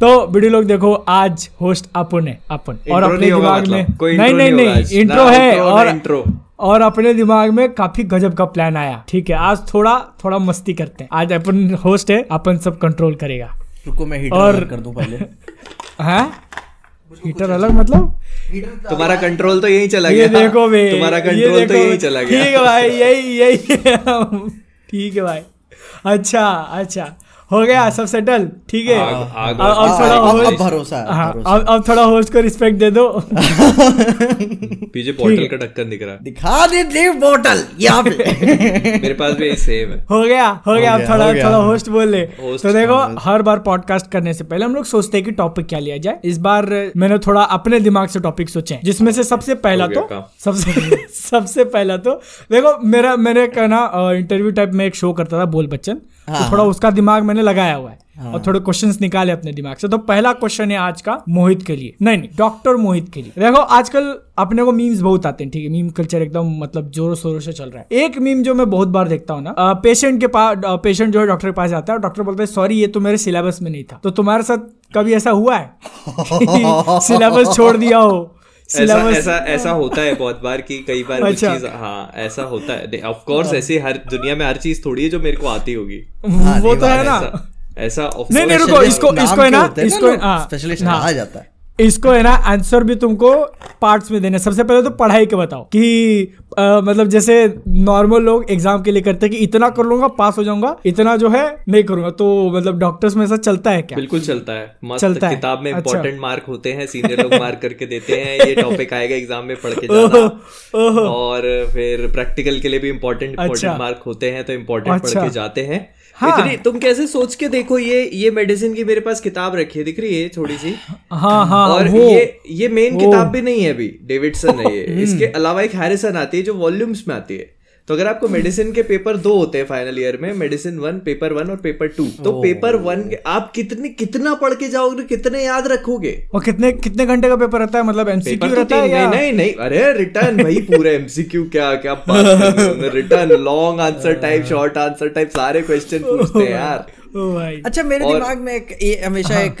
तो वीडियो लोग देखो आज होस्ट अपन है अपन। और अपने नहीं दिमाग में मतलब, नहीं नहीं नहीं नहीं इंट्रो है और इंट्रो और अपने दिमाग में काफ़ी गजब का प्लान आया ठीक है? आज थोड़ा थोड़ा मस्ती करते हैं। आज अपन होस्ट है अपन सब कंट्रोल करेगा। रुको मैं हीटर और- कर दूँ पहले। हैं? हीटर अलग मतलब? तुम्हारा कंट्रोल तो यही चला गया। ये देखो बे तुम्हारा ये कंट्रोल तो यही चला गया। ठीक है भाई यही यही ठीक है भाई। अच्छा अच्छा। हो गया सब सेटल ठीक है। अब थोड़ा अब- अब भरोसा अब अब थोड़ा होस्ट को रिस्पेक्ट दे दो। पीछे पोर्टल का ढक्कन दिख रहा है। दिखा दे दे बोतल यहाँ पे। मेरे पास भी सेम है। हो गया हो गया अब थोड़ा थोड़ा होस्ट बोल ले। तो देखो हर बार पॉडकास्ट करने से पहले हम लोग सोचते हैं कि टॉपिक क्या लिया जाए। इस बार मैंने थोड़ा अपने दिमाग से टॉपिक सोचे जिसमें से सबसे पहला तो सबसे सबसे पहला तो देखो मेरा मैंने कहना इंटरव्यू टाइप में एक शो करता था बोल बच्चन। तो थोड़ा उसका दिमाग मैंने लगाया हुआ है हाँ, और थोड़े क्वेश्चंस निकाले अपने दिमाग से। तो पहला क्वेश्चन है आज का मोहित के लिए। नहीं नहीं डॉक्टर मोहित के लिए। देखो आजकल अपने को मीम्स बहुत आते हैं ठीक है? मीम कल्चर एकदम मतलब जोरों शोरों से चल रहा है। एक मीम जो मैं बहुत बार देखता हूँ ना पेशेंट के पास पेशेंट जो है डॉक्टर के पास जाता है डॉक्टर बोलता है सॉरी ये तो मेरे सिलेबस में नहीं था। तो तुम्हारे साथ कभी ऐसा हुआ है? सिलेबस छोड़ दिया हो? ऐसा ऐसा ऐसा होता है बहुत बार कि कई बार अच्छा। चीज़ हाँ ऐसा होता है। ऑफ़ कोर्स ऐसे हर दुनिया में हर चीज़ थोड़ी है जो मेरे को आती होगी। वो तो है ना। ऐसा नहीं, नहीं, रुको, इसको- इसको है ना, हैं इसको- हाँ, स्पेशलिस्ट आ जाता है। इसको है ना आंसर भी तुमको पार्ट्स में देने सबसे पहले तो पढ़ाई के बताओ कि अ, मतलब जैसे नॉर्मल लोग एग्ज़ाम के लिए करते हैं कि इतना कर लूँगा पास हो जाऊँगा इतना जो है नहीं करूँगा। तो मतलब डॉक्टर्स में ऐसा चलता है क्या? बिल्कुल चलता है। मस्त चलता किताब में अच्छा। मार्क होते हैं सीनियर लोग मार्क करके देते हैं ये टॉपिक आएगा एग्ज़ाम में पढ़ के जाना। और फिर प्रैक्टिकल के लिए भी इंपॉर्टेंट अच्छा। इंपॉर्टेंट मार्क होते हैं तो इंपॉर्टेंट पढ़ अच्छा। के जाते हैं। हाँ। इतनी तुम कैसे सोच के देखो ये ये मेडिसिन की मेरे पास किताब रखी है दिख रही है थोड़ी सी? हाँ हाँ और वो ये ये मेन किताब भी नहीं है अभी डेविडसन है। ये इसके अलावा एक हैरिसन आती है जो वॉल्यूम्स में आती है। तो अगर आपको मेडिसिन के पेपर दो होते हैं फाइनल ईयर में मेडिसिन वन पेपर वन और पेपर टू तो पेपर वन आप कितने कितना पढ़ के जाओगे कितने याद रखोगे? और कितने कितने घंटे का पेपर रहता है? मतलब एमसीक्यू तो रहता है नहीं या नहीं नहीं नहीं अरे रिटर्न भाई पूरे एमसीक्यू क्या क्या written long answer type short answer type सारे क्वेश्चन पूछते हैं यार। अच्छा मेरे और- दिमाग में एक ये हमेशा एक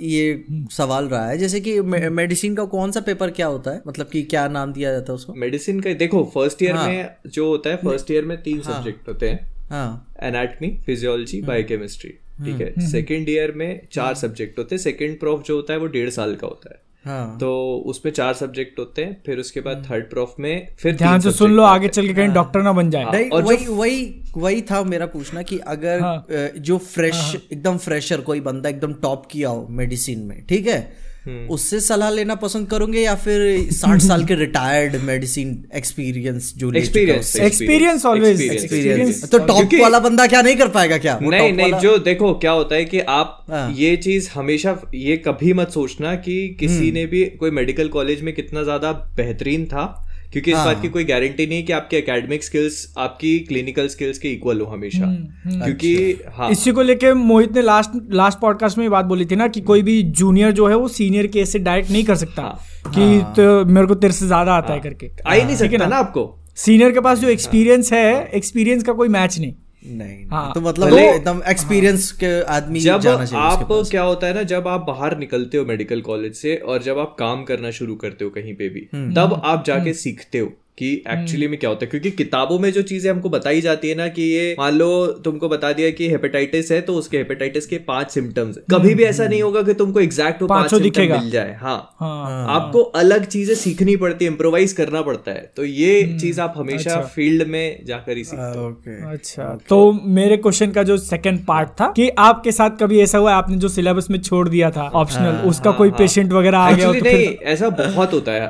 ये सवाल रहा है जैसे कि मेडिसिन का कौन सा पेपर क्या होता है? मतलब कि क्या नाम दिया जाता है उसको? मेडिसिन का देखो फ़र्स्ट ईयर हाँ। में जो होता है फ़र्स्ट ईयर में तीन सब्जेक्ट होते हैं। हाँ। एनाटमी फिजियोलॉजी बायोकेमिस्ट्री ठीक है? सेकेंड ईयर में चार सब्जेक्ट होते हैं। सेकेंड प्रोफ जो होता है वो डेढ़ साल का होता है। हाँ तो उसमें चार सब्जेक्ट होते हैं फिर उसके बाद थर्ड प्रोफ में फिर ध्यान से सुन लो आगे चल के कहीं डॉक्टर ना बन जाए हाँ. और वही वही वही था मेरा पूछना कि अगर हाँ। जो फ्रेश एकदम फ्रेशर कोई बंदा एकदम टॉप किया हो मेडिसिन में ठीक है हम्म। उससे सलाह लेना पसंद करोगे या फिर साठ साल के रिटायर्ड मेडिसिन एक्सपीरियंस जो एक्सपीरियंस एक्सपीरियंस उससे? Experience always, Experience. एक्सपीरियंस तो टॉप वाला बंदा क्या नहीं कर पाएगा क्या नहीं नहीं जो देखो क्या होता है कि आप हाँ। ये चीज़ हमेशा ये कभी मत सोचना कि किसी हम्म। ने भी कोई मेडिकल कॉलेज में कितना ज़्यादा बेहतरीन था क्योंकि इस हाँ। बात की कोई गारंटी नहीं है कि आपके एकेडमिक स्किल्स आपकी क्लिनिकल स्किल्स के इक्वल हो हमेशा। हुँ, क्योंकि अच्छा। हाँ। इसी को लेके मोहित ने लास्ट लास्ट पॉडकास्ट में बात बोली थी ना कि कोई भी जूनियर जो है वो सीनियर के ऐसे डायरेक्ट नहीं कर सकता। हाँ। कि तो मेरे को तेरे से ज़्यादा आता है करके। आई ही नहीं सकता ना? ना आपको। सीनियर के पास जो एक्सपीरियंस है एक्सपीरियंस का कोई मैच नहीं। नहीं हाँ। तो मतलब भले- एकदम एक्सपीरियंस के आदमी जब जाना चाहिए उसके आप पास। क्या होता है ना जब आप बाहर निकलते हो मेडिकल कॉलेज से और जब आप काम करना शुरू करते हो कहीं पे भी हम्म। तब आप जाके सीखते हो कि एक्चुअली में क्या होता है? क्योंकि किताबों में जो चीज़ें हमको बताई जाती है ना कि ये मान लो तुमको बता दिया कि हेपेटाइटिस है तो उसके हेपेटाइटिस के पाँच सिम्टम्स कभी भी ऐसा नहीं होगा कि तुमको एग्जैक्ट वो पाँच दिखेगा। मिल जाए। हाँ। हाँ। आपको अलग चीज़ें सीखनी पड़ती है इम्प्रोवाइज करना पड़ता है। तो ये चीज़ आप हमेशा फ़ील्ड में जाकर ही सीखते हो। अच्छा। तो मेरे क्वेश्चन का जो सेकंड पार्ट था कि आपके साथ कभी ऐसा हुआ आपने जो सिलेबस में छोड़ दिया था ऑप्शनल उसका कोई पेशेंट वगैरह आ गया हो तो नहीं अच्छा। ऐसा बहुत होता है।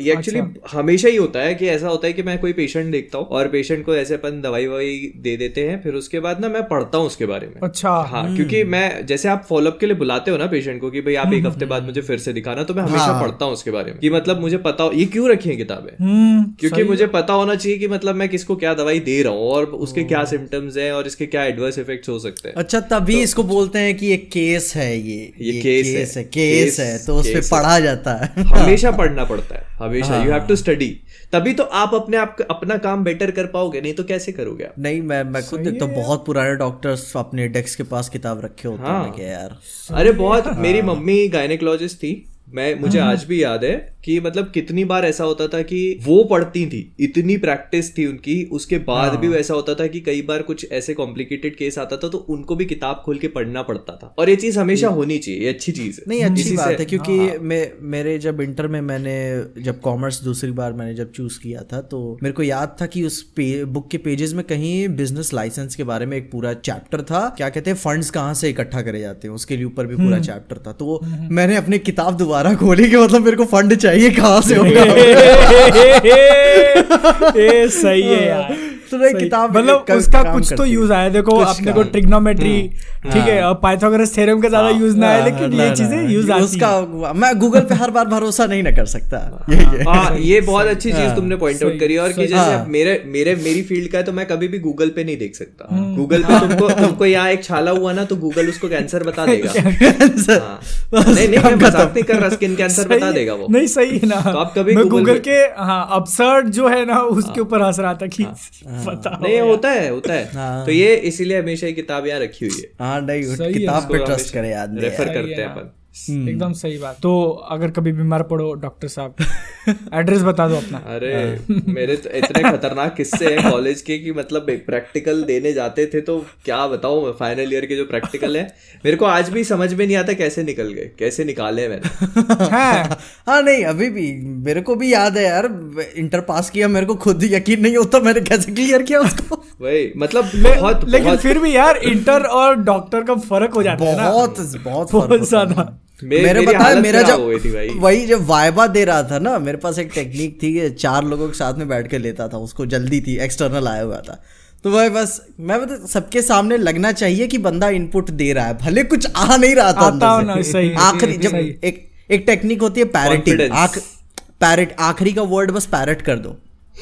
ये एक्चुअली हमेशा ही होता है कि ऐसा होता है कि मैं कोई पेशेंट देखता हूँ और पेशेंट को ऐसे अपन दवाई ववाई दे देते हैं फिर उसके बाद ना मैं पढ़ता हूँ उसके बारे में। अच्छा हाँ क्योंकि मैं जैसे आप फॉलोअप के लिए बुलाते हो ना पेशेंट को कि भाई आप एक हफ़्ते बाद मुझे फिर से दिखाना तो मैं हमेशा पढ़ता हूँ उसके बारे में। कि मतलब मुझे पता हो ये क्यों रखी है किताबें? हम्म क्योंकि मुझे पता होना चाहिए कि मतलब मैं किसको क्या दवाई दे रहा हूँ और उसके क्या सिम्टम्स हैं और इसके क्या एडवर्स इफेक्ट्स हो सकते हैं। अच्छा तभी इसको बोलते हैं कि ये केस है ये। ये केस है। है केस केस- है तो उस पे केस है। पढ़ा जाता है। हमेशा पढ़ना पड़ता है हमेशा। यू हैव टू स्टडी तभी तो आप अपने आप अपना काम बेटर कर पाओगे नहीं तो कैसे करोगे आप? नहीं मैं मैं खुद देखता हूँ। बहुत पुराने डॉक्टर्स अपने डेस्क के पास किताब रखे होते हैं हाँ। हैं यार। अरे बहुत मेरी मम्मी गायनेकोलॉजिस्ट थी। मैं मुझे हम्म। आज भी याद है कि मतलब कितनी बार ऐसा होता था कि वो पढ़ती थी इतनी प्रैक्टिस थी उनकी उसके बाद हाँ। भी ऐसा होता था कि कई बार कुछ ऐसे कॉम्प्लिकेटेड केस आता था तो उनको भी किताब खोल के पढ़ना पड़ता था और ये चीज़ हमेशा होनी चाहिए ये अच्छी चीज़ है नहीं अच्छी बात है क्योंकि हाँ। मैं मेरे जब इंटर में मैंने जब कॉमर्स दूसरी बार मैंने जब चूज़ किया था तो मेरे को याद था कि उस बुक के पेजेस में कहीं बिज़नेस लाइसेंस के बारे में एक पूरा चैप्टर था क्या कहते हैं फंड्स कहाँ से इकट्ठा करे जाते हैं उसके लिए ऊपर भी पूरा चैप्टर था तो मैंने अपनी किताब दोबारा खोली के मतलब मेरे को फंड चाहिए कहाँ से होगा? ये सही है यार। तो मैं किताब मतलब उसका कुछ तो यूज़ आया। देखो अपने को। ट्रिग्नोमेट्री ठीक है और पाइथागोरस थ्योरम का ज़्यादा यूज़ ना है हाँ, लेकिन ये चीज़ें यूज़ आती उसका मैं गूगल पे हर बार भरोसा नहीं ना कर सकता। है हाँ। ये बहुत अच्छी चीज़ तुमने पॉइंट आउट करी और कि जैसे हाँ। मेरे मेरे मेरी फ़ील्ड का है तो मैं कभी भी गूगल पे नहीं देख सकता। हम्म। गूगल पे तुमको तुमको यहाँ एक छाला हुआ ना तो गूगल उसको कैंसर बता देगा। हाँ। नहीं नहीं मैं मज़ाक नहीं कर रहा स्किन कैंसर बता है। देगा वो। नहीं सही है ना। तो आप कभी गूगल पे- के हाँ अपसर्ड जो है ना उसके ऊपर हंस रहा था कि पता नहीं होता है होता है। हाँ। तो ये इसीलिए हमेशा ये किताब यहाँ रखी हुई है। हाँ नहीं किताब पे ट्रस्ट करें आदमी रेफर करते हैं। अपन। एकदम सही बात। तो अगर कभी बीमार पड़ो डॉक्टर साहब एड्रेस बता दो अपना। अरे हाँ। मेरे तो इतने खतरनाक किस्से हैं कॉलेज के कि मतलब प्रैक्टिकल देने जाते थे तो क्या बताऊँ फाइनल ईयर के जो प्रैक्टिकल है मेरे को आज भी समझ में नहीं आता कैसे निकल गए कैसे निकाले मैंने। हाँ। नहीं अभी भी मेरे को भी याद है यार इंटर पास किया मेरे को खुद यकीन नहीं होता मैंने कैसे क्लियर किया उसको। वही मतलब बहुत लेकिन बहुत फिर भी यार इंटर और डॉक्टर का फ़र्क हो जाता है बहुत बहुत बहुत ज़्यादा। मेरे मेरी बताया हालत मेरा जब हो गई थी भाई। वही जब वाइबा दे रहा था ना मेरे पास एक टेक्निक थी कि चार लोगों के साथ में बैठ के लेता था उसको जल्दी थी एक्सटर्नल आया हुआ था। तो वह बस मैं बता सबके सामने लगना चाहिए कि बंदा इनपुट दे रहा है भले कुछ आ नहीं रहा था आता ना, सही। आखिरी जब एक एक टेक्निक होती है पैरेटिंग पैरेट आखिरी का वर्ड बस पैरट कर दो।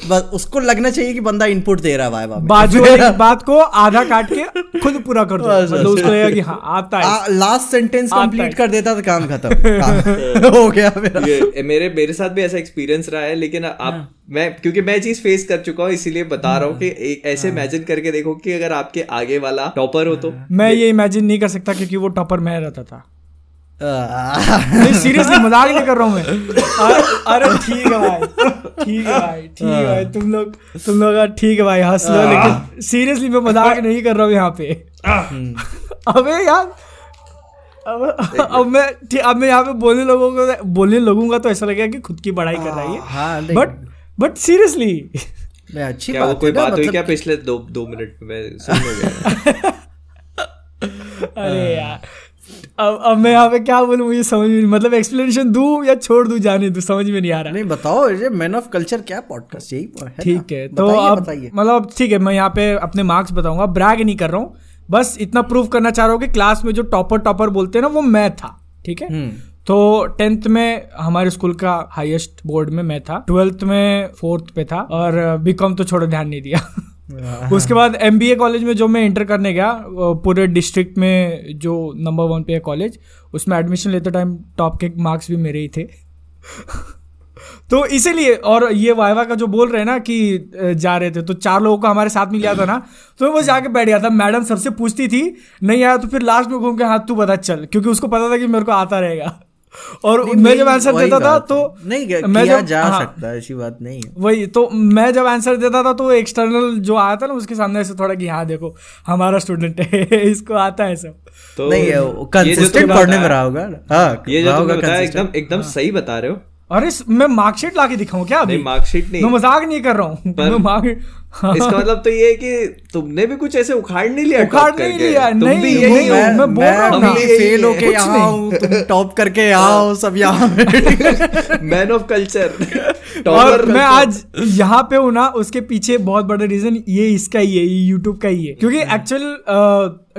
बस उसको लगना चाहिए कि बंदा इनपुट दे रहा है बाजू वाली बात को आधा काट के खुद पूरा कर दो। मतलब उसको लगेगा कि हाँ आता है लास्ट सेंटेंस कंप्लीट कर देता तो काम खत्म। हो गया मेरा। ये मेरे मेरे साथ भी ऐसा एक्सपीरियंस रहा है लेकिन आप हाँ। मैं क्योंकि मैं चीज़ फेस कर चुका हूँ इसीलिए बता रहा हूँ कि एक ऐसे हाँ। इमेजिन करके देखो कि अगर आपके आगे वाला टॉपर हो तो। मैं ये इमेजिन नहीं कर सकता क्योंकि वो टॉपर मैं रहता था। नहीं सीरियसली मज़ाक नहीं कर रहा हूँ मैं। अरे- ठीक है भाई ठीक है भाई ठीक है भाई तुम लोग तुम लोग यार ठीक है भाई हंस लो लेकिन सीरियसली मैं मज़ाक नहीं कर रहा हूँ यहाँ पे। अबे यार अब अब मैं अब मैं यहाँ पे बोलने लोगों को बोलने लगूँगा तो ऐसा लगेगा कि खुद की बड़ाई कर रही है हाँ बट बट सीरियसली नहीं, अच्छी क्या वो बात कोई बात हुई मतलब क्या पिछले दो दो मिनट में? सुन हो गया अरे यार। अब अब मैं यहाँ पे क्या बोलूँ मुझे समझ में नहीं मतलब एक्सप्लेनेशन दूँ या छोड़ दूँ जाने दूँ समझ में नहीं आ रहा। नहीं बताओ ये मैन ऑफ़ कल्चर क्या पॉडकास्ट यही है ठीक है तो अब मतलब ठीक है मैं यहाँ पे अपने मार्क्स बताऊँगा ब्रैग नहीं कर रहा हूँ बस इतना प्रूव करना चाह रहा हूँ कि क्लास में जो टॉपर टॉपर बोलते हैं ना वो मैं था ठीक है? हम्म। तो टेंथ में हमारे स्कूल का हाईएस्ट बोर्ड में मैं था ट्वेल्थ में फोर्थ पे था और बीकॉम तो छोड़ो ध्यान नहीं दिया। उसके बाद एमबीए कॉलेज में जो मैं इंटर करने गया पूरे डिस्ट्रिक्ट में जो नंबर वन पे है कॉलेज उसमें एडमिशन लेते टाइम टॉप के मार्क्स भी मेरे ही थे। तो इसीलिए, और ये वाइवा का जो बोल रहे हैं ना कि जा रहे थे तो चार लोगों को हमारे साथ मिल गया था ना तो मैं बस जाके बैठ गया था। मैडम सबसे पूछती थी, नहीं आया तो फिर लास्ट में घूम के हाथ तू बता, चल। क्योंकि उसको पता था कि मेरे को आता रहेगा। और मैं जब आंसर देता था तो नहीं गया, मैं किया जब- जा हाँ, सकता है ऐसी बात नहीं है। वही तो मैं जब आंसर देता था तो एक्सटर्नल जो आया था ना उसके सामने ऐसे थोड़ा कि हाँ देखो हमारा स्टूडेंट है इसको आता है सब। तो नहीं है ये जो कंसिस्टेंट पढ़ने में रहा होगा। ना हाँ ये जो होगा बताया एकदम एकदम सही बता रहे हो। अरे मैं मार्कशीट ला के दिखाऊँ क्या अभी? नहीं मार्कशीट नहीं। मैं मज़ाक नहीं कर रहा हूँ। मैं मार्क हाँ, इसका मतलब तो ये है कि तुमने भी कुछ ऐसे उखाड़ नहीं लिया उखाड़ नहीं लिया, तुम नहीं, भी यही नहीं, हो। मैं बोल रहा हूँ फेल होके कुछ यहाँ हूँ टॉप करके यहाँ हो। सब यहाँ मैन ऑफ़ कल्चर और मैं आज यहाँ पे हूँ ना उसके पीछे बहुत बड़ा रीजन ये इसका ही है ये यूट्यूब का ही है। क्योंकि एक्चुअल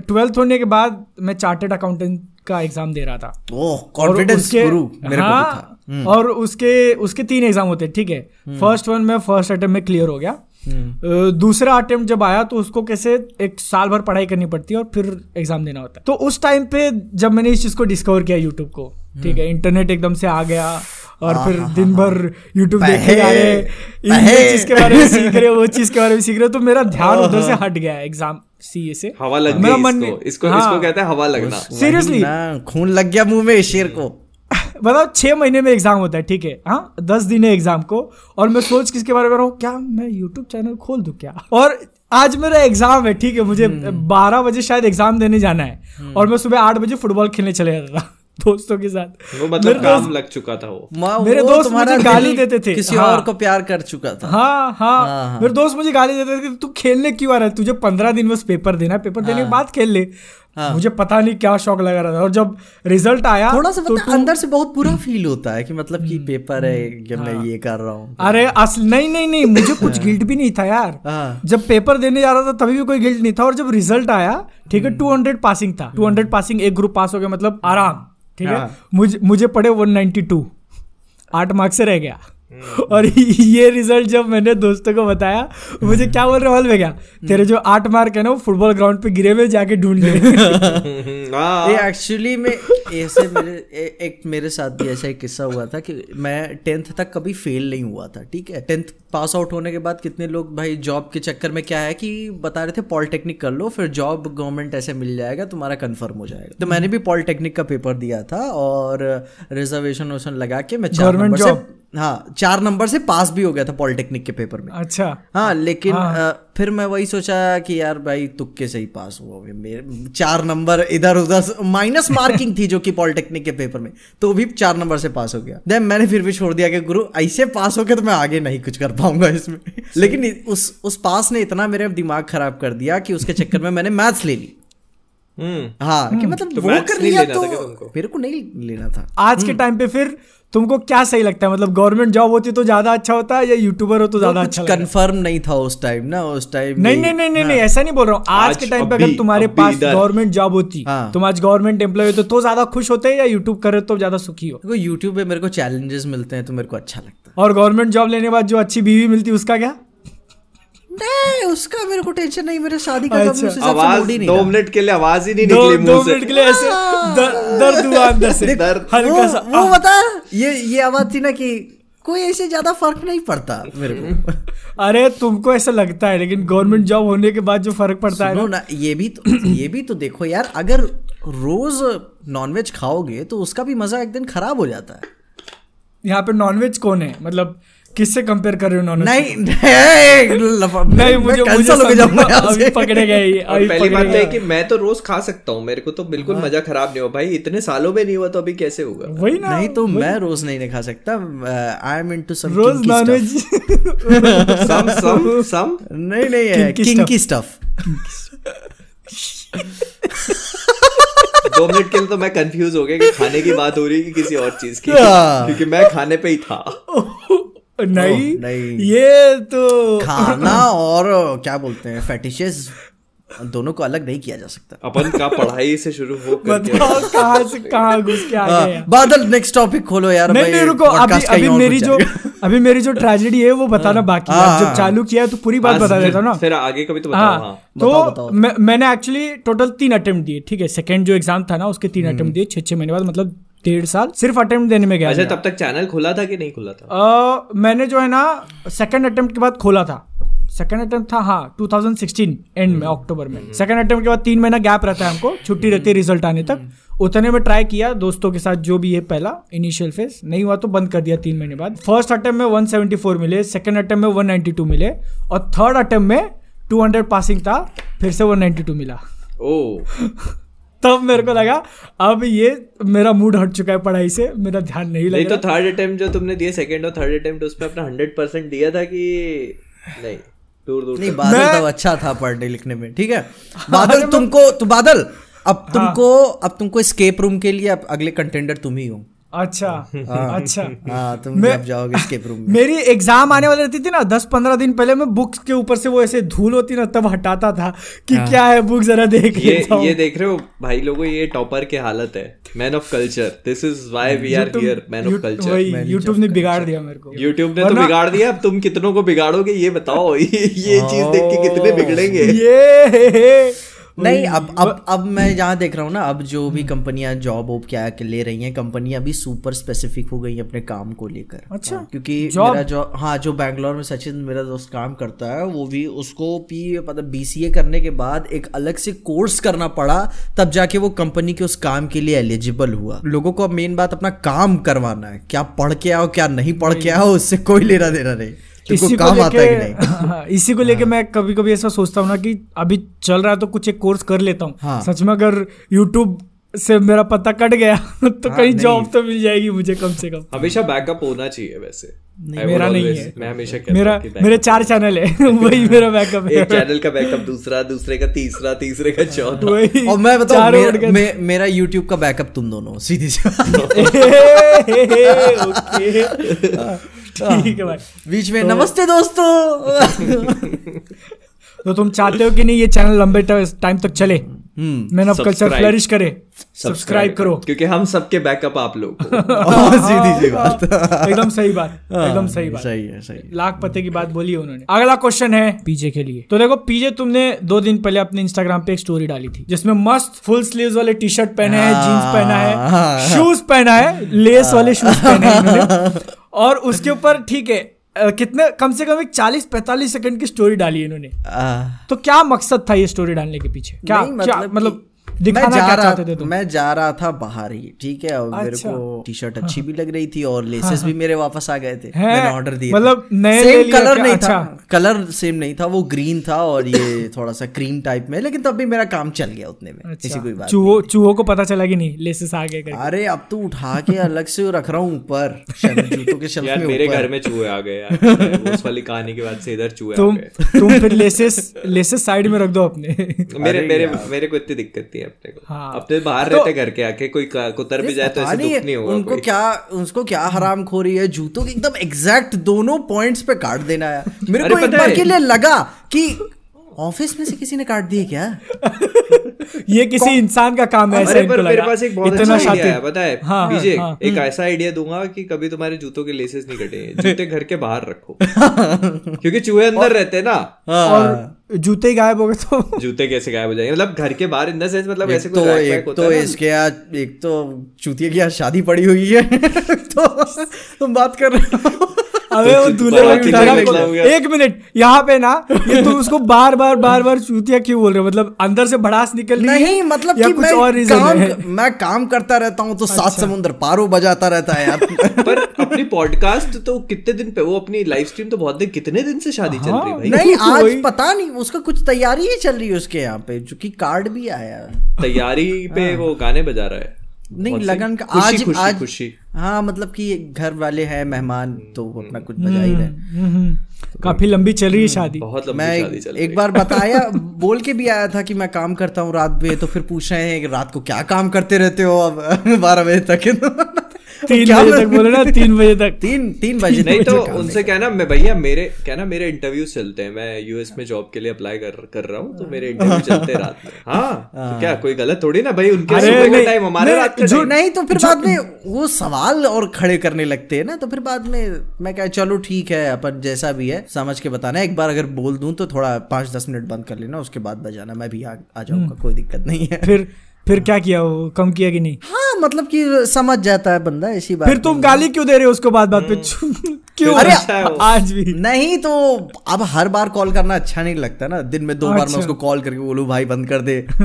ट्वेल्थ होने के बाद मैं चार्टेड अकाउंटेंट का एग्ज़ाम दे रहा था। ओह कॉन्फिडेंस गुरु मेरे हाँ, को हाँ, था। हम्म। और उसके उसके तीन एग्ज़ाम होते हैं ठीक है। फ़र्स्ट वन में फ़र्स्ट अटेम्प्ट में क्लियर हो गया। हम्म। दूसरा अटेम्प्ट जब आया तो उसको कैसे एक साल भर पढ़ाई करनी पड़ती है और फिर एग्ज़ाम देना होता है। तो उस टाइम पे जब मैंने इस चीज़ को डिस्कवर किया यूट्यूब को ठीक है इंटरनेट एकदम से आ गया और फिर दिन भर यूट्यूब देखे जा रहे चीज़ के बारे में सीख रहे वो चीज़ के बारे में सीख रहे तो मेरा ध्यान उधर से हट गया एग्ज़ाम सीए से हवा लग गई इसको। इसको हाँ। इसको कहते हैं हवा लगना। सीरियसली खून लग गया मुँह में शेर को। बताओ छह महीने में एग्ज़ाम होता है ठीक है? हाँ दस दिन है एग्ज़ाम को और मैं सोच किसके बारे में रहा हूँ? क्या मैं यूट्यूब चैनल खोल दू क्या? और आज मेरा एग्ज़ाम है ठीक है? मुझे हम्म। बारह बजे शायद एग्ज़ाम देने जाना है और मैं सुबह आठ बजे फुटबॉल खेलने चले जाता था दोस्तों के साथ। वो मतलब मेरे काम दोस्त- लग चुका था वो। मेरे वो दोस्त मुझे गाली देते थे। किसी हाँ। और को प्यार कर चुका था। हाँ हाँ। हाँ, हाँ। मेरे दोस्त मुझे गाली देते थे तू खेलने क्यों आ रहा है? तुझे पंद्रह दिन बस पेपर देना है। पेपर देने के बाद खेल ले। हाँ। मुझे पता नहीं क्या शौक लगा रहा था। और जब रिज़ल्ट आया थोड़ा सा तो पता तू- अंदर से बहुत बुरा फील होता है कि मतलब कि हम्म। पेपर है कि हाँ। मैं ये कर रहा हूँ। अरे असल नहीं नहीं नहीं। मुझे कुछ गिल्ट भी नहीं था यार। हाँ। जब पेपर देने जा रहा था तभी भी कोई गिल्ट नहीं था। और जब रिज़ल्ट आया ठीक है टू हंड्रेड पासिंग था। टू हंड्रेड पासिंग एक ग्रुप पास हो गया मतलब आराम। ठीक है? हाँ। मुझे मुझे पढ़े वन नाइनटी टू। आठ मार्क्स से रह गया। और ये रिज़ल्ट जब मैंने दोस्तों को बताया मुझे क्या बोल रहे हॉल में गया तेरे जो आठ मार्क है ना वो फुटबॉल ग्राउंड पे गिरे हुए जाके ढूंढ ले। हाँ। ये एक्चुअली में ऐसे मेरे ए, एक मेरे साथ भी ऐसा एक किस्सा हुआ था कि मैं टेंथ तक कभी फेल नहीं हुआ था ठीक है? टेंथ पास आउट होने के बाद कितने लोग भाई जॉब के चक्कर में क्या है कि बता रहे थे पॉलिटेक्निक कर लो फिर जॉब गवर्नमेंट ऐसे मिल जाएगा तुम्हारा कंफर्म हो जाएगा। तो मैंने भी पॉलिटेक्निक का पेपर दिया था और रिजर्वेशन वर्सन लगा के मैं चार नंबर से हाँ चार नंबर से पास भी हो गया था पॉलिटेक्निक के पेपर में। अच्छा। हाँ लेकिन अ, फिर मैं वही सोचा कि यार भाई तुक्के से ही पास हुआ मेरे चार नंबर इधर उधर माइनस मार्किंग थी जो कि पॉलिटेक्निक के पेपर में तो भी चार नंबर से पास हो गया। देन मैंने फिर भी छोड़ दिया कि गुरु ऐसे पास हो गया तो मैं आगे नहीं कुछ कर पाऊँगा इसमें। लेकिन उस उस पास ने इतना मेरे दिमाग खराब कर दिया कि उसके चक्कर में मैंने मैथ्स ले ली। हम्म। हाँ कि मतलब तो वो कर लिया लेना था क्या तो मेरे को नहीं लेना था। आज के टाइम पे फिर तुमको क्या सही लगता है? मतलब गवर्नमेंट जॉब होती तो ज़्यादा अच्छा होता है या यूट्यूबर हो तो ज़्यादा अच्छा कंफर्म नहीं था उस टाइम ना? उस टाइम नहीं नहीं नहीं नहीं नहीं ऐसा नहीं बोल रहा हूँ। आज आज के टाइम पे अगर तुम्हारे पास गवर्नमेंट जॉब होती हाँ। तुम आज गवर्नमेंट एम्प्लॉय होते तो ज़्यादा खुश होते या यूट्यूब करे तो ज़्यादा सुखी हो? देखो यूट्यूब पे मेरे को चैलेंजेस मिलते हैं तो मेरे को अच्छा लगता है। और गवर्नमेंट जॉब लेने के बाद जो अच्छी बीवी मिलती है उसका क्या? नहीं उसका मेरे को टेंशन नहीं मेरे शादी का अच्छा। से आवाज़ नहीं दो मिनट के लिए आवाज़ ही नहीं दो निकली दो मुँह से। मिनट के लिए ऐसे दर्द हुआ अंदर से। दर्द। हल्का सा। वो वो बता ये ये आवाज़ थी ना कि कोई ऐसे ज़्यादा फ़र्क नहीं पड़ता मेरे को। अरे तुमको ऐसा लगता है लेकिन गवर्नमेंट जॉब होने के बाद जो फ़र्क पड़ता है ना। ना ये भी तो ये भी तो देखो यार अगर रोज नॉनवेज खाओगे तो उसका भी मज़ा एक दिन खराब हो जाता है। यहाँ पे नॉनवेज कौन है? मतलब किससे कंपेयर कर रहे हो नॉनवेज नहीं नहीं नहीं मुझे cancel होके जाऊँगा अभी पकड़े गए अभी पहली बात तो है कि मैं तो रोज खा सकता हूँ मेरे को तो बिल्कुल मज़ा खराब नहीं हुआ। भाई इतने सालों में नहीं हुआ तो अभी कैसे होगा? वही ना नहीं तो मैं रोज नहीं नहीं खा सकता। आई एम इनटू सम रोज नॉनवेज सम सम सम नहीं नहीं है किंकी स्टफ़ दो मिनट के लिए तो मैं कंफ्यूज हो गया कि खाने की बात हो रही है कि किसी और चीज़ की। हाँ। क्योंकि मैं खाने पे ही था। नहीं। नहीं। ये तो खाना और क्या बोलते हैं फेटिशेस दोनों को अलग नहीं किया जा सकता। अपन का पढ़ाई से शुरू हो करके। बताओ कहाँ से कहाँ घुस के आ गए हाँ, बादल नेक्स्ट टॉपिक खोलो यार नहीं भाई, नहीं रुको अभी अभी मेरी जो अभी मेरी जो ट्रेजेडी है वो बताना बाकी है। हाँ, जब हाँ, चालू किया है तो पूरी बात हाँ, बता देता हूँ ना। फिर आगे कभी तो बताओ हाँ हाँ। तो मैंने एक्चुअली टोटल तीन अटेम्प्ट दिए ठीक है? सेकंड जो एग्ज़ाम था ना उसके तीन हम्म। अटेम्प्ट दिए छह छह महीने बाद मतलब डेढ़ साल सिर्फ़ अटेम्प्ट देने में गया अच्छा तब तक चैनल खुला था कि नहीं खुला था? मैंने जो है ना सेकंड अटेम्प्ट के बाद खोला था। सेकंड अटेम्प्ट था हाँ 2016 एंड हम्म। में अक्टूबर में। सेकंड अटेम्प्ट के बाद तीन महीना गैप रहता है हमको छुट्टी रहती है रिज़ल्ट आने तक। उतने में ट्राई किया दोस्तों के साथ जो भी है पहला इनिशियल फ़ेज़ नहीं हुआ तो बंद कर दिया तीन महीने बाद। फ़र्स्ट अटेम्प्ट में 174 मिले सेकंड अटेम्प्ट में 192 मिले और थर्ड अटेम्प्ट में 200 पासिंग था फिर से 192 मिला। ओ। तब मेरे को लगा अब ये मेरा मूड हट चुका है पढ़ाई से मेरा ध्यान नहीं नहीं लग तो थर्ड अटेम्प्ट जो तुमने दिया सेकंड और थर्ड अटेम्प्ट उसमें अपना हंड्रेड परसेंट दिया था कि नहीं दूर दूर नहीं बादल तो अच्छा था पढ़ने लिखने में ठीक है? बादल तुमको तो बादल अब तुमको अब तुमको स्केप रूम के लिए अब अगले कंटेंडर तुम ही हो। अच्छा अच्छा। हाँ तुम मैं- जब जाओगे स्केप रूम में। मेरी एग्ज़ाम आने वाली रहती थी ना दस पंद्रह दिन पहले मैं बुक्स के ऊपर से वो ऐसे धूल होती ना तब हटाता था कि क्या है बुक जरा देख ये ये देख रहे हो भाई लोगों ये टॉपर की हालत है। Man of Culture this is why we are YouTube- here Man of Culture YouTube ने बिगाड़ दिया मेरे को। यूट्यूब ने तो बिगाड़ दिया अब तुम कितनों को बिगाड़ोगे ये बताओ ये ये चीज़ देख के कितने बिगड़ेंगे। ये नहीं अब अब अब मैं जहाँ देख रहा हूँ ना अब जो भी कंपनियाँ जॉब वॉब क्या के ले रही हैं कंपनियाँ भी सुपर स्पेसिफिक हो गई हैं अपने काम को लेकर अच्छा। हाँ, क्योंकि? मेरा जो हाँ जो बैंगलोर में सचिन मेरा दोस्त काम करता है वो भी उसको भी मतलब बीसीए करने के बाद एक अलग से कोर्स करना पड़ा तब जाके वो कंपनी के उस काम के लिए एलिजिबल हुआ लोगों को अब मेन बात अपना काम करवाना है क्या पढ़ के आओ क्या नहीं पढ़ के आओ उससे कोई लेना देना नहीं इसी को काम आता है कि लेके हाँ, इसी को लेके मैं कभी कभी ऐसा सोचता हूँ ना कि अभी चल रहा है तो कुछ एक कोर्स कर लेता हूँ। हाँ। सच में अगर यूट्यूब से मेरा पता कट गया तो हाँ, कहीं जॉब तो मिल जाएगी मुझे कम से कम। हमेशा बैकअप होना चाहिए वैसे। would मेरा नहीं है। मैं हमेशा कहता मेरा कि मेरे चार चैनल है वही मेरा बैकअप है। एक चैनल का बैकअप दूसरा दूसरे का तीसरा तीसरे का चौथा। और मैं बताऊँ मेरा, मे, मेरा यूट्यूब का बैकअप तुम दोनों सीधी सी ओके। ठीक है भाई। बीच में नमस्ते दोस्तों। तो तुम चाहते हो कि नहीं ये चैनल लंबे टाइम तक चले? हम्म। मैन ऑफ़ कल्चर फ्लरिश करे। सब्सक्राइब करो। क्योंकि हम सबके बैकअप आप लोग सीधी सी बात। एकदम सही बात। एकदम सही बात। सही है सही लाख पते की बात बोली है उन्होंने। अगला क्वेश्चन है पीजे के लिए। तो देखो पीजे तुमने दो दिन पहले अपने इंस्टाग्राम पे एक स्टोरी डाली थी जिसमें मस्त फुल स्लीव्स वाले टी शर्ट पहने हैं जीन्स पहना है शूज़ पहना है लेस वाले शूज़ पहने हैं और उसके ऊपर ठीक है Uh, कितने कम से कम एक चालीस पैंतालीस सेकंड की स्टोरी डाली इन्होंने। uh, तो क्या मकसद था ये स्टोरी डालने के पीछे? क्या नहीं, क्या कि मतलब मैं जा क्या रहा चाहते थे तुम? मैं जा रहा था बाहर ही ठीक है? और मेरे अच्छा। को टी शर्ट अच्छी भी लग रही थी और लेसेस भी मेरे वापस आ गए थे। मैंने ऑर्डर दिए मतलब नए सेम कलर नहीं अच्छा। था कलर सेम नहीं था वो ग्रीन था और ये थोड़ा सा क्रीम टाइप में लेकिन तब भी मेरा काम चल गया उतने में ऐसी कोई बात चूहो चूहो को पता चला कि नहीं लेसेस आ गए अरे अब तो उठा के अलग से रख रहा हूँ ऊपर जूतों के शेल्फ में मेरे घर में चूहे आ गए यार। उस वाली कहानी के बाद से इधर चूहे तुम तुम फिर लेसेस लेसेस साइड में रख दो अपने। मेरे मेरे मेरे को इतनी दिक्कत नहीं है। अपने को। हाँ। अपने बाहर तो- रहते घर के आके कोई कुतर भी जाए तो ऐसे नहीं दुख नहीं होगा उनको कोई। क्या उसको क्या हराम खोरी है? जूतों के एकदम एग्जैक्ट दोनों पॉइंट्स पे काट देना है। मेरे को एक बार के लिए लगा कि ऑफ़िस में से किसी ने काट दिए क्या? ये किसी इंसान का काम है ऐसा अरे पर मेरे पास एक बहुत इतना अच्छा आइडिया है पता है? हाँ, बीजे हाँ, एक ऐसा आइडिया दूँगा कि कभी तुम्हारे जूतों के लेसेस नहीं कटेंगे जूते घर के बाहर रखो। क्योंकि चूहे अंदर रहते हैं ना। और जूते गायब हो गए तो। जूते कैसे गायब हो जाएँगे? मतलब घर के बाहर इन द सेंस मतलब ऐसे तो एक तो इसके यहाँ एक तो चूतिया की यहाँ शादी पड़ी हुई है। तो तुम बात कर रहे हो। अबे वो दूल्हे उठाना निकला को-। एक मिनट यहाँ पे ना ये तुम उसको बार बार बार बार चूतिया क्यों बोल रहे हो? मतलब अंदर से भड़ास निकल रही है नहीं मतलब या कि कुछ मैं और रीजन काम है? मैं काम करता रहता हूँ तो सात समुद्र पारो बजाता रहता है यार। पर अपनी पॉडकास्ट तो कितने दिन पे वो अपनी लाइव स्ट्रीम तो बहुत दिन कितने दिन से शादी चल रही है भाई? नहीं आज पता नहीं उसका कुछ तैयारी ही चल रही है उसके यहाँ पे जो कि कार्ड भी आया तैयारी पे वो गाने बजा रहा है। नहीं लगन का आज खुशी, आज खुशी। हाँ मतलब कि घर वाले हैं मेहमान तो वो अपना कुछ बजा ही रहे हम्म, हम्म। काफ़ी लंबी चल रही है शादी। बहुत लंबी मैं शादी चल रही एक बार बताया बोल के भी आया था कि मैं काम करता हूँ रात में तो फिर पूछ रहे हैं रात को क्या काम करते रहते हो अब? बारह बजे तक। तीन बजे तक बोले ना तीन बजे तक। तीन तीन बजे नहीं तो उनसे कहना मैं भैया मेरे कहना मेरे इंटरव्यू चलते हैं। मैं यूएस में जॉब के लिए अप्लाई कर कर रहा हूँ तो मेरे इंटरव्यू चलते रात में। हाँ तो क्या कोई गलत थोड़ी ना भाई उनके सुबह का नहीं, टाइम हमारे रात का जो नहीं तो फिर बाद में वो सवाल और खड़े करने लगते हैं ना तो फिर बाद में मैं कहा चलो ठीक है अपन जैसा भी है समझ के बताना एक बार अगर बोल दूँ तो थोड़ा पाँच दस मिनट बंद कर लेना उसके बाद बजाना मैं भी आ, आ जाऊँगा कोई दिक्कत नहीं है। फिर फिर क्या किया वो? कम किया कि नहीं? हाँ मतलब कि समझ जाता है बंदा ऐसी बात फिर तुम गाली क्यों दे रहे हो उसको बात बात पे? क्यों? अरे अच्छा है। आज भी। नहीं तो अब हर बार कॉल करना अच्छा नहीं लगता ना। दिन में दो अच्छा। बार मैं अच्छा। उसको कॉल करके बोलू भाई बंद कर दे।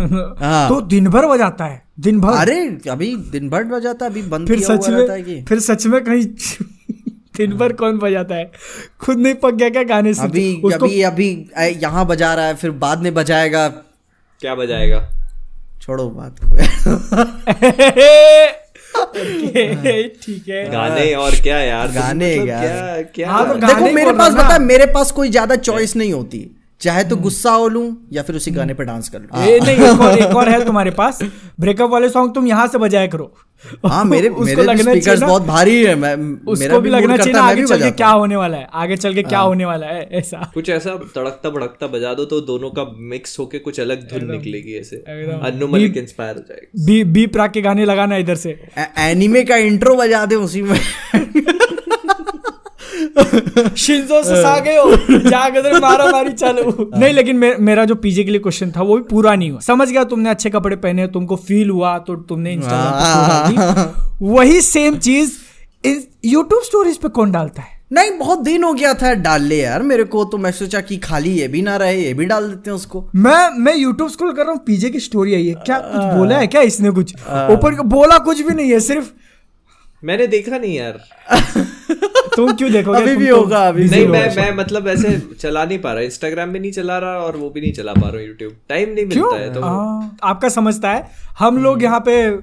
हाँ। तो दिन भर बजाता है दिन भर। अरे अभी दिन भर बजाता अभी बंद फिर सच है में फिर सच में कहीं दिन भर कौन बजाता है? खुद नहीं पक गया क्या गाने से? अभी अभी अभी यहाँ बजा रहा है फिर बाद में बजाएगा। क्या बजाएगा? छोड़ो बात को। ठीक है। गाने और क्या यार? गाने मतलब यार। क्या क्या हाँ, तो देखो मेरे पास बता मेरे पास कोई ज़्यादा चॉइस नहीं होती। चाहे तो गुस्सा हो लूँ या फिर उसी गाने पर डांस कर लूँ। ये नहीं एक और, एक और है तुम्हारे पास। ब्रेकअप वाले सॉन्ग तुम यहाँ से बजाया करो। हाँ मेरे उसको मेरे स्पीकर्स बहुत भारी है मैं मेरा उसको भी मूड लगना चाहिए है, आगे चल के क्या होने वाला है? आगे चल के क्या होने वाला है? ऐसा। कुछ ऐसा तड़कता भड़कता बजा दो तो दोनों का मिक्स होके कुछ अलग धुन निकलेगी ऐसे। अनुमलिक अन्नू मलिक इंस्पायर हो जाएगी। बी बी प्राक के गाने लगाना इधर से। एनिमे का इंट्रो बजा दे उसी में। शिंजो से सागे हो उधर मारा मारी चालू नहीं लेकिन मे, मेरा जो पीजे के लिए क्वेश्चन था वो भी पूरा नहीं हुआ। समझ गया तुमने अच्छे कपड़े पहने तुमको फील हुआ तो तुमने इंस्टाग्राम पे वही सेम चीज़ यूट्यूब स्टोरीज पे कौन डालता है? नहीं बहुत दिन हो गया था डाल ले यार मेरे को तो मैं सोचा कि खाली ये भी ना रहे ये भी डाल देते हैं उसको। मैं मैं यूट्यूब स्क्रॉल कर रहा हूँ पीजे की स्टोरी आई है। क्या कुछ बोला है क्या इसने कुछ? ऊपर बोला कुछ भी नहीं है सिर्फ़ मैंने देखा नहीं यार। तुम क्यों देखोगे? अभी भी तो होगा, अभी नहीं मैं मैं मतलब ऐसे चला नहीं पा रहा इंस्टाग्राम भी नहीं चला रहा और वो भी नहीं चला पा रहा हूँ यूट्यूब टाइम नहीं मिलता है तो हाँ, आपका समझता है। हम लोग यहाँ पे हम्म,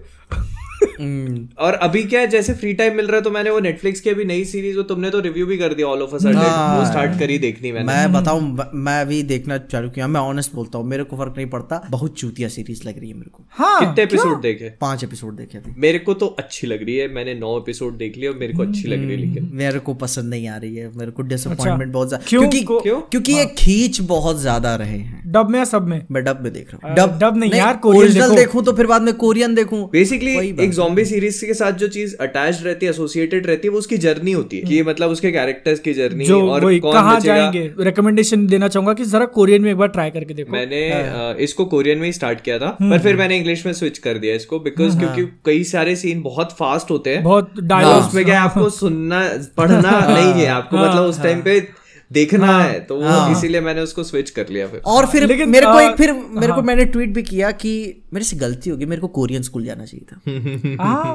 और अभी क्या है जैसे फ्री टाइम मिल रहा है तो मैंने वो नेटफ्लिक्स की अभी नई सीरीज़ वो तुमने तो रिव्यू भी कर दिया ऑल ऑफ़ अ सडन हाँ। वो स्टार्ट करी देखनी मैंने। मैं बताऊँ मैं अभी देखना चालू किया मैं ऑनेस्ट बोलता हूँ मेरे को फ़र्क नहीं पड़ता बहुत चूतिया सीरीज़ लग रही है मेरे को। हाँ कितने एपिसोड देखे? पाँच एपिसोड देखे अभी। मेरे को तो अच्छी लग रही है मैंने नौ एपिसोड देख लिए और मेरे को अच्छी लग रही है लेकिन मेरे को पसंद नहीं आ रही है मेरे को डिसअपॉइंटमेंट बहुत ज़्यादा क्योंकि क्योंकि ये खींच बहुत ज़्यादा रहे हैं। डब में या सब में? मैं डब में देख रहा हूँ। अ, डब नहीं यार, कोरियन ओरिजिनल देखूँ। तो फिर बाद में कोरियन देखूँ। बेसिकली एक जॉम्बी सीरीज़ के साथ जो चीज़ अटैच रहती है एसोसिएटेड रहती है वो उसकी जर्नी होती है कि मतलब उसके कैरेक्टर्स की जर्नी जो और कहाँ जाएँगे? रिकमेंडेशन देना चाहूँगा कि जरा कोरियन में एक बार ट्राई करके देखो। मैंने हाँ। इसको कोरियन में ही स्टार्ट किया था हम्म। पर फिर मैंने इंग्लिश में स्विच कर दिया इसको बिकॉज़ क्योंकि कई सारे सीन बहुत फास्ट होते हैं बहुत तो डायलॉग उसमें क्या है, आपको सुनना पढ़ना नहीं है आपको हाँ, मतलब उस टाइम पे देखना है तो वो इसीलिए मैंने उसको स्विच कर लिया फिर। और फिर लेकिन, मेरे को एक फिर मेरे को मैंने ट्वीट भी किया कि मेरे से गलती होगी मेरे को कोरियन स्कूल जाना चाहिए था। हाँ,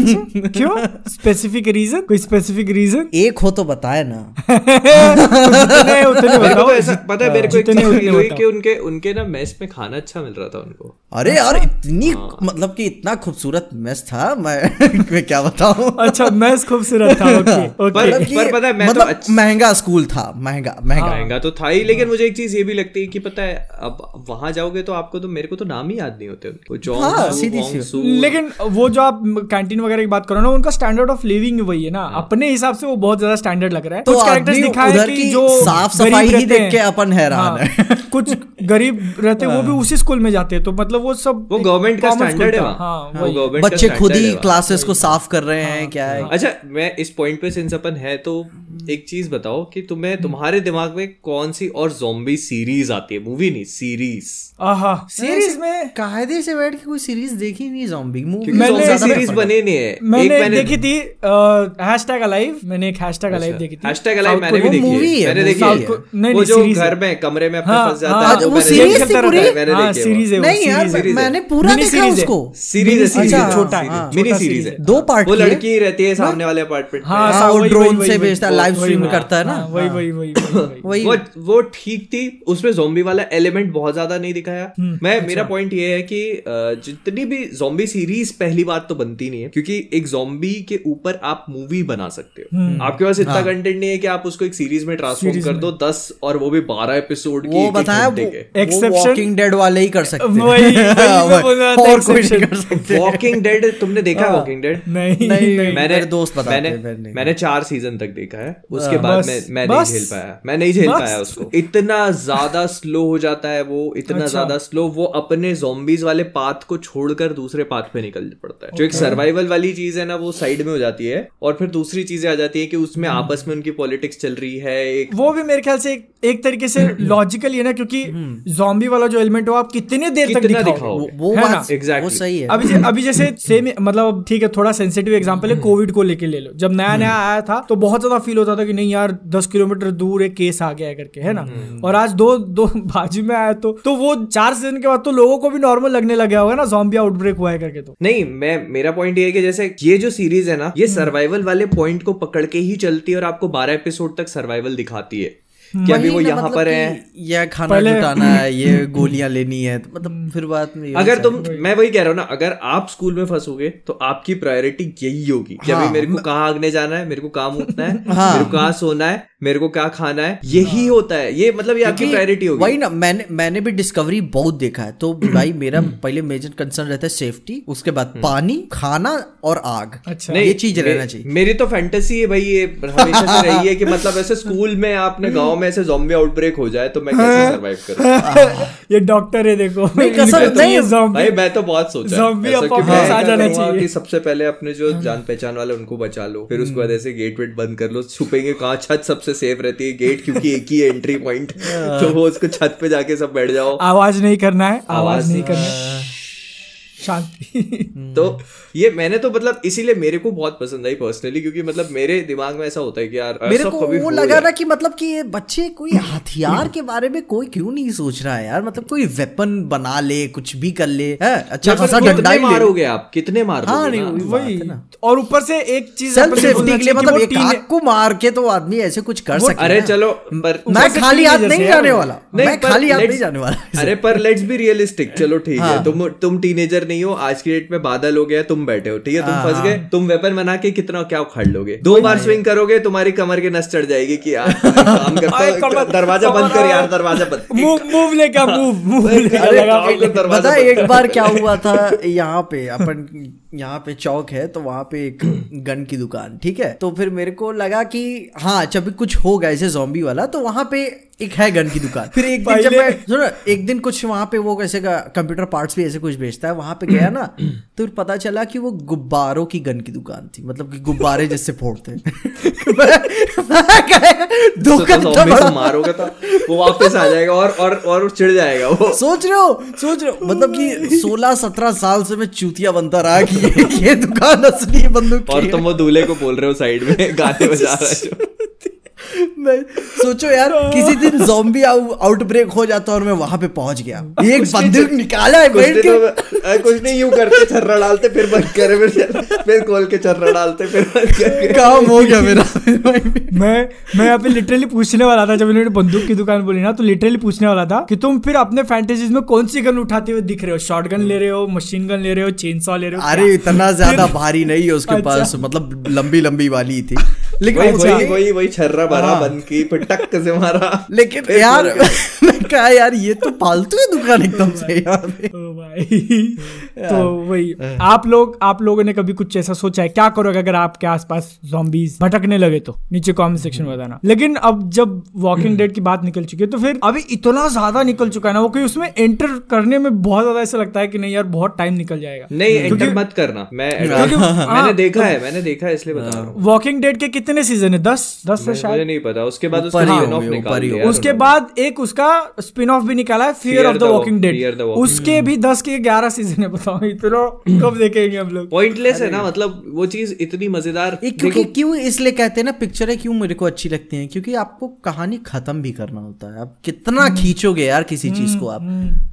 अच्छा, क्यों? स्पेसिफिक रीजन कोई स्पेसिफिक रीजन एक हो तो बताए ना। उतने उतने बताओ। ऐसा पता है मेरे को हुई कि उनके उनके ना मेस में खाना अच्छा मिल रहा था उनको। अरे यार इतनी हाँ। मतलब कि इतना खूबसूरत मेस था मैं क्या बताऊँ? अच्छा मैच खूबसूरत था ओके ओके पर- पता है, मैं तो मतलब अच्छा- महँगा स्कूल था महँगा महँगा। महँगा तो था ही लेकिन मुझे एक चीज़ ये भी लगती है कि पता है अब वहाँ जाओगे तो आपको तो मेरे को तो नाम ही याद नहीं होते उनके। वो हाँ, सीधी सी- लेकिन वो जो आप कैंटीन वगैरह की बात करो ना उनका स्टैंडर्ड ऑफ़ लिविंग वही है ना। अपने हिसाब से वो बहुत ज़्यादा स्टैंडर्ड लग रहा है। तो कुछ कैरेक्टर्स दिखाए कि जो साफ़ गरीब सफ़ाई ही रहते देख के अपन हैरान हाँ, है कुछ गरीब रहते वो भी उसी स्कूल में जाते हैं तो मतलब वो सब वो गवर्नमेंट का स्टैंडर्ड है। वहाँ। हाँ बच्चे खुद ही क्लासेस को साफ़ कर रहे हैं क्या है? अच्छा मैं इस पॉइंट पे सिंस अपन है तो एक चीज़ बताओ कि तुम्हें तुम्हारे दिमाग में कौन सी और जोम्बी सीरीज़ आती है? मूवी नहीं सीरीज़ आहा सीरीज़ में कायदे से बैठ के कोई सीरीज़ देखी नहीं जॉम्बी मूवी मैंने- सीरीज़ बने नहीं है। मैंने एक एक देखी थी हैशटैग अलाइव मैंने एक हैशटैग अलाइव देखी थी। हैशटैग अलाइव मैंने भी देखी है। मैंने देखी है। वो जो घर में कमरे में अपने हाँ, फंस जाता हाँ, है वो मैंने series देखी थी पूरी? मैंने हाँ, देखी है है नहीं यार मैंने पूरा देखा उसको। सीरीज़ है सीरीज़ series छोटा सीरीज़। मिनी सीरीज़ है। दो पार्ट वो लड़की रहती है सामने वाले अपार्टमेंट हाँ हाँ, ड्रोन से भेजता है लाइव स्ट्रीम करता है ना? हाँ, वही वही वही वही- वही। वो वो ठीक थी उसमें जोम्बी वाला एलिमेंट बहुत ज़्यादा नहीं दिखाया। हम्म, मैं अच्छा। मेरा पॉइंट ये है कि जितनी भी जोम्बी सीरीज़ पहली बात तो बनती नहीं है क्योंकि एक जोम्बी के ऊपर आप मूवी बना सकते हो। हम्म। आपके पास हाँ। इतना कंटेंट नहीं है कि आप उसको एक सीरीज़ में ट्रांसफॉर्म कर दो दस और वो भी बारह एपिसोड की वो बताया वॉकिंग डेड वाले ही कर सकते हैं। वॉकिंग डेड तुमने देखा हाँ। वॉकिंग डेड नहीं मैंने दोस्त हैं, मैंने- मैंने चार सीज़न तक देखा है। उसके हाँ, बाद मैं मैं नहीं झेल पाया। मैं नहीं झेल पाया उसको। इतना ज़्यादा स्लो हो जाता है वो इतना अच्छा। ज़्यादा स्लो वो अपने zombies वाले पाथ को छोड़कर दूसरे पाथ पे निकल पड़ता है। जो एक सर्वाइवल वाली चीज़ है ना वो साइड में हो जाती है और फिर दूसरी चीज़ें आ जाती है कि उसमें हम्म। आपस में उनकी पॉलिटिक्स चल रही है एक वो भी मेरे ख्याल से एक, एक तरीके से लॉजिकल है ना क्योंकि जॉम्बी वाला जो एलिमेंट हो आप कितने देर तक दिखाओ? वो है ना? सही है। अभी अभी जैसे सेम मतलब ठीक है थोड़ा सेंसिटिव एग्जांपल है कोविड को लेके ले लो। जब नया नया आया था तो बहुत ज़्यादा फील होता था कि नहीं यार दस किलोमीटर दूर एक केस आ गया है करके है ना? और आज दो दो बाजू में आया तो तो वो चार सीज़न के बाद तो लोगों को भी नॉर्मल लगने लग गया होगा ना जॉम्बी आउटब्रेक हुआ है करके तो। नहीं मैं मेरा पॉइंट ये है कि जैसे ये जो सीरीज़ है ना ये हम्म। सर्वाइवल वाले पॉइंट को पकड़ के ही चलती है और आपको बारह एपिसोड तक सर्वाइवल दिखाती है। कि अभी वो यहाँ मतलब पर है। ये खाना जुटाना है ये गोलियाँ लेनी है तो मतलब फिर बात में यही अगर तुम मैं वही कह रहा हूँ ना अगर आप स्कूल में फंसोगे तो आपकी प्रायोरिटी यही होगी कि अभी हाँ, मेरे को कहाँ आगने जाना है मेरे को कहाँ मुतना है हाँ। मेरे को कहाँ सोना है मेरे को क्या खाना है यही होता है। ये मतलब ये आपकी प्रायोरिटी होगी। वही ना मैंने मैंने भी डिस्कवरी बहुत देखा है। तो भाई मेरा पहले मेजर कंसर्न रहता है सेफ्टी उसके बाद पानी खाना और आग। अच्छा। ये चीज़ रहना चाहिए। मेरी तो फैंटेसी है भाई ये हमेशा से रही है कि मतलब ऐसे स्कूल में आपने गाँव में ऐसे जॉम्बी आउटब्रेक हो जाए तो मैं कैसे सरवाइव करूँ? ये डॉक्टर है देखो। नहीं, कसम इनके तो नहीं, भाई मैं तो बहुत सोचा है। कि आ जाना चाहिए। कि सबसे पहले अपने जो जान पहचान वाले उनको बचा लो। फिर उसके बाद ऐसे गेट वेट बंद कर लो। छुपेंगे कहाँ? छत सबसे सेफ़ रहती है गेट क्योंकि एक ही एंट्री पॉइंट तो वो उसको छत पे जाके सब बैठ जाओ। आवाज़ नहीं करना है आवाज़ नहीं। करना है। शांति। तो ये मैंने तो मतलब इसीलिए मेरे को बहुत पसंद आई पर्सनली क्योंकि मतलब मेरे दिमाग में ऐसा होता है कि यार मेरे को वो लगा ना कि मतलब कि ये बच्चे कोई हथियार के बारे में कोई क्यों नहीं सोच रहा है यार? मतलब कोई वेपन बना ले कुछ भी कर ले है? अच्छा खासा डंडा ही मारोगे आप? कितने मार हाँ नहीं वही और ऊपर से एक चीज़ सेल्फ सेफ्टी के लिए मतलब एक आग को मार के तो आदमी ऐसे कुछ कर सकता अरे चलो पर मैं खाली हाथ नहीं जाने वाला। मैं खाली हाथ नहीं जाने वाला। अरे पर लेट्स बी रियलिस्टिक चलो ठीक हाँ। है। तुम तुम टीनेजर नहीं हो आज की डेट में बादल हो गया तुम बैठे हो ठीक है? तुम हाँ, फंस गए तुम वेपन बना के कितना क्या उखाड़ लोगे? दो बार स्विंग करोगे तुम्हारी कमर की नस चढ़ जाएगी कि यार काम करता हूँ, दरवाज़ा बंद कर यार दरवाज़ा बंद। मूव मूव लेकर मूव मूव बता बंद। एक बार क्या हुआ था यहाँ पे अपन यहाँ पे चौक है तो वहाँ पे एक गन की दुकान ठीक है? तो फिर मेरे को लगा कि हाँ जब भी कुछ होगा ऐसे जॉम्बी वाला तो वहाँ पे एक है गन की दुकान। फिर एक दिन जब मैं सुनो एक दिन कुछ वहाँ पे वो कैसे का कंप्यूटर पार्ट्स भी ऐसे कुछ बेचता है वहाँ पे गया ना तो फिर पता चला कि वो गुब्बारों की गन की दुकान थी मतलब कि गुब्बारे जिससे फोड़ते हैं। तो मारोगे तो वो वापस आ जाएगा और और और चिढ़ जाएगा वो। सोच रहे हो सोच रहे हो। मतलब कि 16 17 साल से मैं चूतिया बनता रहा कि ये, दुकान असली बंदूक और तुम वो दूल्हे को बोल रहे हो साइड में गाने बजा रहा है सोचो यार किसी दिन जॉम्बी आउटब्रेक हो जाता और मैं वहाँ पे पहुँच गया। एक बंदूक निकाला है कुछ के। अ, कुछ नहीं यूँ करते छर्रा डालते फिर बंद करे फिर फिर खोल के छर्रा डालते फिर बंद करके। काम हो गया मेरा। मैं मैं यहाँ पे लिटरली पूछने वाला था जब इन्होंने बंदूक की दुकान बोली ना तो लिटरली पूछने वाला था कि तुम फिर अपने फैंटेसीज में कौन सी गन उठाते हुए दिख रहे हो? शॉर्ट गन ले रहे हो मशीन गन ले रहे हो चेन सॉ ले रहे हो? अरे इतना ज़्यादा भारी नहीं है उसके अच्छा। पास मतलब लंबी लंबी वाली थी। लेकिन वही अच्छा, वही वही वही छर्रा भरा बन बंद की फिर टक से मारा। लेकिन यार मैं कहा यार ये तो पालतू है दुकान एकदम से यार ओ भाई। तो वही आप लोग आप लोगों ने कभी कुछ ऐसा सोचा है? क्या करोगे अगर आपके आसपास zombies भटकने लगे तो? नीचे कमेंट सेक्शन में बताना। लेकिन अब जब वॉकिंग डेड की बात निकल चुकी है तो फिर अभी इतना ज़्यादा निकल चुका है ना वो कि उसमें एंटर करने में बहुत ज़्यादा ऐसा लगता है कि नहीं यार बहुत टाइम निकल जाएगा। नहीं क्योंकि- एंटर मत करना। मैं मैंने हाँ, देखा है मैंने देखा है इसलिए बता रहा हूँ। वॉकिंग डेड के कितने सीज़न है? दस दस से शायद? नहीं पता। उसके बाद उसका ही ही बाद एक उसका स्पिन ऑफ़ भी निकाला है Fear of the Walking Dead उसके भी दस के ग्यारह सीज़न है बताओ इतना कब देखेंगे हम लोग? पॉइंटलेस है ना मतलब वो चीज़ इतनी मज़ेदार। क्योंकि क्यों इसलिए कहते हैं ना पिक्चरें क्यों मेरे को अच्छी लगती हैं? क्योंकि आपको कहानी खत्म भी करना होता है। आप कितना खींचोगे यार किसी चीज़ को आप।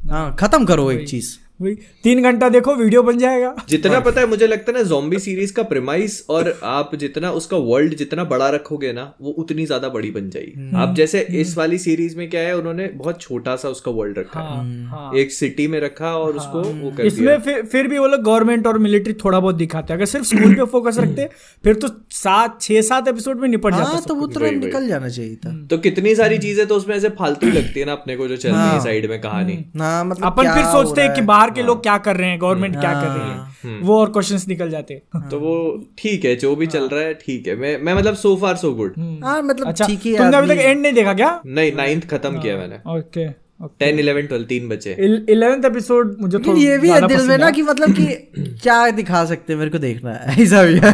हाँ खत्म करो एक चीज़। तीन घंटा देखो वीडियो बन जाएगा। जितना पता है मुझे लगता है ना जॉम्बी सीरीज़ का प्रेमाइस और आप जितना उसका वर्ल्ड जितना बड़ा रखोगे ना वो उतनी ज़्यादा बड़ी बन जाएगी। आप जैसे इस वाली सीरीज़ में क्या है उन्होंने बहुत छोटा सा उसका वर्ल्ड रखा। हाँ, हाँ। एक सिटी में रखा और हाँ, उसको वो कर दिया। इसमें फिर फिर भी वो लोग गवर्नमेंट और मिलिट्री थोड़ा बहुत दिखाते हैं। अगर सिर्फ़ स्कूल पे फोकस रखते फिर तो सात छह सात एपिसोड में निपट जाता हाँ तो वो तुरंत निकल जाना चाहिए था। तो कितनी सारी चीज़ें तो उसमें ऐसे फालतू लगती है ना अपने को जो चल रही है साइड में कहानी। हाँ मतलब अपन फिर सोचते हैं कि है? बाहर के लोग क्या कर रहे हैं? गवर्नमेंट क्या कर रही हाँ। है। वो और क्वेश्चंस निकल जाते। हैं। तो वो ठीक है जो भी चल रहा है ठीक है। मैं मैं मतलब सो फार सो गुड हाँ मतलब अच्छा ठीक है तुमने अभी तक एंड नहीं देखा क्या? नहीं नाइन्थ खत्म किया मैंने। ओके टेन इलेवन ट्वेल्व तीन बचे। इलेवेंथ एपिसोड मुझे ये भी है दिल में ना कि मतलब कि क्या दिखा सकते हैं मेरे को देखना है ऐसा भी है।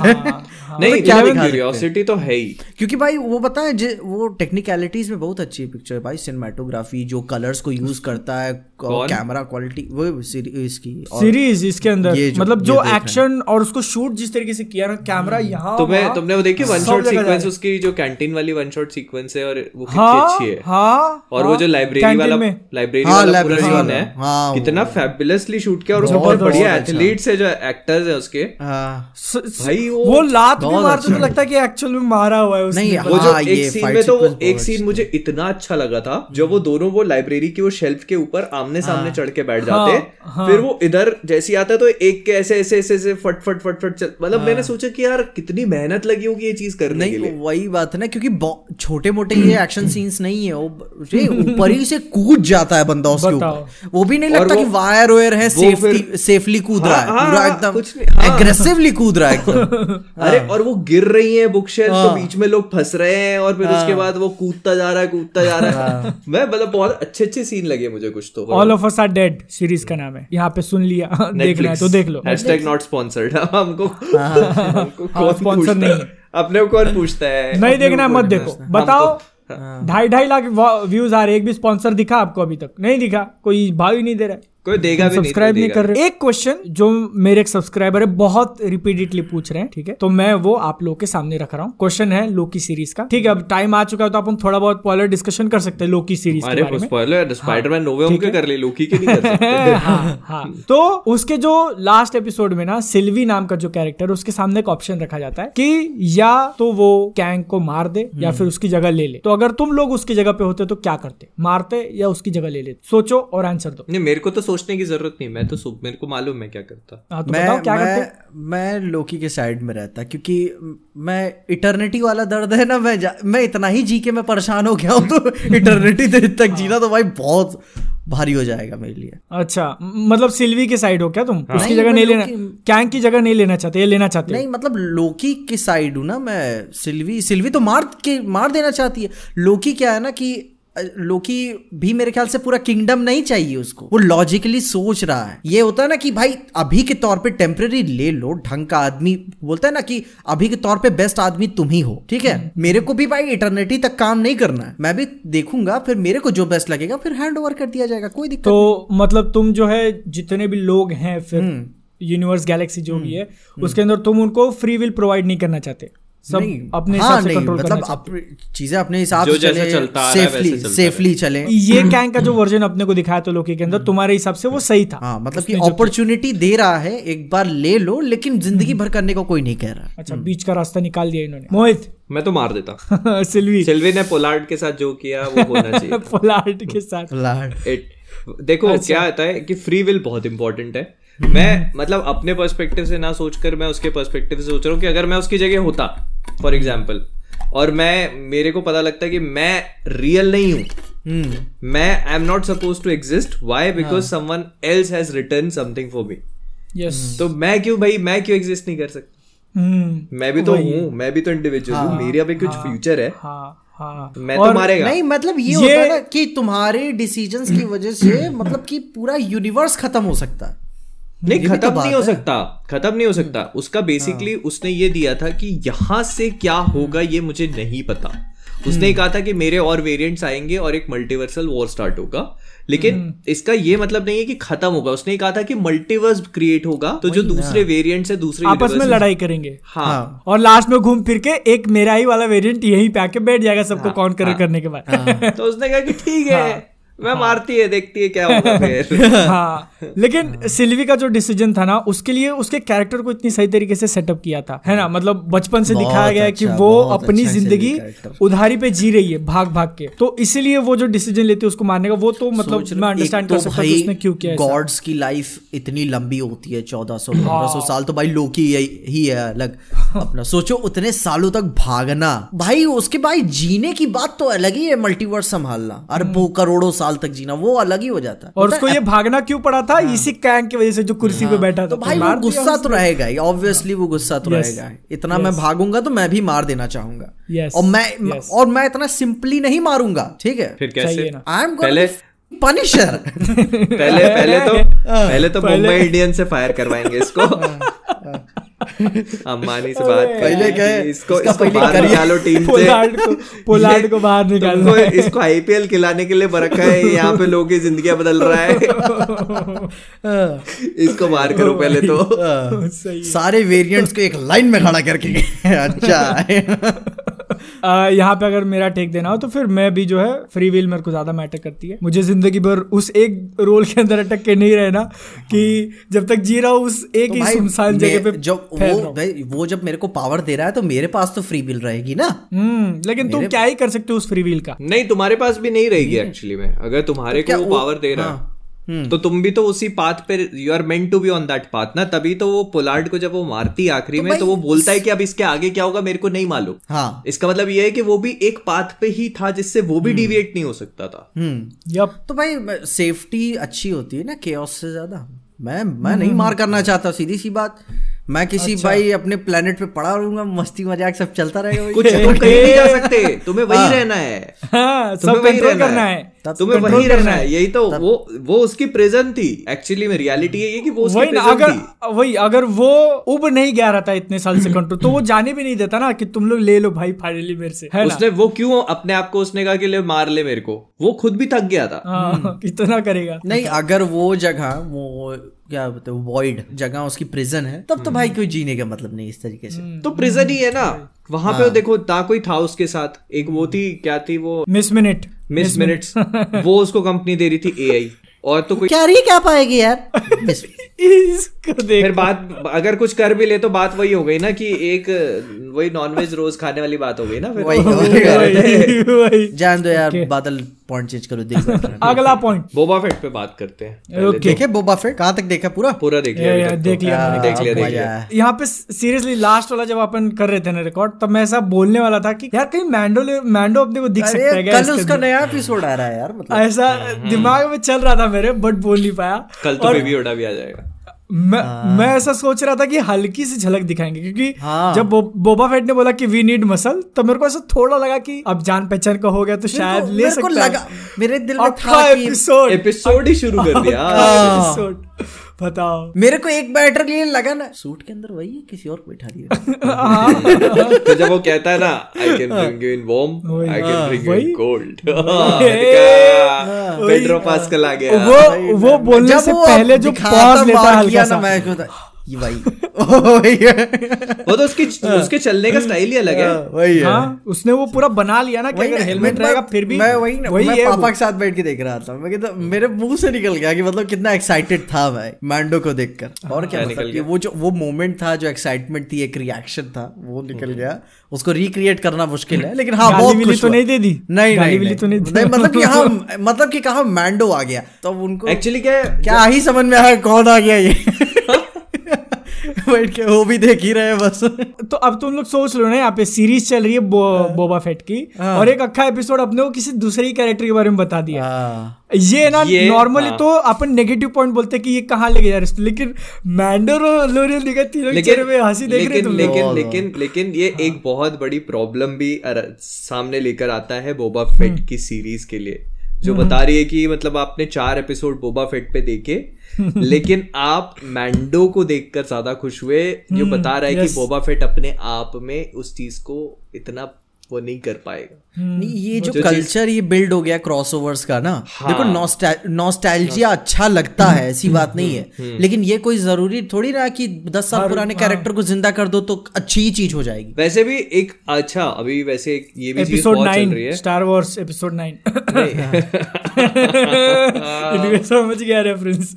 नहीं मतलब क्या दिखा हैं? क्यूरियोसिटी तो है ही। क्योंकि भाई वो पता है वो टेक्निकलिटीज में बहुत अच्छी पिक्चर है भाई सिनेमाटोग्राफी जो कलर्स को यूज़ करता है कैमरा क्वालिटी वो सीरीज़ की सीरीज़ इसके अंदर। मतलब जो हैं। एक्शन और उसको शूट जिस तरीके से किया ना कैमरा यहाँ तुम्हें वहाँ, तुमने वो देखी वन शॉट सीक्वेंस उसकी जो कैंटीन वाली वन शॉट सीक्वेंस है और वो कितनी हाँ अच्छी है। हाँ और वो हाँ, जो लाइब्रेरी वाला। लाइब्रेरी हाँ, वाला पूरा सीन है हाँ, कितना फैबुलसली शूट किया और बहुत बहुत बढ़िया अच्छा। एथलीट्स है जो एक्टर्स है उसके। हाँ, भाई वो- वो लात भी बहुत तो। लगता है कि एक्चुअल में मारा हुआ है उसने नहीं, वो जो हाँ, एक सीन में तो वो एक सीन मुझे इतना अच्छा लगा था जब वो दोनों वो लाइब्रेरी की वो शेल्फ के ऊपर आमने सामने चढ़ के बैठ जाते हाँ, फिर वो इधर जैसे आता तो एक के ऐसे ऐसे ऐसे ऐसे फट फट फट फट चल मतलब मैंने सोचा कि यार कितनी मेहनत लगी होगी ये चीज़ करने के नहीं लिए। वही बात है ना क्योंकि छोटे मोटे ये एक्शन सीन्स नहीं है वो ऊपर ही से कूद जाता है बंदा उसके ऊपर। वो भी नहीं लगता कि वायर वायर है सेफली सेफली कूद रहा है हाँ, पूरा हाँ, एकदम कुछ नहीं, हाँ। एग्रेसिवली कूद रहा है अरे और वो गिर रही है बुक शेल्फ तो बीच में लोग फंस रहे हैं और फिर उसके बाद वो कूदता जा रहा है कूदता जा रहा है। मैं मतलब बहुत अच्छे अच्छे सीन लगे मुझे कुछ तो। All of us are dead series का नाम है। यहाँ पे सुन लिया देखना है तो देख लो। हैशटैग नॉट स्पॉन्सर्ड हमको हाँ, पूछता नहीं है? अपने को कौन पूछता है? नहीं देखना मत देखो। बताओ। ढाई ढाई लाख व्यूज़ आ रहे एक भी स्पॉन्सर दिखा आपको अभी तक। नहीं दिखा कोई भाव ही नहीं दे रहा है। कोई देगा भी नहीं सब्सक्राइब कोई नहीं कर रहे। एक क्वेश्चन जो मेरे एक सब्सक्राइबर है बहुत रिपीटेडली पूछ रहे हैं ठीक है? तो मैं वो आप लोग के सामने रख रहा हूँ। क्वेश्चन है लोकी सीरीज़ का। ठीक है अब टाइम आ चुका है तो अपन थोड़ा बहुत पॉलर डिस्कशन कर सकते हैं लोकी सीरीज़ के अरे बारे में। स्पॉइलर स्पाइडरमैन नोवे होम के कर ले लोकी के नहीं कर सकते। हाँ, हाँ. तो उसके जो लास्ट एपिसोड में ना सिल्वी नाम का जो कैरेक्टर उसके सामने एक ऑप्शन रखा जाता है कि या तो वो कैंग को मार दे या फिर उसकी जगह ले ले। तो अगर तुम लोग उसकी जगह पे होते तो क्या करते? मारते या उसकी जगह ले लेते? सोचो और आंसर दो। नहीं मेरे को तो सोचने की ज़रूरत नहीं मैं तो सो- मेरे को मालूम मैं क्या करता। हाँ, तो मैं क्या मैं करते मैं लोकी के साइड में रहता क्योंकि मैं इटर्निटी वाला दर्द है ना मैं मैं इतना ही जी के मैं परेशान हो गया हूँ तो इटर्निटी देर तक जीना तो भाई बहुत भारी हो जाएगा मेरे लिए। अच्छा मतलब सिल्वी के साइड हो क्या तुम? हाँ। उसकी जगह नहीं लेना कैंग की जगह नहीं लेना चाहते ये लेना चाहते नहीं मतलब लोकी की साइड हूँ ना मैं सिल्वी सिल्वी तो मार के मार देना चाहती है। लोकी क्या है ना कि लोकी भी मेरे ख्याल से पूरा किंगडम नहीं चाहिए उसको। वो लॉजिकली सोच रहा है। ये होता है ना कि भाई अभी के तौर पे टेम्पररी ले लो ढंग का आदमी बोलता है ना कि अभी के तौर पे बेस्ट आदमी तुम ही हो ठीक है? मेरे को भी भाई इटर्निटी तक काम नहीं करना है। मैं भी देखूँगा फिर मेरे को जो बेस्ट लगेगा फिर हैंड ओवर कर दिया जाएगा कोई दिक्कत तो मतलब तुम जो है जितने भी लोग हैं फिर हम्म। यूनिवर्स गैलेक्सी जो भी है उसके अंदर तुम उनको फ्री विल प्रोवाइड नहीं करना चाहते। सब अपने हाँ, से नहीं, कंट्रोल मतलब चीज़ें अपने हिसाब से चले चलता आ रहा है, सेफली सेफली चले। ये कैंग का जो वर्जन अपने को दिखाया तो लोकी के अंदर तुम्हारे हिसाब से वो सही था। हाँ मतलब कि अपॉर्चुनिटी दे रहा है एक बार ले लो लेकिन ज़िंदगी भर करने को कोई नहीं कह रहा। अच्छा बीच का रास्ता निकाल दिया इन्होंने। मोहित। मैं तो मार देता। सिल्वी। सिल्वी ने पोलार्ड के साथ जो किया वो होना चाहिए। पोलार्ड के साथ। इट देखो अच्छा। क्या आता है कि फ्री विल बहुत इंपॉर्टेंट है। मैं मतलब अपने पर्सपेक्टिव से ना सोचकर मैं उसके पर्सपेक्टिव से सोच रहा हूँ कि अगर मैं उसकी जगह होता फॉर एग्ज़ाम्पल और मैं मेरे को पता लगता है कि मैं रियल नहीं हूँ। हम्म। मैं I am not suppose to exist why because someone else has return something for me yes तो मैं क्यों भाई मैं क्यों एग्जिस्ट नहीं कर सकता? हम्म। मैं भी तो हूँ मैं भी तो इंडिविजुअल हूँ मेरा भी कुछ फ्यूचर है। हाँ हाँ। मैं तो मारेगा। नहीं मतलब ये, ये- होता है ना कि तुम्हारे डिसीजंस की वजह से मतलब कि पूरा यूनिवर्स खत्म हो सकता है। नहीं तो खत्म नहीं हो सकता खत्म नहीं हो सकता। उसका बेसिकली उसने ये दिया था कि यहाँ से क्या होगा ये मुझे नहीं पता। उसने कहा था कि मेरे और वेरिएंट्स आएँगे और एक मल्टीवर्सल वॉर स्टार्ट होगा। लेकिन इसका ये मतलब नहीं है कि खत्म होगा। उसने कहा था कि मल्टीवर्स क्रिएट होगा। तो जो दूसरे वेरिएंट्स है दूसरे आपस में लड़ाई करेंगे। हाँ। और लास्ट में घूम फिर के एक मेरा ही वाला वेरिएंट यहीं पे आके बैठ जाएगा सबको कॉन कर करने के बाद। तो उसने कहा कि ठीक है। मैं मारती है देखती है क्या होगा फिर। हाँ। लेकिन सिल्वी का जो डिसीज़न था ना उसके लिए उसके कैरेक्टर को इतनी सही तरीके से सेटअप किया था। है ना? मतलब बचपन से दिखाया गया है कि अच्छा, वो अपनी अच्छा ज़िंदगी उधारी पे जी रही है भाग भाग के। तो इसीलिए वो जो डिसीज़न लेती है उसको मारने का वो तो मतलब मैं अंडरस्टैंड कर सकता हूँ उसने क्यों किया गॉड्स तो की लाइफ इतनी लंबी होती है चौदह सौ पंद्रह सौ साल तो भाई लोकी ही है अलग। अपना सोचो उतने सालों तक भागना। भाई उसके भाई जीने की बात तो अलग ही है मल्टीवर्स संभालना। अरबों करोड़ों साल तक जीना वो अलग ही हो जाता। और उसको ये भागना क्यों पड़ा था? इसी कैंग की वजह से जो कुर्सी पे बैठा था तो भाई वो गुस्सा तो रहेगा ही ऑब्वियसली वो गुस्सा तो रहेगा इतना मैं भागूँगा तो मैं भी मार देना चाहूँगा। Yes. और मैं Yes. और मैं इतना सिंपली नहीं मारूँगा ठीक है? फिर कैसे? आई एम पहले पनिशर पहले पहले तो पहले तो मुंबई इंडियंस से फायर करवाएँगे इसको। अंबानी से बात पहले क्या गए, इसको इसको बाहर निकालो टीम से। पोलार्ड को पोलार्ड को बाहर निकालो इसको आईपीएल खिलाने के लिए बरखा है यहाँ पे लोगों की ज़िंदगी बदल रहा है। इसको बाहर करो पहले तो। सारे वेरिएंट्स को एक लाइन में खड़ा करके। अच्छा। यहाँ पे अगर मेरा टेक देना हो तो फिर मैं भी जो है फ्री विल मेरे को ज़्यादा मैटर करती है। मुझे ज़िंदगी भर उस एक रोल के अंदर अटक के नहीं रहना कि जब तक जी रहा हूँ उस एक तो ही सुनसान जगह पे जब वो भाई, वो जब मेरे को पावर दे रहा है तो मेरे पास तो फ्री विल रहेगी ना। हम्म लेकिन तुम क्या ही कर सकते हो उस फ्री विल का? नहीं तुम्हारे पास भी नहीं रहेगी एक्चुअली में। अगर तुम्हारे तो को वो- पावर दे रहा है हाँ, हम्म। तो तुम भी तो उसी पाथ पे you are meant to be on that path ना? तभी तो वो पोलार्ड को जब वो मारती है आखिरी में तो वो बोलता है कि अब इसके आगे क्या होगा मेरे को नहीं मालूम। हाँ। इसका मतलब ये है कि वो भी एक पाथ पे ही था जिससे वो भी डिविएट नहीं हो सकता था। हम्म यप तो भाई सेफ्टी अच्छी होती है ना केओस से ज़्यादा? मैं मैं नहीं मार करना चाहता सीधी सी बात। मैं किसी अच्छा। भाई अपने प्लेनेट पे पड़ा रहूँगा मस्ती मज़ाक सब चलता रहेगा। कुछ तुम कहीं नहीं जा सकते। तुम्हें वही रहना है। हाँ, सब वही कंट्रोल रहना करना है। है तुम्हें वही रहना है यही तो वो वो उसकी प्रेजेंट थी। एक्चुअली में रियलिटी है ये कि वो उसकी वही अगर थी। वही अगर वो उब नहीं गया रहता इतने साल से कंट्रोल तो वो जाने भी नहीं देता ना कि तुम लोग ले लो भाई फाइनली मेरे से है ना? उसने वो क्यों अपने आप को उसने कहा कि ले मार ले मेरे को। वो खुद भी थक गया था। हाँ, कितना करेगा। नहीं अगर वो जगह वो क्या बोलते हैं वॉइड जगह उसकी प्रिजन है तब तो भाई कोई जीने का मतलब नहीं इस तरीके से। तो प्रिजन ही है ना। वहाँ पे देखो ना कोई था उसके साथ। एक वो थी क्या थी वो? मिस मिनट मिस मिनट्स वो उसको कंपनी दे रही थी एआई और तो कोई क्या रही क्या पाएगी यार? मिस- इसको देख। फिर बात अगर कुछ कर भी ले तो बात वही हो गई ना कि एक वही नॉनवेज रोज खाने वाली बात हो गई ना फिर। वही वही- वही वही जान दो यार बादल पॉइंट चेंज करो देख हैं। अगला पॉइंट बोबा फेट पे बात करते हैं। ओके देखे। बोबा फेट कहाँ तक देखा पूरा? पूरा देख लिया तो। देख लिया देख लिया देख लिया। यहाँ पे सीरियसली लास्ट वाला जब अपन कर रहे थे ना रिकॉर्ड तब मैं ऐसा बोलने वाला था कि यार कहीं मैंडो मैंडो अपने को दिख सकता है कल उसका नया एपिसोड आ रहा है यार मतलब। ऐसा दिमाग में चल रहा था मेरे बट बोल नहीं पाया। कल तो बेबी ओडा भी आ जाएगा। मैं मैं ऐसा सोच रहा था कि हल्की सी झलक दिखाएँगे क्योंकि हाँ। जब बो, बोबा फेट ने बोला कि वी नीड मसल तो मेरे को ऐसा थोड़ा लगा कि अब जान पहचान का हो गया तो शायद ले सकता लगा मेरे दिल में था एपिसोड एपिसोड ही शुरू कर दिया। एपिसोड बताओ। मेरे को एक बैटर लिए लगा ना सूट के अंदर वही है किसी और को बैठा दिया। तो जब वो कहता है ना I can bring you in warm I can bring you in cold Pedro Pascal आ गया। वो वो बोलने से पहले जो पॉज लेता है हल्का सा। ना मैं को ये भाई। वही वो तो उसकी उसके चलने का स्टाइल ही अलग है। वही है। हाँ उसने वो पूरा बना लिया ना कि अगर हेलमेट रहेगा फिर भी मैं वही ना वही मैं पापा के साथ बैठ के देख रहा था। मैं कहता मेरे मुँह से निकल गया कि मतलब कितना एक्साइटेड था मैं मैंडो को देखकर। और क्या हाँ, मतलब निकल गया। वो जो वो मोमेंट था जो एक्साइटमेंट थी एक रिएक्शन था वो निकल गया। उसको रिक्रिएट करना मुश्किल है लेकिन हाँ बहुत खुश तो नहीं दे दी? नहीं नहीं तो नहीं दी? मतलब कि हाँ मतलब कि कहा मैंडो आ गया। तो उनको एक्चुअली क्या क्या ही समझ में आया कौन आ गया ये। बैठ के वो भी देख ही रहे हैं बस। तो अब तुम लोग सोच लो ना यहाँ पे सीरीज़ चल रही है बो, बोबा फेट की और एक अक्खा एपिसोड अपने को किसी दूसरे कैरेक्टर के बारे में बता दिया। हाँ। ये ना नॉर्मली हाँ। तो अपन नेगेटिव पॉइंट बोलते हैं कि ये कहाँ लेके जा रहे हैं लेकिन मैंडर और लोरियल दिखा तीनों चेहरे में हँसी देख रहे लेकिन तुम लेकिन लेकिन लेकिन ये एक बहुत बड़ी प्रॉब्लम भी सामने लेकर आता है बोबा फेट की सीरीज़ के लिए। जो बता रही है कि मतलब आपने चार एपिसोड बोबा फेट पे देखे लेकिन आप मैंडो को देखकर ज़्यादा खुश हुए जो बता रहा है कि बोबा फेट अपने आप में उस चीज़ को इतना वो नहीं कर पाएगा। नहीं ये जो जो कल्चर ये बिल्ड हो गया क्रॉसओवर्स का ना हाँ। देखो नॉस्टैल्जिया अच्छा लगता है ऐसी बात नहीं हम्म, है। लेकिन ये कोई ज़रूरी थोड़ी ना कि दस साल हर- पुराने हाँ। कैरेक्टर को ज़िंदा कर दो तो अच्छी ही चीज़ हो जाएगी। वैसे भी एक अच्छा अभी वैसे एक ये भी episode nine Star Wars episode nine समझ गया रेफरेंस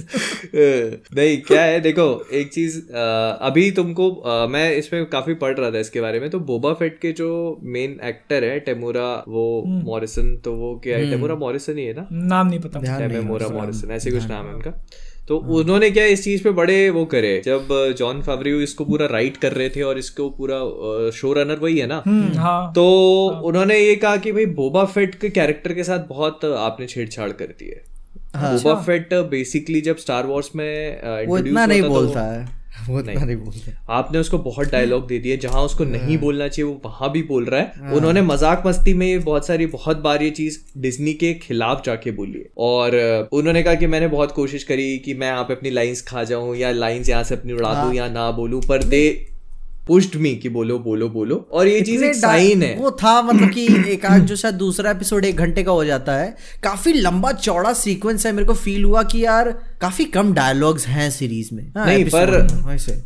नहीं क्या है देखो एक चीज़ अभी तुमको मैं इसमें काफ़ी पढ़ रहा था इसके बारे में तो बोबा फेट के जो मेन एक्टर है टेमुरा वो मॉरिसन तो वो क्या है? टेमुरा मॉरिसन ही है ना? नाम नहीं पता। टेमुरा मॉरिसन ऐसे कुछ नाम है उनका। तो उन्होंने क्या इस चीज़ पे बड़े वो करे? जब जॉन फावरियो इसको पूरा राइट कर रहे थे और इसको पूरा शो रनर वही है ना? हम्म, हाँ। तो हाँ, उन्होंने ये कहा कि भाई बोबा फेट के कैरेक्टर के साथ बहुत आपने छेड़छाड़ कर दी है। हाँ, बोबा फेट बेसिकली जब स्टार वॉर्स में वो इतना नहीं तो बोलता है। नहीं। बोलते आपने उसको बहुत डायलॉग दे दिए जहाँ उसको नहीं बोलना चाहिए वो वहाँ भी बोल रहा है। उन्होंने मज़ाक मस्ती में ये बहुत सारी बहुत बार ये चीज़ डिज्नी के खिलाफ जाके बोली। है और उन्होंने कहा कि मैंने बहुत कोशिश करी कि मैं यहाँ पे अपनी लाइन्स खा जाऊँ या लाइन्स यहाँ से अपनी उड़ा दू या ना बोलूँ पर दे पुश्ड मी कि बोलो बोलो बोलो। और ये चीज़ एक साइन है। वो था मतलब कि एक आज जो शायद दूसरा एपिसोड एक घंटे का हो जाता है। काफ़ी लंबा चौड़ा सीक्वेंस है। मेरे को फील हुआ कि यार काफ़ी कम डायलॉग्स हैं सीरीज़ में। हाँ, नहीं पर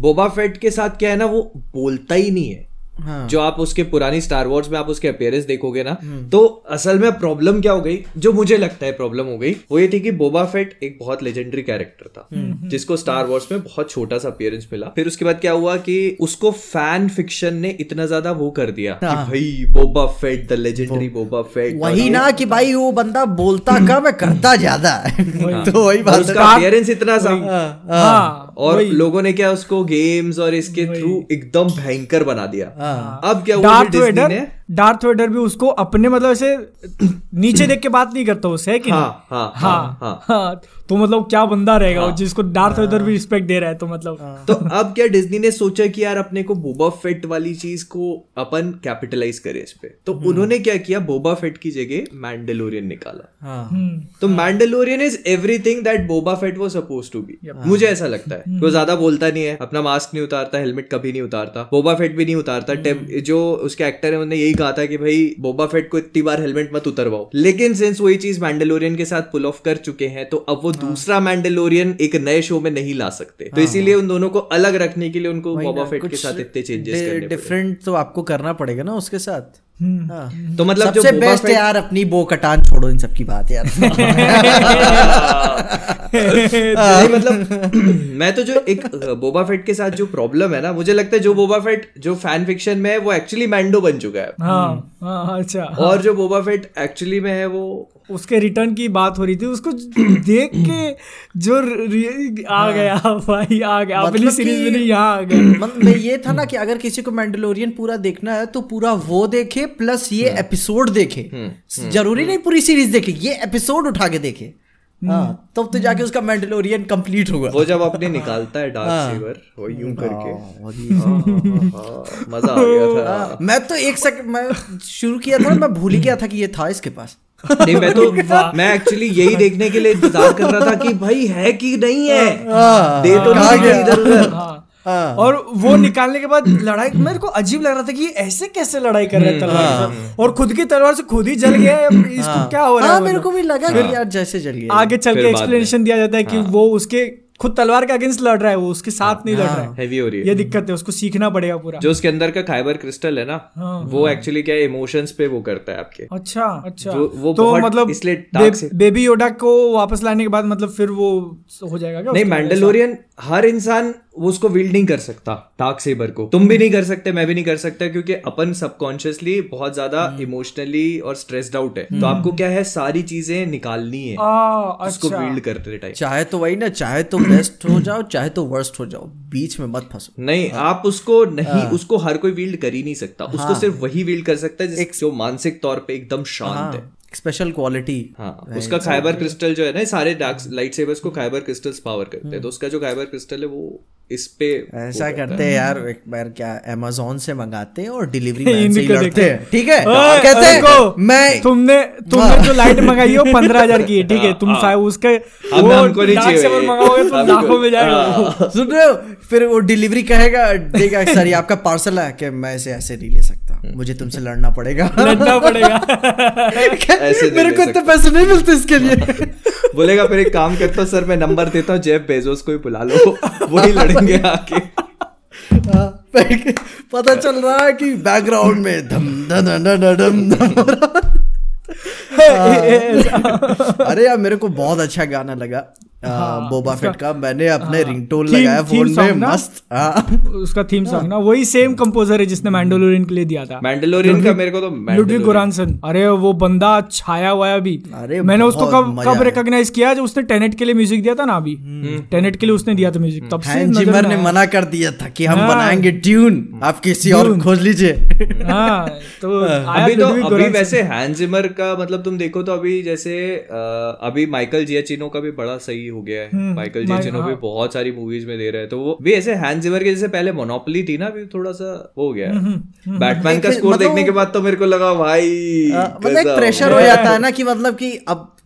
बोबा फेट के साथ क्या है ना वो बोलता ही नहीं है। हाँ। जो आप उसके पुरानी स्टार वॉर्स में आप उसके अपियरेंस देखोगे ना हम्म। तो असल में प्रॉब्लम क्या हो गई? जो मुझे लगता है प्रॉब्लम हो गई वो ये थी कि बोबा फेट एक बहुत लेजेंडरी कैरेक्टर था हम्म। जिसको स्टार वॉर्स में बहुत छोटा सा अपियरेंस मिला। फिर उसके बाद क्या हुआ कि उसको फ़ैन फिक्शन ने इतना ज़्यादा वो कर दिया कि भाई Boba Fett the legendary Boba Fett हाँ। वही ना कि भाई वो बंदा बोलता कम है करता ज़्यादा है। तो वही बात उसका अपियरेंस इतना सा हाँ। और लोगों ने क्या उसको गेम्स और इसके थ्रू एकदम भयंकर बना दिया। हाँ। अब क्या हुआ डार्थ वेडर ने डार्थ वेडर भी उसको अपने मतलब ऐसे नीचे देख के बात नहीं करता उससे है कि हाँ, नहीं? हाँ, हाँ हाँ, हाँ। तो मतलब क्या बंदा रहेगा वो जिसको डार्थ हाँ, वेडर भी रिस्पेक्ट दे रहा है तो मतलब। हाँ, तो अब क्या डिज्नी ने सोचा कि यार अपने को बोबा फेट वाली चीज़ को अपन कैपिटलाइज करे इस पे? तो उन्होंने क्या किया? बोबा फेट की जगह मैंडलोरियन निकाला। हाँ। हम्म, तो Mandalorian is everything that Boba Fett वो सपोज़ टू बी मुझे ऐसा लगता है। वो ज़्यादा बोलता नहीं है। अपना मास्क नहीं उतारता हेलमेट कभी नहीं उतारता। बोबा फेट भी नहीं उतारता। जो उसके एक्टर है उन्होंने यही कहा था कि भाई बोबा फेट को इतनी बार हेलमेट मत उतरवाओ। लेकिन सिंस वही चीज़ मैंडलोरियन के साथ पुल ऑफ़ कर चुके हैं तो अब वो दूसरा मैंडलोरियन एक नए शो में नहीं ला सकते। तो इसीलिए उन दोनों को अलग रखने के लिए उनको बोबा फेट के साथ इतने चेंजेस करने डिफरेंट तो आपको करना पड़ेगा ना उसके साथ। हाँ। तो मतलब सबसे बेस्ट है यार अपनी बो कटान छोड़ो इन सबकी बात यार। नहीं मतलब मैं तो जो एक बोबा फेट के साथ जो प्रॉब्लम है ना मुझे लगता है जो बोबा फेट जो फ़ैन फिक्शन में है वो एक्चुअली मैंडो बन चुका है। हाँ हाँ अच्छा। और जो बोबा फेट एक्चुअली में है वो उसके रिटर्न की बात हो रही थी उसको देख के जो आ गया भाई आ गया। मतलब अपनी सीरीज़ में नहीं यहाँ आ गया। मतलब ये था ना कि अगर किसी को मैंडलोरियन पूरा देखना है तो पूरा वो देखे प्लस ये एपिसोड देखे। ज़रूरी नहीं पूरी सीरीज़ देखे ये एपिसोड उठा के देखे। हाँ तब तो जाके उसका मैंडलोरियन कंप्लीट होगा। वो जब अपने निकालता है डार्क सेवर वो यूँ करके। हाँ, मज़ा आ गया था। हाँ, मैं तो एक सेकंड मैं शुरू किया था मैं भूल ही गया था कि ये था इसके पास। नहीं मैं तो मैं एक्चुअली यही देखने के लिए इंतज़ार कर रहा था कि भाई है कि नहीं है? दे तो नहीं इधर उधर। हाँ। हाँ। और वो निकालने के बाद लड़ाई मेरे को अजीब लग रहा था कि ऐसे कैसे लड़ाई कर रहे है तलवार और खुद की तलवार से खुद ही जल गया है इसको क्या हो रहा हाँ है मेरे मतलब? को भी लगा कि यार जैसे जल गया। आगे चल के एक्सप्लेनेशन दिया जाता है कि वो उसके खुद तलवार के अगेंस्ट लड़ रहा है वो उसके साथ नहीं लड़ रहा है। हैवी हो रही है। ये दिक्कत है उसको सीखना पड़ेगा पूरा। जो उसके अंदर का खाइबर क्रिस्टल है ना हाँ, वो एक्चुअली क्या इमोशंस पे वो करता है आपके। अच्छा अच्छा। वो तो मतलब इसलिए बेबी योडा को वापस लाने के बाद मतलब फिर वो हो जाएगा क्या नहीं मैंडलोरियन हर इंसान उसको विल्ड नहीं कर सकता डार्क सेबर को। तुम भी नहीं कर सकते मैं भी नहीं कर सकता क्योंकि अपन सबकॉन्शियसली बहुत ज़्यादा हम्म। इमोशनली और स्ट्रेस्ड आउट है। तो आपको क्या है सारी चीज़ें निकालनी है। आ, उसको अच्छा। विल्ड करते टाइम। चाहे तो वही ना चाहे तो बेस्ट हो जाओ चाहे तो वर्स्ट हो जाओ बीच में मत फंसो। नहीं आप उसको नहीं उसको हर कोई विल्ड कर ही नहीं सकता। उसको सिर्फ़ वही विल्ड कर सकता है जो मानसिक तौर पे एकदम शांत है। स्पेशल क्वालिटी हाँ उसका खाइबर क्रिस्टल जो है ना सारे डार्क लाइट सेवर्स को खाइबर क्रिस्टल्स पावर करते हैं। तो उसका जो खाइबर क्रिस्टल है वो इस पे ऐसा करते हैं यार एक बार क्या अमेजोन से मंगाते हैं और डिलीवरी मैन से ही लड़ते हैं। ठीक है? कहते हैं मैं तुमने तुमने जो लाइट मंगाई है वो पंद्रह हज़ार की है ठीक है? तुम शायद उसके वो डार्क सेवर मंगाओगे तो लाखों में जाएगा। सुन रहे हो? फिर वो डिलीवरी कहेगा देगा सर ये आपका पार्सल है कि मैं इसे ऐसे नहीं ले सकता। मुझे तुमसे लड़ना पड़ेगा लड़ना पड़ेगा ऐसे मेरे को इतने पैसे नहीं मिलते इसके लिए बोलेगा फिर एक काम करता हूँ सर मैं नंबर देता हूँ जेफ बेजोस को ही बुला लो वही लड़ेंगे आके हाँ, पता चल रहा है कि बैकग्राउंड में धम धम धम धम धम धम हो रहा है। अरे यार मेरे को बहुत अच्छा गाना लगा। बोबा फेट का। मैंने अपने रिंगटोन लगाया फ़ोन में मस्त। हाँ। उसका थीम सॉन्ग ना? वही सेम कंपोजर है जिसने मैंडोलोरियन के लिए दिया था। मैंडलोरियन का मेरे को तो लुडविग गोरानसन अरे वो बंदा छाया हुआ है अभी। अरे मैंने उसको कब कब रिकॉग्नाइज किया जब उसने टेनेट के लिए म्यूज़िक दिया था ना अभी? टेनेट के लिए उसने दिया था म्यूज़िक तब से जिमर ने मना कर दिया था कि हम हाँ। बनाएँगे ट्यून आप किसी और खोज लीजिए। हाँ तो अभी तो अभी वैसे हैंस जिमर का मतलब तुम देखो तो अभी जैसे अ, अभी माइकल जियाचिनो का भी बड़ा सही हो गया है। माइकल जियाचिनो भी बहुत सारी मूवीज़ में दे रहे हैं। तो वो भी ऐसे हैंस जिमर के जैसे पहले मोनोपोली थी ना अभी थोड़ा सा वो हो गया बैटमैन का स्कोर मतलब- देखने के बाद तो मेरे को लगा भाई मतलब प्रेशर हो जाता है ना कि मतलब कि अब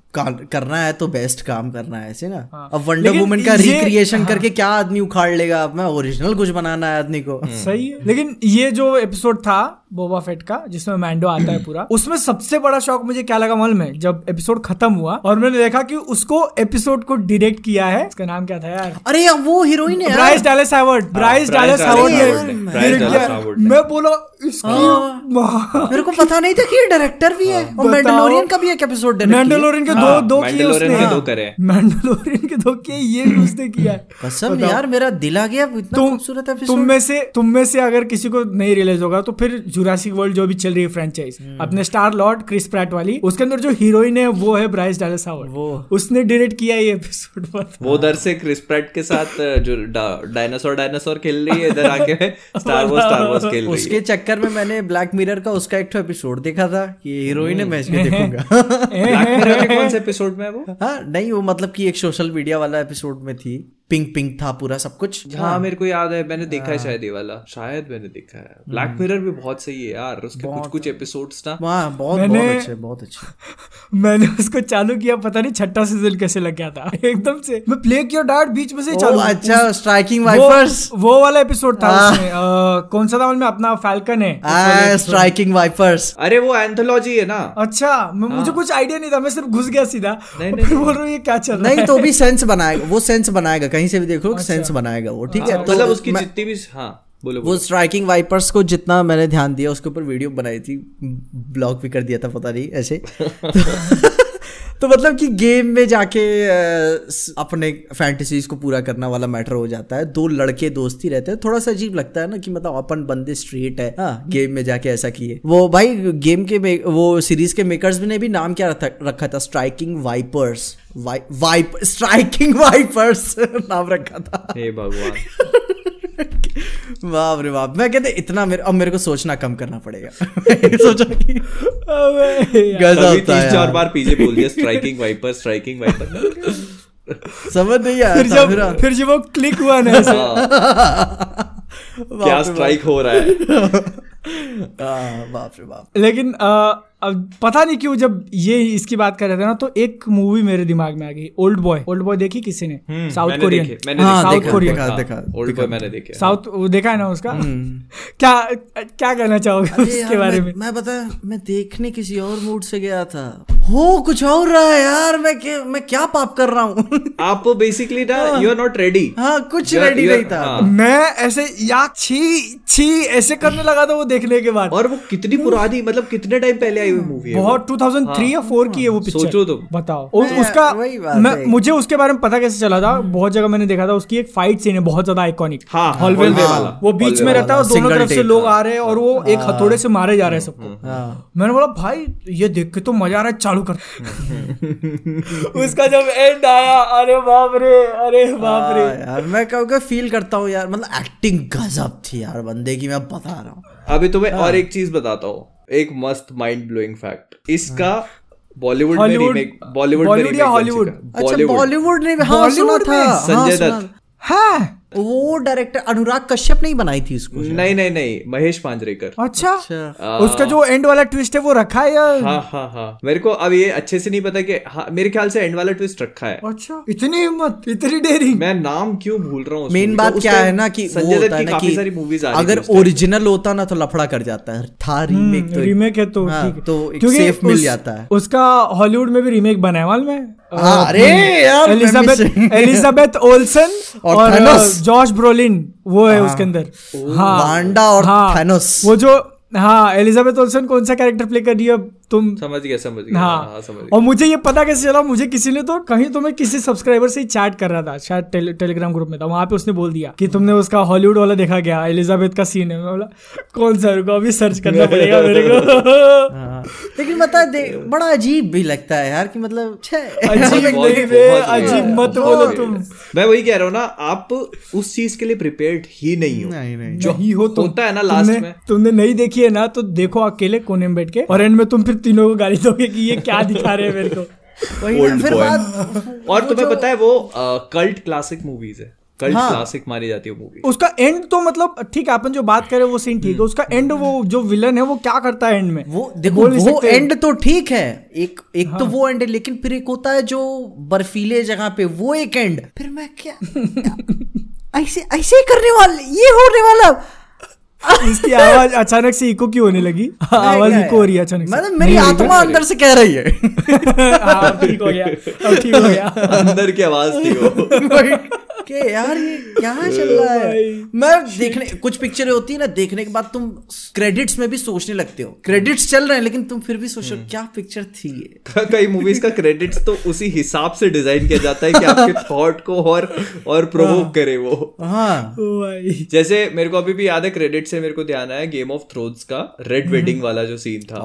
करना है तो बेस्ट काम करना है ऐसे ना। हाँ। अब वंडर वुमन का रिक्रिएशन करके क्या आदमी उखाड़ लेगा? अब मैं ओरिजिनल कुछ बनाना है आदमी को। सही है। लेकिन ये जो एपिसोड था बोबा फेट का जिसमें मैंडो आता है पूरा। उसमें सबसे बड़ा शौक मुझे क्या लगा मालूम है? जब एपिसोड खत्म हुआ और मैंने देखा कि उसको एपिसोड को डायरेक्ट किया है। उसका नाम क्या था यार? अरे यार वो हीरोइन है Bryce Dallas Howard Bryce Dallas Dallas Howard. मैं बोला इसकी मेरे को पता नहीं था कि ये डायरेक्टर भी है और मैंडलोरियन का भी एक एपिसोड मैंडलोरियन के दो हाँ, दो किए उसने। दो करे। मैंडलोरियन के दो किए ये भी उसने किया है। कसम यार मेरा दिल आ गया इतना खूबसूरत तुम में से तुम में से अगर किसी को नहीं रियलाइज़ होगा तो फिर जुरासिक वर्ल्ड जो भी चल रही है फ्रेंचाइज हम्म। अपने स्टार लॉर्ड क्रिस प्रैट वाली उसके अंदर जो हीरोइन है वो है ब्राइस डायलस हावर्ड वो। उसने डायरेक्ट किया ये एपिसोड वो उधर से क्रिस प्रैट के साथ जो डायनासोर डायनासोर खेल रही है इधर आके स्टार वॉर्स स्टार वॉर्स खेल रही उसके चक्कर में मैंने ब्लैक मिरर का उसका एक एपिसोड देखा था कि हीरोइन है मैं इसलिए हम्म। देखूँगा। ब्लैक मिरर के कौन से एपिसोड में है वो? हाँ नहीं वो मतलब कि एक सोशल मीडिया वाला एपिसोड में थी। पिंक पिंक था पूरा सब कुछ। हाँ मेरे को याद है मैंने देखा हाँ। है। शायद ये वाला। शायद मैंने देखा है। हम्म। ब्लैक मिरर भी बहुत सही है यार उसके कुछ कुछ एपिसोड्स ना। वहाँ बहुत बहुत अच्छे बहुत अच्छे। मैंने उसको चालू किया पता नहीं छठा सीज़न कैसे लग गया था। एकदम से। मैं प्ले किया डार्ट बीच में से चालू अच्छा स्ट्राइकिंग वाइपर्स वो वाला एपिसोड था हाँ। उसमें कौन सा था में अपना फैल्कन है। स्ट्राइकिंग वाइपर्स अरे वो एंथोलॉजी है ना। अच्छा मैं- मुझे कुछ आइडिया नहीं था मैं सिर्फ़ घुस गया सीधा। बोल रहा हूँ ये क्या चल रहा है? नहीं तो भी सेंस बनाएगा वो सेंस बनाएगा कहीं से भी देखो सेंस बनाएगा वो ठीक है? तो मतलब उसकी जितनी भी हाँ बोलो वो स्ट्राइकिंग वाइपर्स को जितना मैंने ध्यान दिया उसके ऊपर वीडियो बनाई थी ब्लॉग भी कर दिया था पता नहीं ऐसे। तो मतलब कि गेम में जाके अपने फैंटेसीज को पूरा करना वाला मैटर हो जाता है। दो लड़के दोस्ती रहते हैं। थोड़ा सा अजीब लगता है ना कि मतलब अपन बंदे स्ट्रेट है। हाँ गेम में जाके ऐसा किए। वो भाई गेम के वो सीरीज़ के मेकर्स ने भी नाम क्या रखा, रखा था? Striking Vipers wipe Striking Vipers नाम रखा था। हे भगवान। बाप रे बाप। मैं कहते इतना मेरे अब मेरे को सोचना कम करना पड़ेगा। सोचा कि अबे गजब अभी था तीस चार बार पीछे बोल दिया स्ट्राइकिंग वाइपर स्ट्राइकिंग वाइपर समझ नहीं आया फिर जब फिर जब वो क्लिक हुआ ना। ऐसे, क्या स्ट्राइक हो रहा है? हाँ, बाप रे बाप। लेकिन अ, अब पता नहीं क्यों जब ये इसकी बात कर रहे थे ना तो एक मूवी मेरे दिमाग में आ गई ओल्ड बॉय ओल्ड बॉय देखी किसी ने? साउथ कोरियन हाँ, साउथ कोरियन ओल्ड बॉय मैंने देखे साउथ देखा है ना उसका? हम्म। क्या क्या कहना चाहोगे उसके बारे में मैं? बता मैं देखने किसी और मूड से गया था। हो कुछ और रहा है यार मैं क्या मैं क्या पाप कर रहा हूँ? आप बेसिकली ना यू आर नॉट रेडी हाँ कुछ रेडी नहीं था। हाँ। मैं ऐसे या छी छी ऐसे करने लगा था वो देखने के बाद। और वो कितनी पुरानी मतलब कितने टाइम पहले आई हुई मूवी है? बहुत 2003 या 4 की है वो पिक्चर सोचो तुम। बताओ। उसका मैं मुझे उसके बारे में पता कैसे चला था? बहुत जगह मैंने देखा था उसकी एक फाइट सीन है बहुत ज़्यादा आइकॉनिक हाँ, हॉलवे hallway में वाला, वो बीच में रहता है और दोनों तरफ़ से लोग आ रहे हैं और वो एक हथौड़े से मारे जा रहे हैं सबको। हाँ। मैंने बोला भाई ये देख के तो मज़ा आ रहा है चालू कर। उसका जब एंड आया अरे बाप रे अरे बाप रे। हाँ यार मैं कहूँगा फील करता हूँ यार मतलब एक्टिंग गजब थी यार बंदे की मैं बता रहा हूँ। अभी तुम्हें हाँ। और एक चीज़ बताता हूँ। एक मस्त माइंड ब्लोइंग फैक्ट इसका बॉलीवुड में रीमेक बॉलीवुड में बन हॉलीवुड? अच्छा बॉलीवुड ने हाँ सुना था। हाँ, संजय दत्त। हाँ। वो डायरेक्टर अनुराग कश्यप नहीं बनाई थी उसको नहीं नहीं नहीं महेश पांजरेकर। अच्छा। अच्छा। उसका जो एंड वाला ट्विस्ट है वो रखा है या? हाँ हाँ हाँ। मेरे को अब ये अच्छे से नहीं पता कि हाँ, मेरे ख्याल से एंड वाला ट्विस्ट रखा है। अच्छा। इतनी हिम्मत इतनी डेरी मैं नाम क्यों भूल रहा हूँ मेन बात क्या है ना कि संजय दत्त की काफ़ी सारी मूवीज़ अगर। ओरिजिनल होता ना तो लफड़ा कर जाता है। था रीमेक तो रीमेक है तो हाँ, ठीक तो एक मिल जाता है। उसका हॉलीवुड में भी रीमेक बना है मालूम है? हाँ, अरे यार, एलिजाबेथ एलिजाबेथ ओल्सन और और जॉर्ज ब्रोलिन वो है उसके अंदर। हाँ वांडा और थैनोस। वो जो हाँ एलिजाबेथ ओल्सन कौन सा कैरेक्टर प्ले कर रही है तुम समझ गया समझ गया। हाँ, हाँ, हाँ समझ गया। और मुझे ये पता कैसे चला? मुझे किसी ने तो कहीं तो मैं किसी सब्सक्राइबर से ही चैट कर रहा था शायद टेली, टेलीग्राम ग्रुप में था। वहाँ पे उसने बोल दिया कि तुमने उसका हॉलीवुड वाला देखा क्या? एलिजाबेथ का सीन है। मैं बोला कौन सा? रुको अभी सर्च करना पड़ेगा मेरे को। हाँ। लेकिन बता दे बड़ा अजीब भी लगता है यार कि मतलब अजीब अजीब मत बोलो तुम। मैं वही कह रहा हूँ ना आप उस चीज़ के लिए प्रिपेयर्ड ही नहीं हो। नहीं नहीं। जो नहीं हो तुम। होता है ना लास्ट में। तुमने नहीं देखी है ना तो देखो अकेले कोने में बैठ के। और एंड में तुम फिर तीनों को गाली दोगे कि ये क्या दिखा रहे हैं मेरे को? वही फिर बात और तुम्हें पता है वो कल्ट क्लासिक मूवीज़ है। कल्ट हाँ। क्लासिक मानी जाती है मूवी उसका एंड तो मतलब ठीक है अपन जो बात करें वो सीन ठीक है उसका एंड वो जो विलन है वो क्या करता है एंड में? वो देखो वो एंड तो ठीक है। एक एक तो वो एंड है लेकिन फिर एक होता है जो बर्फीले जगह पे वो एक एंड फिर मैं क्या ऐसे ऐसे ही करने वाले ये होने वाला इसकी आवाज़ अचानक से इको क्यों होने लगी? आवाज़ इको हो रही है अचानक मतलब मेरी आत्मा अंदर से कह रही है। हाँ, ठीक हो गया अब ठीक हो गया। अंदर की आवाज़ थी वो। कि यार ये क्या चल रहा है? मैं देखने कुछ पिक्चरें होती है ना देखने के बाद तुम क्रेडिट्स में भी सोचने लगते हो। क्रेडिट्स चल रहे हैं लेकिन तुम फिर भी सोचो क्या पिक्चर थी ये? कई मूवीज़ का क्रेडिट्स तो उसी हिसाब से डिज़ाइन किया जाता है कि आपके थॉट को और और प्रोवोक करे वो। हाँ। जैसे मेरे को अभी भी याद है क्रेडिट से मेरे को ध्यान आया गेम ऑफ़ थ्रोन्स का रेड वेडिंग वाला जो सीन था।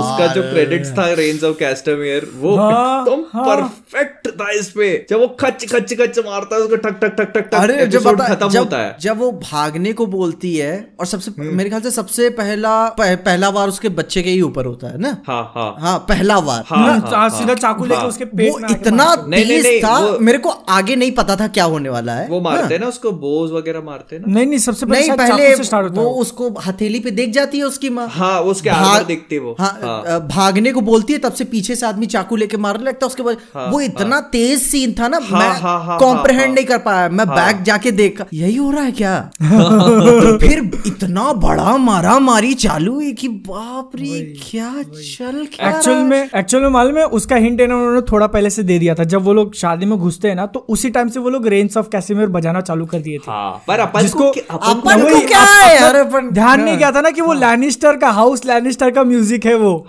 उसका जो क्रेडिट्स था रेंज ऑफ़ कैस्टमियर वो हाँ, एकदम हाँ। परफेक्ट था इस पे। जब वो खच खच खच मारता है उसको ठक ठक ठक ठक अरे जब खत्म होता है। जब वो भागने को बोलती है और सबसे हम्म। मेरे ख्याल से सबसे पहला पह, पहला बार उसके बच्चे के ही ऊपर होता है ना? हाँ हाँ। हाँ पहला बार हाँ, हाँ, सीधा हाँ, चाकू लेके हाँ। उसके पेट वो में इतना नहीं, नहीं, तेज नहीं, था वो- मेरे को आगे नहीं पता था क्या होने वाला है। वो मारते हैं। ना उसको बोझ वगैरह मारते हैं ना। नहीं नहीं सबसे पहले पहले से स्टार्ट होता वो है उसको हथेली पे देख जाती है उसकी माँ। हाँ उसके भाग- देखते वो। हाँ, हाँ। भागने को बोलती है तब से पीछे से आदमी चाकू लेके मारने लगता है उसके बाद हाँ, वो इतना हाँ, तेज सीन था ना हाँ, मैं हाँ, हाँ, कॉम्प्रहेंड हाँ, नहीं कर पाया। मैं हाँ, बैक जाके देखा यही हो रहा है क्या? तो फिर इतना बड़ा मारा मारी चालू है कि बाप रे क्या चल क्या एक्चुअल में एक्चुअल में मालूम है उसका हिंट है ना उन्होंने थोड़ा पहले से दे दिया था। जब वो लोग शादी में घुसते हैं ना तो उसी टाइम से वो लोग रेंस ऑफ़ कैसिमिर बजाना चालू कर दिए थे। हाँ पर अपन जिसको- अपन को अपन को वही, क्या है यार अपन ध्यान नहीं गया था ना कि वो लैनिस्टर का हाउस लैनिस्टर का म्यूज़िक है वो।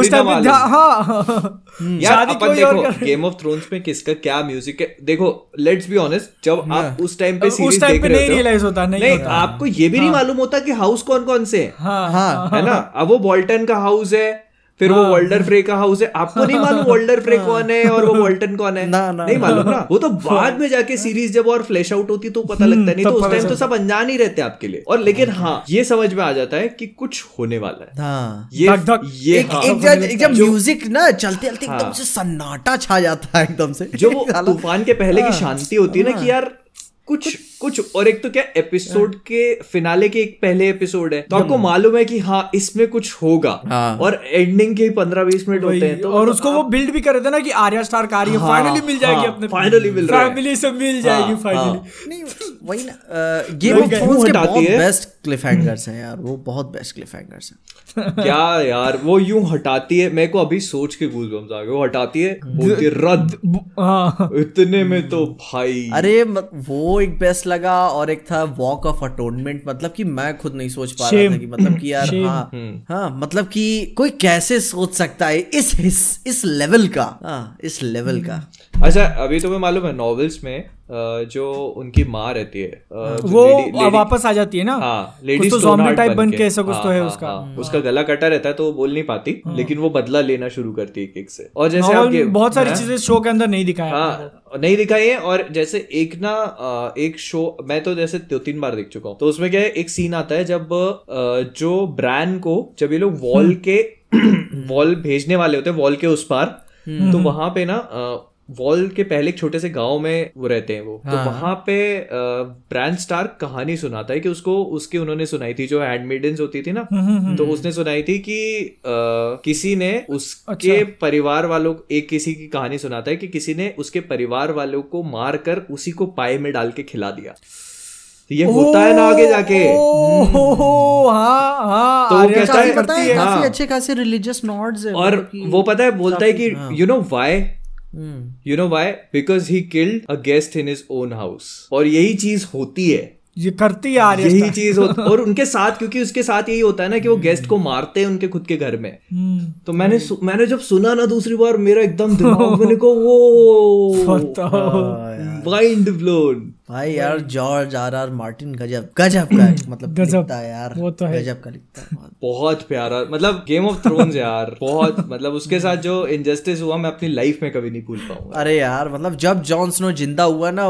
उस टाइम पे मालूम। ध्या- हाँ। यार अपन देखो गेम ऑफ़ थ्रोन्स में किसका क्या म्यूज़िक है? देखो लेट्स बी ऑनेस्ट जब आप उस टाइम पे उस टाइम देख पे रहे नहीं रियलाइज़ हो होता, नहीं नहीं होता। आपको ये भी नहीं मालूम होता कि हाउस कौन कौन से है। हाँ। हाँ। है ना? अब वो बॉल्टन का हाउस है फिर वो वोल्डर फ्रे का हाउस है। आपको नहीं मालूम वोल्डर फ्रे कौन है और वो वॉल्टन कौन है? ना, ना, नहीं मालूम ना। वो तो बाद में जाके सीरीज़ जब और फ्लैश आउट होती तो पता लगता है। नहीं तो उस टाइम तो सब अनजान ही रहते आपके लिए। और लेकिन हाँ। ये समझ में आ जाता है कि कुछ होने वाला है। हाँ। ये धक धक। ये एक हाँ, एक एक जब म्यूज़िक ना चलते चलते एकदम हाँ। से सन्नाटा छा जाता है एकदम से। जो तूफ़ान के पहले की शांति होती है ना कि यार कुछ कुछ और एक तो क्या एपिसोड के फिनाले के एक पहले एपिसोड है। तो आपको मालूम है कि हाँ इसमें कुछ होगा। हाँ। और एंडिंग के पंद्रह बीस मिनट होते हैं तो और उसको वो बिल्ड भी कर रहे थे ना कि आर्या स्टार का रही है हाँ, फाइनली मिल जाएगी हाँ, अपने finally मिल रहा है। फैमिली से मिल जाएगी हाँ, फाइनली नहीं वही ना गेम ऑफ़ थ्रोन्स के बहुत बेस्ट क्लिफ हैंगर्स हैं यार वो बहुत बेस्ट क्लिफ हैंगर्स हैं। क्या यार वो यूँ हटाती है मेरे को अभी सोच के गूज बम्स आ गए वो हटाती है बोलती रद्द। हाँ। इतने में तो भाई। अरे वो एक बेस्ट लगा और एक था वॉक ऑफ़ अटोनमेंट मतलब कि मैं खुद नहीं सोच पा रहा. था कि मतलब कि यार. हाँ हम्म। हाँ मतलब कि कोई कैसे सोच सकता है इस इस, इस लेवल का हाँ इस लेवल का अच्छा अभी तुम्हें मालूम है नॉवेल्स में जो उनकी माँ रहती है वो lady- lady- वापस आ जाती है ना? हाँ लेडी तो type बन के ऐसा कुछ तो है उसका। उसका गला कटा रहता है तो वो बोल नहीं पाती लेकिन वो बदला लेना शुरू करती है किक से। और जैसे आप बहुत सारी हाँ? चीज़ें शो के अंदर नहीं दिखाया हाँ। नहीं दिखाई है और जैसे एक ना एक शो मैं तो जैसे दो तीन बार देख चुका हूँ। तो उसमें क्या है एक सीन आता है जब जो ब्रांड को जब ये लोग वॉल के वॉल भेजने वाले होते हैं वॉल के उस पार तो वहाँ पे ना वॉल के पहले एक छोटे से गाँव में वो रहते हैं वो हाँ। तो वहाँ पे ब्रांड स्टार कहानी सुनाता है कि उसको उसकी उन्होंने सुनाई थी जो हैंडमेडन्स होती थी ना तो उसने सुनाई थी कि अ, किसी ने उसके अच्छा। परिवार वालों एक किसी की कहानी सुनाता है कि किसी ने उसके परिवार वालों को मार कर उसी को पाए में डाल के खिला दिया तो ये होता है ना आगे जाके हाँ हाँ तो कहता है- है है हाँ। अच्छे खासे रिलीजियस नॉट्स और वो पता है बोलता है कि। You know why hmm, you know why because he killed a guest in his own house और यही चीज़ होती है। ये करती है आर्या यही चीज़ होती और उनके साथ क्योंकि उसके साथ यही होता है ना कि वो गेस्ट को मारते हैं उनके खुद के घर में। हम्म, तो मैंने मैंने जब सुना ना दूसरी बार मेरा एकदम दिमाग मैंने को वो माइंड ब्लोन भाई यार जॉर्ज आर आर मार्टिन गजब गजब का मतलब गजब, लिखता है यार। वो तो है। गजब का लिखता है बहुत। बहुत प्यारा मतलब गेम ऑफ़ थ्रोन्स यार बहुत मतलब उसके साथ जो इनजस्टिस हुआ मैं अपनी लाइफ में कभी नहीं भूल पाऊँगा। अरे यार मतलब जब जॉन स्नो ज़िंदा हुआ ना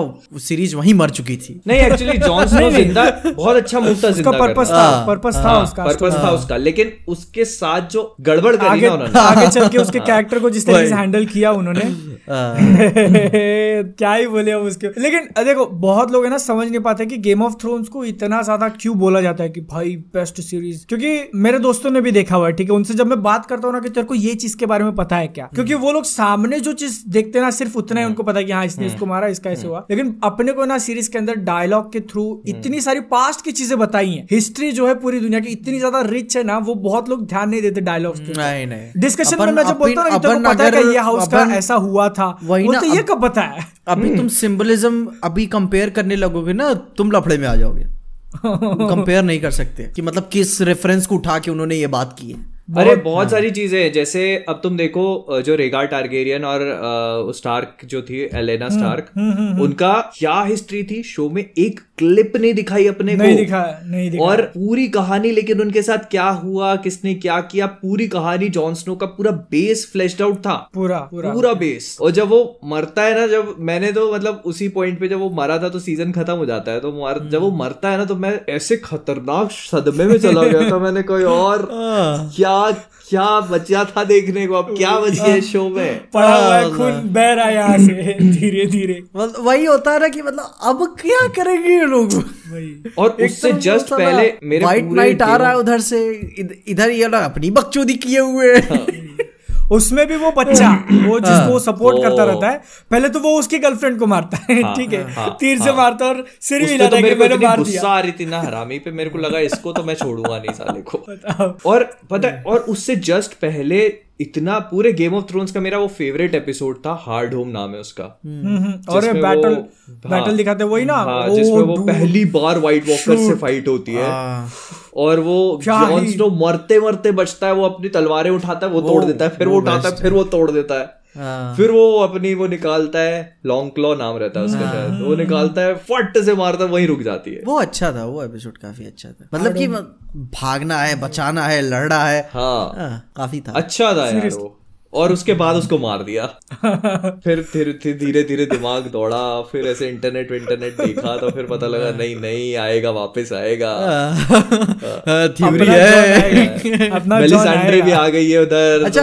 सीरीज़ वहीं मर चुकी थी। नहीं एक्चुअली जॉन स्नो ज़िंदा बहुत अच्छा मूव था ज़िंदा पर्पस था पर्पस था उसका पर्पस था उसका लेकिन उसके साथ जो गड़बड़ करी ना उन्होंने। आगे चल के उसके कैरेक्टर को जिस तरीके से हैंडल किया उन्होंने। क्या ही बोले हम उसके। लेकिन देखो बहुत लोग है ना समझ नहीं पाते कि गेम ऑफ़ थ्रोन्स को इतना ज़्यादा क्यों बोला जाता है कि भाई बेस्ट सीरीज़ क्योंकि मेरे दोस्तों ने भी देखा हुआ है ठीक है? उनसे जब मैं बात करता हूँ ना कि तेरे को ये चीज़ के बारे में पता है क्या? क्योंकि वो लोग सामने जो चीज़ देखते ना सिर्फ़ उतना ही उनको पता है कि हाँ इसने इसको मारा इसका ऐसे हुआ। लेकिन अपने को ना सीरीज़ के अंदर डायलॉग के थ्रू इतनी सारी पास्ट की चीज़ें बताई है। हिस्ट्री जो है पूरी दुनिया की इतनी ज़्यादा रिच है ना वो बहुत लोग ध्यान नहीं देते डायलॉग्स पे नहीं नहीं। डिस्कशन में मैं जब बोलता हूँ तेरे को पता है ये हाउस का ऐसा हुआ था वही वो तो ये कब पता है? अभी तुम सिंबलिज्म अभी कंपेयर करने लगोगे ना तुम लफड़े में आ जाओगे। कंपेयर नहीं कर सकते। कि मतलब किस रेफरेंस को उठा के उन्होंने ये बात की है। अरे बहुत सारी चीज़ें हैं जैसे अब तुम देखो जो रेगा टारगेरियन और स्टार्क जो थी एलेना स्टार्क हुँ, हुँ, हुँ, उनका क्या हिस्ट्री थी? शो में एक क्लिप नहीं दिखाई अपने नहीं को। दिखा नहीं दिखा। और पूरी कहानी लेकिन उनके साथ क्या हुआ किसने क्या किया पूरी कहानी जॉन स्नो का पूरा बेस फ्लैश्ड आउट था। पूरा पूरा। पूरा बेस और जब वो मरता है ना जब मैंने तो मतलब उसी पॉइंट पे जब वो मरा था तो सीज़न खत्म हो जाता है तो जब वो मरता है ना तो मैं ऐसे खतरनाक सदमे में चला गया था मैंने कोई और क्या क्या क्या बचा था देखने को अब क्या बच गया शो में? पड़ा हुआ है खून बह रहा है यहाँ से धीरे धीरे। मतलब वही होता है ना कि मतलब अब क्या करेंगे ये लोग? और उससे जस्ट पहले मेरे वाइट नाइट आ रहा है उधर से इधर ये लोग अपनी बकचोदी किए हुए हैं। उसमें भी वो बच्चा वो जिसको वो सपोर्ट करता रहता है पहले तो वो उसकी गर्लफ्रेंड को मारता है ठीक है? हाँ, तीर से हाँ। मारता है और सिर भी तो है मेरे को मार दिया। आ रही थी ना हरामी पे मेरे को लगा इसको तो मैं छोड़ूँगा नहीं साले को। और पता और उससे जस्ट पहले इतना पूरे गेम ऑफ़ थ्रोन्स का मेरा वो फेवरेट एपिसोड था हार्ड होम नाम है उसका। हम्म, हम्म। और ये बैटल वो- बैटल हाँ, दिखाते हैं, वही ना? हाँ ओ, जिसमें वो पहली बार व्हाइट वॉकर से फाइट होती है। हाँ। और वो जॉन स्नो मरते मरते बचता है वो अपनी तलवारें उठाता है वो तोड़ देता है फिर वो उठाता है फिर वो तोड़ देता है। हाँ। फिर वो अपनी वो निकालता है लॉन्ग क्लॉ नाम रहता है उसका शायद। वो निकालता है फट से मारता है वहीं रुक जाती है। वो अच्छा था वो एपिसोड काफ़ी अच्छा था। मतलब कि भागना है बचाना है लड़ना है। हाँ। हाँ, काफ़ी था। अच्छा था यार वो। और उसके बाद उसको मार दिया। फिर फिर धीरे धीरे दिमाग दौड़ा फिर ऐसे इंटरनेट इंटरनेट देखा तो फिर पता लगा नहीं नहीं आएगा वापस आएगा। थ्योरी है जॉन मेलिसेंड्रे भी आ गई है उधर अच्छा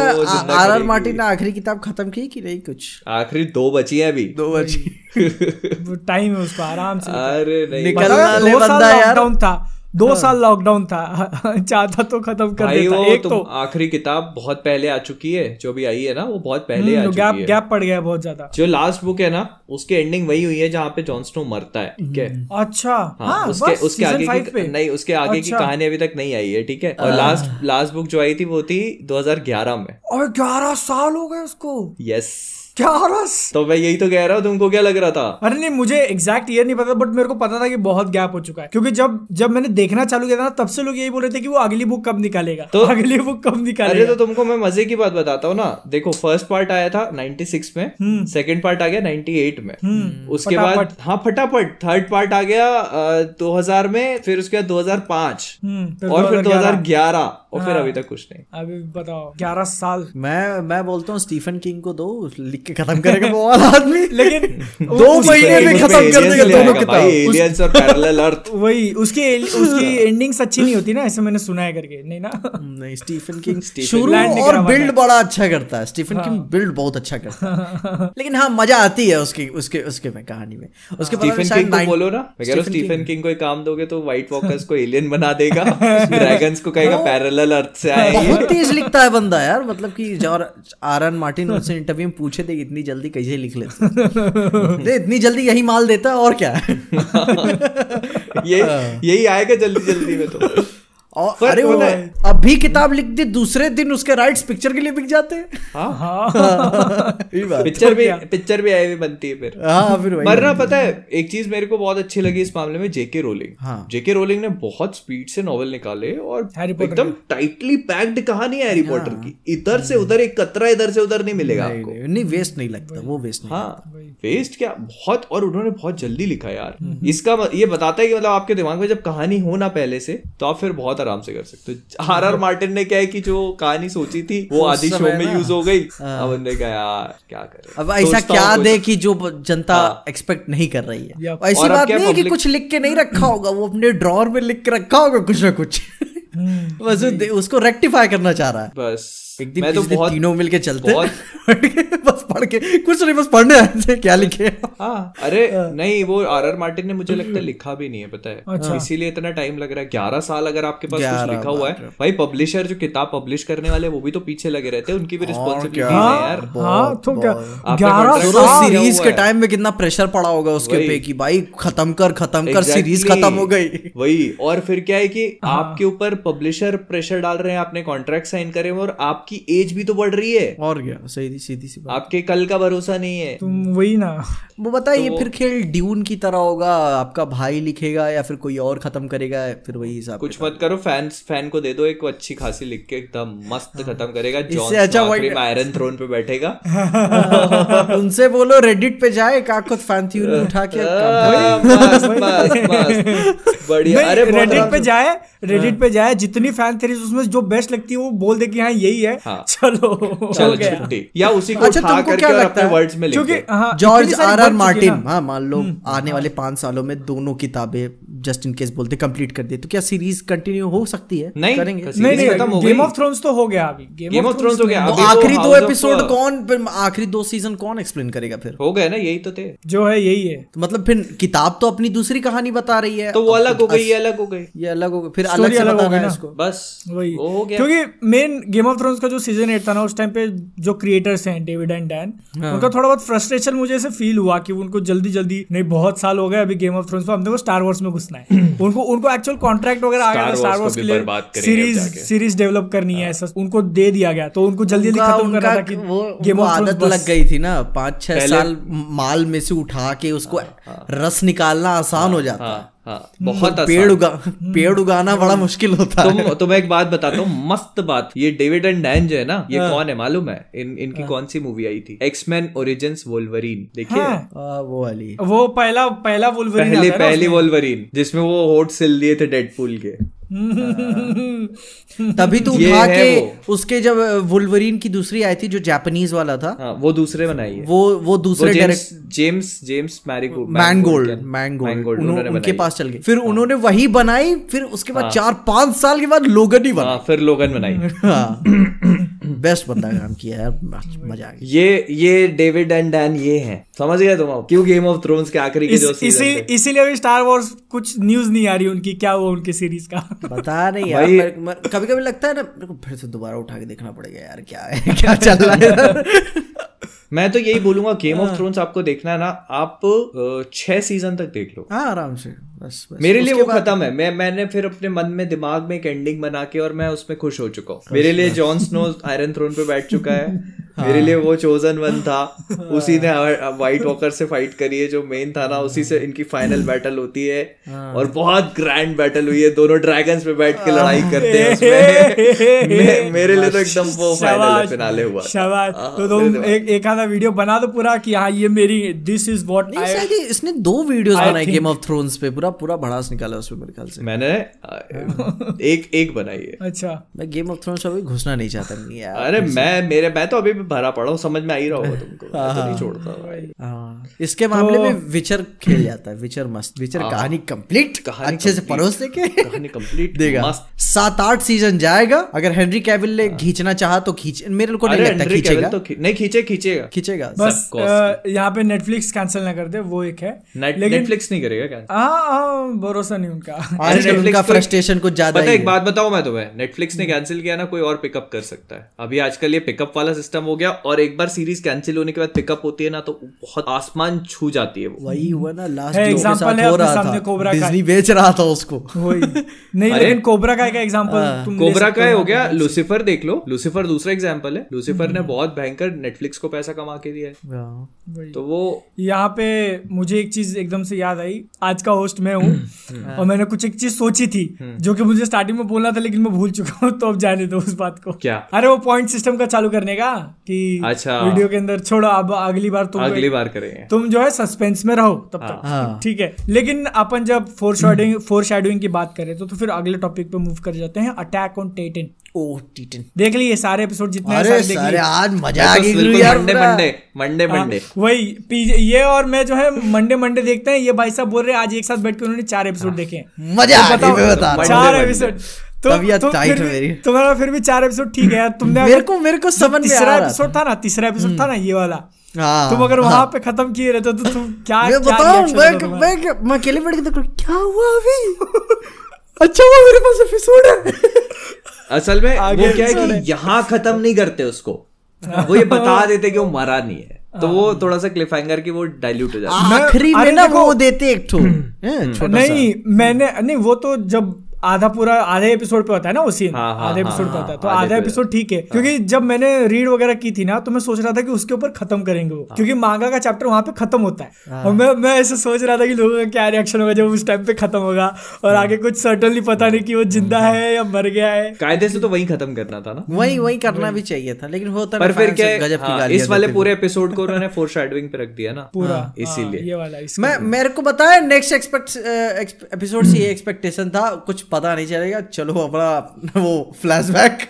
आर आर मार्टिन ने आखिरी किताब खत्म की कि नहीं कुछ? आखिरी दो बची है अभी। दो बची। टाइम है उसको आराम से। अरे नहीं। निकल- पता है, वाले दो साल बंदा यार। था। दो हाँ। साल लॉकडाउन था। चाहता तो खत्म कर देता। वो एक तो आखिरी किताब बहुत पहले आ चुकी है जो भी आई है ना वो बहुत पहले आ चुकी गैप है। गैप पड़ गया बहुत ज़्यादा। जो लास्ट बुक है ना उसकी एंडिंग वही हुई है जहाँ पे जॉन स्नो मरता है ठीक है? अच्छा। हाँ, हाँ उसके बस उसके आगे की नहीं उसके आगे की अच्छा। कहानी अभी तक नहीं आई है ठीक है? और लास्ट लास्ट बुक जो आई थी वो थी 2011 में। और ग्यारह साल हो गए उसको। यस ग्यारह तो मैं यही तो कह रहा हूँ तुमको क्या लग रहा था? अरे नहीं मुझे एग्जैक्ट ईयर नहीं पता बट मेरे को पता था कि बहुत गैप हो चुका है। क्योंकि जब जब मैंने देखना चालू किया था ना तब से लोग यही बोल रहे थे कि वो अगली बुक कब निकालेगा। तो- अगली बुक कब अरे तो तुमको मैं मज़े की बात बताता हूँ ना। देखो फ़र्स्ट पार्ट आया था 96 में सेकेंड पार्ट आ गया 98 में। उसके बाद हाँ फटाफट। थर्ड पार्ट आ गया दो 2000 में फिर उसके बाद 2005 हम्म, फिर और फिर 2011 2011 और फिर अभी तक कुछ नहीं। अभी बताओ ग्यारह साल। मैं मैं बोलता हूँ स्टीफन किंग को दो लिख के खत्म करेगा वो वाला आदमी। लेकिन दो महीने में खत्म कर देगा दोनों किताब। एलियंस और पैरेलल अर्थ वही उसकी उसकी एंडिंग्स अच्छी नहीं होती ना ऐसे मैंने सुना है करके नहीं ना? नहीं स्टीफन किंग स्टीफन शुरू और बिल्ड बड़ा अच्छा करता है स्टीफन किंग बिल्ड बहुत अच्छा करता है। लेकिन हाँ मज़ा आती है उसकी उसके उसके में कहानी में। उसके स्टीफन किंग को बोलो ना मैं कह रहा हूँ स्टीफन किंग को एक काम दोगे तो व्हाइट वॉकर्स को एलियन बना देगा। ड्रैगन्स को कहेगा पैरेलल अर्थ से आए। बहुत तेज लिखता है बंदा यार मतलब कि जब आर एन मार्टिन उनसे इंटरव्यू में पूछे थे इतनी जल्दी कैसे लिख लेते दे, इतनी जल्दी यही माल देता है और क्या? है ये यही आएगा जल्दी जल्दी में तो। और अरे वो है- अभी किताब लिख दी दूसरे दिन उसके राइट्स पिक्चर के लिए बिक जाते हैं। हाँ। बात। है। पिक्चर भी पिक्चर भी आई हुई बनती है फिर। हाँ फिर मरना पता है एक चीज़ मेरे को बहुत अच्छी लगी इस मामले में जेके रोलिंग हाँ। जेके रोलिंग ने बहुत स्पीड से नॉवल निकाले और एकदम टाइटली पैक्ड कहानी है हैरी पॉटर की। इधर से उधर एक कतरा इधर से उधर नहीं मिलेगा नहीं, आपको। नहीं, नहीं वेस्ट नहीं लगता वो वेस्ट नहीं हाँ। वेस्ट क्या? बहुत और उन्होंने बहुत जल्दी लिखा यार। इसका ये बताता है कि मतलब आपके दिमाग में जब कहानी हो ना पहले से तो आप फिर बहुत आराम से कर सकते हो। आर आर मार्टिन ने क्या है कि जो कहानी सोची थी वो आधी शो में यूज़ हो गई। अब उन्होंने कहा यार क्या करें? अब ऐसा क्या दे कि जो जनता हाँ। एक्सपेक्ट नहीं कर रही है। ऐसी बात नहीं है कि कुछ लिख के नहीं रखा होगा वो अपने ड्रॉर में लिख के रखा होगा कुछ ना कुछ। बस उसको रेक्टिफाई करना चाह रहा है। बस। एक दिन मैं तो बहुत तीनों मिलके चलते बहुत बस पढ़ के कुछ नहीं बस पढ़ने आए थे क्या लिखे हाँ? अरे नहीं वो आर आर मार्टिन ने मुझे लगता है लिखा भी नहीं है पता है। अच्छा। इसीलिए इतना टाइम लग रहा है। ग्यारह साल अगर आपके पास कुछ लिखा हुआ है। भाई पब्लिशर जो किताब पब्लिश करने वाले वो भी तो पीछे लगे रहते हैं उनकी भी रिस्पॉन्सिबिलिटी है हाँ यार। हाँ तो क्या? ग्यारह हाँ, सीरीज़ के टाइम में कितना प्रेशर पड़ा होगा उसके। पे कि भाई खत्म कर खत्म कर सीरीज़ खत्म हो गई। वही और फिर क्या है कि आपके ऊपर पब्लिशर प्रेशर डाल रहे हैं आपने कॉन्ट्रैक्ट साइन करे और और आपकी एज भी तो बढ़ रही है। और क्या? सही सीधी सी बात। आपके कल का भरोसा नहीं है। तुम वही ना। वो बताइए फिर खेल ड्यून की तरह होगा आपका भाई लिखेगा या फिर कोई और खत्म करेगा फिर वही हिसाब कुछ मत करो फैंस फ़ैन को दे दो एक अच्छी खासी लिख के एकदम मस्त खत्म करेगा। जॉन अच्छा आयरन थ्रोन पे बैठेगा। उनसे बोलो रेडिट पे जाए काकुत फ़ैन थ्योरी उठा के बढ़िया। अरे रेडिट पे जाए रेडिट पे जाए जितनी फ़ैन थेरीज उसमें जो बेस्ट लगती है वो बोल दे कि हाँ यही है। हाँ। चलो हो चल छुट्टी। या उसी को अच्छा, उठा तुमको करके क्या और लगता अपने है? वर्ड्स में लिख हाँ जॉर्ज आर आर है मार्टिन। हाँ मान लो आने वाले पाँच सालों में दोनों किताबें जस्ट इन केस बोलते कंप्लीट कर दिए। तो क्या सीरीज़ कंटिन्यू हो सकती है? नहीं, करेंगे। नहीं नहीं गेम ऑफ़ थ्रोन्स तो हो गया अभी। Game of Thrones हो गया। तो तो आखिरी दो एपिसोड कौन फिर आखिरी दो सीज़न कौन एक्सप्लेन करेगा फिर? हो गए ना यही तो थे। जो है यही है। तो मतलब फिर किताब तो अपनी दूसरी कहानी बता रही है। तो वो अलग हो गई ये अलग हो गई। ये अलग हो गया फिर अलग से अलग हो बताना गई है इसको। बस वही। हो गया। क्योंकि मेन गेम ऑफ़ थ्रोन्स का जो सीज़न एट था ना उस टाइम पे जो क्रिएटर्स हैं डेविड एंड डैन हाँ। उनका थोड़ा बहुत फ्रस्ट्रेशन मुझे ऐसे फील हुआ कि उनको जल्दी जल्दी नहीं बहुत साल हो गए अभी गेम ऑफ़ थ्रोन्स हमने को स्टार वॉर्स में घुसना है। उनको उनको एक्चुअल कॉन्ट्रैक्ट वगैरह आ गया था स्टार वॉर्स के लिए सीरीज़ सीरीज़ डेवलप करनी है ऐसा उनको दे दिया गया तो उनको जल्दी जल्दी खत्म करना था कि गेम ऑफ़ आदत लग गई थी ना पाँच छह साल माल में से उठा के उसको रस निकालना आसान हो जाता। है। हाँ हाँ बहुत पेड़ उगा पेड़ उगाना बड़ा मुश्किल होता है। तो मैं एक बात बताता हूँ मस्त बात। ये डेविड एंड डैन जो है ना ये हाँ। कौन है मालूम है? इन इनकी कौन सी मूवी आई थी? एक्समैन ओरिजिन वोल्वरीन देखिए। हाँ। वो वाली। वो पहला पहला वोल्वरीन पहली वोलवरीन है पहली वोल्वरीन जिसमें वो होट सिल दिए थे डेडपूल के। तभी तो उठा के उसके जब वुल्वरीन की दूसरी आई थी जो जापानीज वाला था हाँ वो दूसरे बनाई वो वो वो दूसरे direct James James Mangold Mangold. उनके पास चल गए फिर उन्होंने वही बनाई फिर उसके बाद हाँ। चार पाँच साल के बाद लोगन ही बना हाँ फिर लोगन बनाई। हाँ। बेस्ट बंदा काम किया है मज़ा आ गया। ये ये डेविड एंड डैन ये हैं। समझ गए तुम आप क्यों गेम ऑफ़ थ्रोन्स के आखिरी के इस, जो इसी इसीलिए अभी स्टार वॉर्स कुछ न्यूज़ नहीं आ रही उनकी क्या हुआ उनकी सीरीज़ का? बता नहीं यार कभी कभी लगता है ना मेरे को फिर से दोबारा उठा के देखना पड़ेगा यार क्या है क्या चल रहा है? मैं तो यही बोलूँगा गेम। ऑफ़ थ्रोन्स आपको देखना है ना आप छह सीज़न तक देख लो। हाँ आराम से बस बस। मेरे लिए वो खत्म है। मैं मैंने फिर अपने मन में दिमाग में एक एंडिंग बना के और मैं उसमें खुश हो चुका हूँ। मेरे लिए जॉन स्नो आयरन थ्रोन पे बैठ चुका है। हाँ। मेरे लिए वो चोजन वन था। उसी ने वाइट वॉकर से फाइट करी है जो मेन था ना उसी से इनकी फाइनल बैटल होती है। हाँ। और बहुत ग्रैंड बैटल हुई है। दोनों ड्रैगन्स पे बैठ के लड़ाई करते हैं उसमें। मे- मेरे लिए तो एकदम वो फाइनल फिनाले हुआ। शाबाश। हाँ, तो तुम एक एक आधा वीडियो बना दो पूरा कि हाँ ये मेरी दिस इज़ व्हाट आई इसने दो वीडियोस I बनाई गेम ऑफ़ थ्रोन्स पे। पूरा पूरा भड़ास निकाला उसमें मेरे ख्याल से। मैंने एक एक बनाई है। अच्छा। मैं गेम ऑफ़ थ्रोन्स अभी घुसना नहीं चाहता। नहीं यार अरे मैं मेरे मैं तो अभी भी भरा पड़ा हूँ समझ में आ ही रहा होगा तुमको। मैं तो नहीं छोड़ता भाई। हाँ, इसके मामले में विचर खेल जाता है विचर मस्त विचर कहानी कंप्लीट कहानी अच्छे से परोस दे के कहानी कंप्लीट देगा सात आठ सीज़न जाएगा अगर हेनरी कैविल ने खींचना चाहा तो खींच मेरे को नहीं लगता खींचेगा। तो नहीं खींचे खींचेगा। खींचेगा। बस यहाँ पे नेटफ्लिक्स कैंसिल ना कर दे वो एक है। नेटफ्लिक्स नहीं करेगा क्या? हाँ हाँ भरोसा नहीं उनका। उनका फ्रस्ट्रेशन कुछ ज़्यादा पता एक बात बताऊँ मैं तुम्हें। नेटफ्लिक्स ने कैंसिल किया ना कोई और पिकअप कर सकता है। अभी आजकल ये पिकअप वाला सिस्टम हो गया और एक बार सीरीज़ कैंसिल होने के बाद पिकअप होती है ना तो बहुत आसमान छू जाती है वो। वही हुआ ना लास्ट है, के है हो अपने रहा सामने कोबरा का। डिज्नी बेच रहा था उसको। वही। नहीं अरे- लेकिन कोबरा का एग्जांपल तुम कोबरा का हो हो गया लूसीफर देख लो। लूसीफर दूसरा एग्ज़ाम्पल है। लूसीफर ने बहुत भयंकर नेटफ्लिक्स को पैसा कमा के दिया है। तो वो यहाँ पे मुझे एक चीज़ एकदम से याद आई। आज का होस्ट मैं हूँ और मैंने कुछ एक चीज़ सोची थी जो कि मुझे स्टार्टिंग में बोलना था लेकिन मैं भूल चुका हूँ तो अब जाने दो उस बात को। क्या? अरे वो पॉइंट सिस्टम का चालू करने का? कि अच्छा। वीडियो के अंदर छोड़ो अब अगली बार तुम अगली बार करेंगे। तुम जो है सस्पेंस में रहो तब हाँ। तक ठीक है। लेकिन अपन जब फोर शेडोइंग फोर शेडोइंग की बात करें तो, तो फिर अगले टॉपिक पे मूव कर जाते हैं attack on Titan O Titan देख लिए सारे एपिसोड जितने अरे सारे सारे आज मज़ा आ तो गई यार मंडे मंडे मंडे मंडे हाँ, वही पी- ये और मैं जो है मंडे मंडे देखते हैं ये भाई साहब बोल रहे हैं आज एक साथ बैठ के उन्होंने चार एपिसोड देखे हैं। मज़ा आ बताओ, हूँ। चार मंडे, तबीयत tight है मेरी। तुम्हारा फिर भी चार एपिसोड ठीक है यार तुमने मेरे को मेरे को समझ में आ तीसरा रहा एपिसोड था। ना तीसरा एपिसोड था ना ये वाला। हाँ, तुम अगर हाँ। वहाँ पे खत्म किए रहते तो तुम क्या मैं बताऊँ मैं मैं मैं अकेले बैठ के देख रहा क्या हुआ अभी? अच्छा हुआ मेरे पास एपिसोड है। असल में वो क्या है कि यहाँ खत्म नहीं करते उसको। वो ये बता देते कि वो मरा नहीं है। तो वो थोड़ा सा क्लिफ हैंगर की वो डाइल्यूट हो जाता है। आखिरी में ना वो देते एक ठो। हैं, छोटा सा। नहीं मैंने नहीं वो तो जब आधा पूरा आधे एपिसोड पे होता है ना वो सीन हाँ, हाँ, आधे हाँ, एपिसोड पे हाँ, होता है। तो आधा एपिसोड ठीक है। क्योंकि जब मैंने रीड वगैरह की थी ना तो मैं सोच रहा था कि उसके ऊपर खत्म करेंगे वो। क्योंकि मांगा का चैप्टर वहाँ पे खत्म होता है। और मैं मैं ऐसे सोच रहा था कि लोगों का क्या रिएक्शन होगा जब उस टाइम पे खत्म होगा। और आगे कुछ सर्टनली पता नहीं कि वो ज़िंदा है। या मर गया है। कायदे से तो वही खत्म करना था ना। वही वही करना भी चाहिए था लेकिन होता पर फिर क्या है, गजब की हाँ, गालियाँ इस वाले पूरे एपिसोड को उन्होंने फोर शेडविंग पे रख दिया ना। पूरा हाँ, इसीलिए। हाँ, ये वाला मैं मेरे को बताया नेक्स्ट एक्सपेक्ट एपिसोड से ये एक्सपेक्टेशन था कुछ पता नहीं चलेगा चलो अपना वो फ्लैशबैक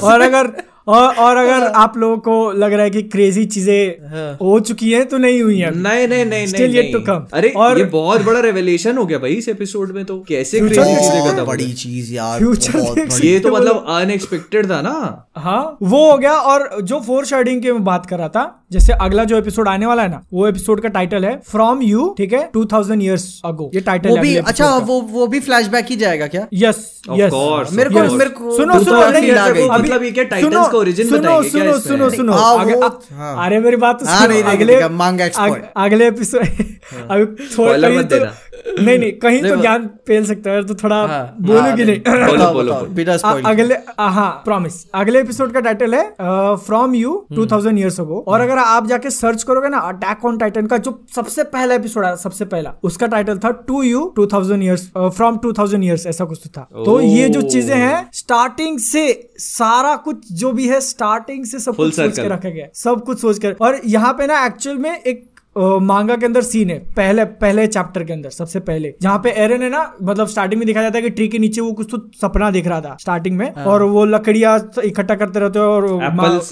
और अगर और, और अगर आप लोगों को लग रहा है कि क्रेजी चीज़ें हो। चुकी हैं तो नहीं हुई हैं। नहीं नहीं नहीं Still नहीं yet to नहीं। अरे और- ये बहुत बड़ा रेवलेशन हो गया भाई इस एपिसोड में तो। कैसे देख चीज़ें खत्म बड़ी चीज़ यार बड़ी। ये तो मतलब अनएक्सपेक्टेड था ना। हाँ वो हो गया। और जो फोर शेडिंग की मैं बात कर रहा था जैसे अगला जो एपिसोड आने वाला है ना वो एपिसोड का टाइटल है फ्रॉम यू ठीक है? टू थाउज़ेंड ईयर्स अगो ये टाइटल वो भी अच्छा वो वो भी फ्लैशबैक ही जाएगा क्या? यस Of यस course, मेरे को। मेरे को सुनो तो सुनो मतलब ये क्या सुनो, Titans का origin सुनो सुनो सुनो सुनो। हाँ, हाँ। अरे मेरी बात तो हाँ, सुनो नहीं, नहीं, अगले अगले एपिसोड अभी थोड़ा तो नहीं नहीं कहीं तो ज्ञान पेल सकता है तो थोड़ा हाँ, बोलो हाँ, कि नहीं, अगले हाँ प्रॉमिस अगले एपिसोड का टाइटल है from you two thousand years ago और अगर आप जाके सर्च करोगे ना अटैक ऑन टाइटन का जो सबसे पहला एपिसोड आया सबसे पहला उसका टाइटल था to you two thousand years from two thousand years ऐसा कुछ तो था। तो ये जो चीज़ें हैं स्टार्टिंग से सारा कुछ जो भी है स्टार्टिंग से सब कुछ सोच के. रखा गया सब कुछ सोच कर और यहाँ पे ना एक्चुअल में एक मांगा के अंदर सीन है पहले पहले चैप्टर के अंदर सबसे पहले। जहाँ पे एरन है ना मतलब स्टार्टिंग में दिखाया जाता है कि ट्री के नीचे वो कुछ तो सपना दिख रहा था स्टार्टिंग में। और वो लकड़ियाँ इकट्ठा करते रहते हैं और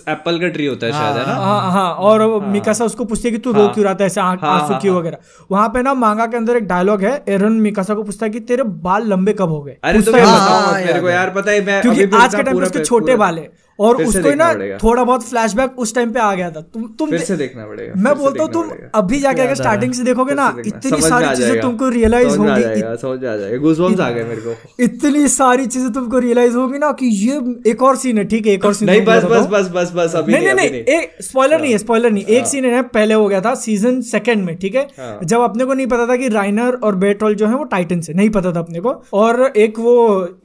एप्पल का ट्री होता है शायद है ना? हाँ हाँ और मिकासा उसको पूछती है कि तू रो क्यों रहा था ऐसे हाँ, आँसू हाँ, क्यों हाँ। वगैरह। वहाँ पे ना मांगा के अंदर एक डायलॉग है एरन मिकासा को पूछता है कि तेरे बाल लंबे कब हो गए? अरे तो है हाँ, है क्योंकि आज के टाइम पे उसके छोटे बाल है। और उसको ना थोड़ा बहुत फ्लैशबैक उस टाइम पे आ गया था। तुम तुम फिर से देखना पड़ेगा मैं बोलता हूँ तुम अभी जाके अगर स्टार्टिंग से देखोगे ना। इतनी सारी चीज़ें तुमको रियलाइज़ होगी। समझ आ जाएगा। गूजबम्स आ गए मेरे को। इतनी सारी चीज़ें तुमको रियलाइज़ होगी ना कि ये एक और सीन है ठीक है एक और सीन नहीं बस बस बस बस बस अभी नहीं नहीं एक स्पॉइलर नहीं है स्पॉइलर नहीं एक सीन है पहले हो गया था सीज़न सेकंड में ठीक है? हाँ। जब अपने को नहीं पता था कि राइनर और बेटोल जो है वो टाइटन से नहीं पता था अपने को। और एक वो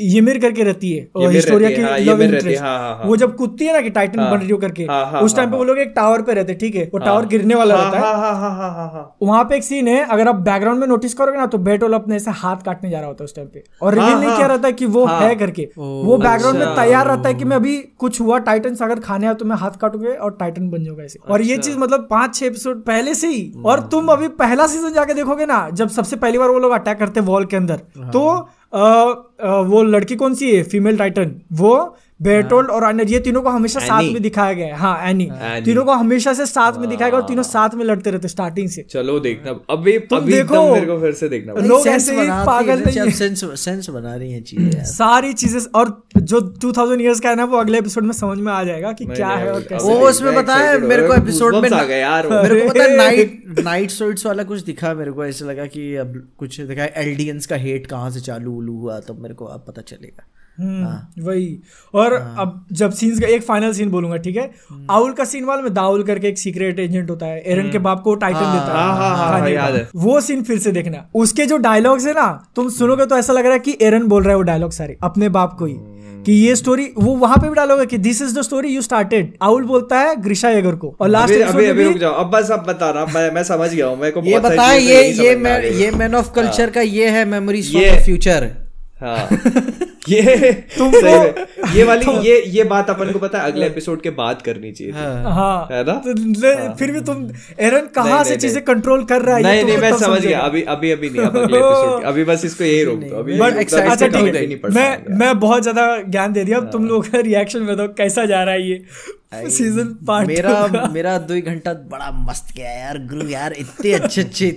यमिर करके रहती है हिस्टोरिया की हाँ, लव है, इंटरेस्ट हाँ, हाँ, हाँ। वो जब कूदती है ना कि टाइटन हाँ। बन रही हो करके हाँ, हाँ, उस टाइम पे हाँ, वो लोग एक टावर पे रहते ठीक है? वो टावर हाँ। गिरने वाला हाँ, रहता है। हाँ हाँ हाँ हाँ हाँ हाँ। वहाँ पे एक सीन है अगर आप बैकग्राउंड में नोटिस करोगे ना तो बेटोल अपने ऐसे हाथ काटने जा रहा होता है उस टाइम पे। और रिवील हाँ, नहीं हाँ। किया रहता है कि वो हाँ। है करके। वो बैकग्राउंड में तैयार रहता है कि मैं अभी कुछ हुआ टाइटन अगर खाने आया तो मैं हाथ काटूँगे और टाइटन बन जाऊँगा ऐसे। और ये चीज़ मतलब पाँच छह एपिसोड पहले से ही और तुम अभी पहला सीज़न जाके देखोगे ना जब सबसे पहली बार वो लोग अटैक करते वॉल के अंदर तो अ, अ, वो लड़की कौन सी है? फीमेल टाइटन वो बेटोल्ड और राइनर ये तीनों को हमेशा साथ में दिखाया गया है। हाँ एनी। तीनों को हमेशा से साथ में दिखाया गया और तीनों साथ में लड़ते रहते स्टार्टिंग से। चलो देखना। अभी तुम अभी देखो। मेरे को फिर से देखना। लोग ऐसे ही पागल नहीं है। सेंस सेंस बना रही हैं चीज़ें सारी चीज़ें और जो 2000 इयर्स का है ना वो अगले एपिसोड में समझ में आ जाएगा कि क्या है और कैसे वो उसमें बताया मेरे को एपिसोड में आ गए यार मेरे को पता है नाइट नाइट सोइट्स वाला कुछ दिखा मेरे को ऐसे लगा कि अब कुछ दिखा एलडीएंस का हेट कहाँ से चालू उलू हुआ तब मेरे को अब पता चलेगा। वही। और अब जब सीन्स का एक फाइनल सीन बोलूँगा ठीक है? आउल का सीन वाला में दाउल करके एक सीक्रेट एजेंट होता है एरन के बाप को टाइटल देता है। हाँ, हाँ, हाँ, है। वो सीन फिर से देखना। उसके जो डायलॉग्स है ना तुम सुनोगे तो ऐसा लग रहा है कि एरन बोल रहा है वो डायलॉग सारे अपने बाप को ही। कि ये स्टोरी वो वहाँ पे भी डायलॉग है कि this is the story you started owl बोलता है ग्रिशा येगर को। और लास्ट अभी अभी अभी रुक जाओ। अब बस अब बता रहा मैं मैं समझ गया हूँ मेरे को ये चीज़ें ये ये समझ मैं ये मैन ऑफ़ कल्चर का ये है मेमोरीज फ्रॉम ये- द फ्यूचर हाँ। ये तुमको- सही में। ये वाली ये ये बात अपन को पता है अगले एपिसोड के बाद करनी चाहिए थी। हाँ। है। ना? तो ले- फिर भी तुम एरन कहाँ से चीज़ें कंट्रोल कर रहा है नहीं नहीं मैं समझ गया। अभी अभी अभी नहीं अगले एपिसोड अभी बस इसको यही रोक दो अभी अच्छा ठीक है मैं मैं बहुत ज़्यादा ज्ञान दे दिया। अब तुम लोग का रिएक्शन में दो कैसा जा रहा है ये? सीज़न पार्ट मेरा मेरा दो घंटा बड़ा मस्त गया यार गुरु यार इतने अच्छे अच्छे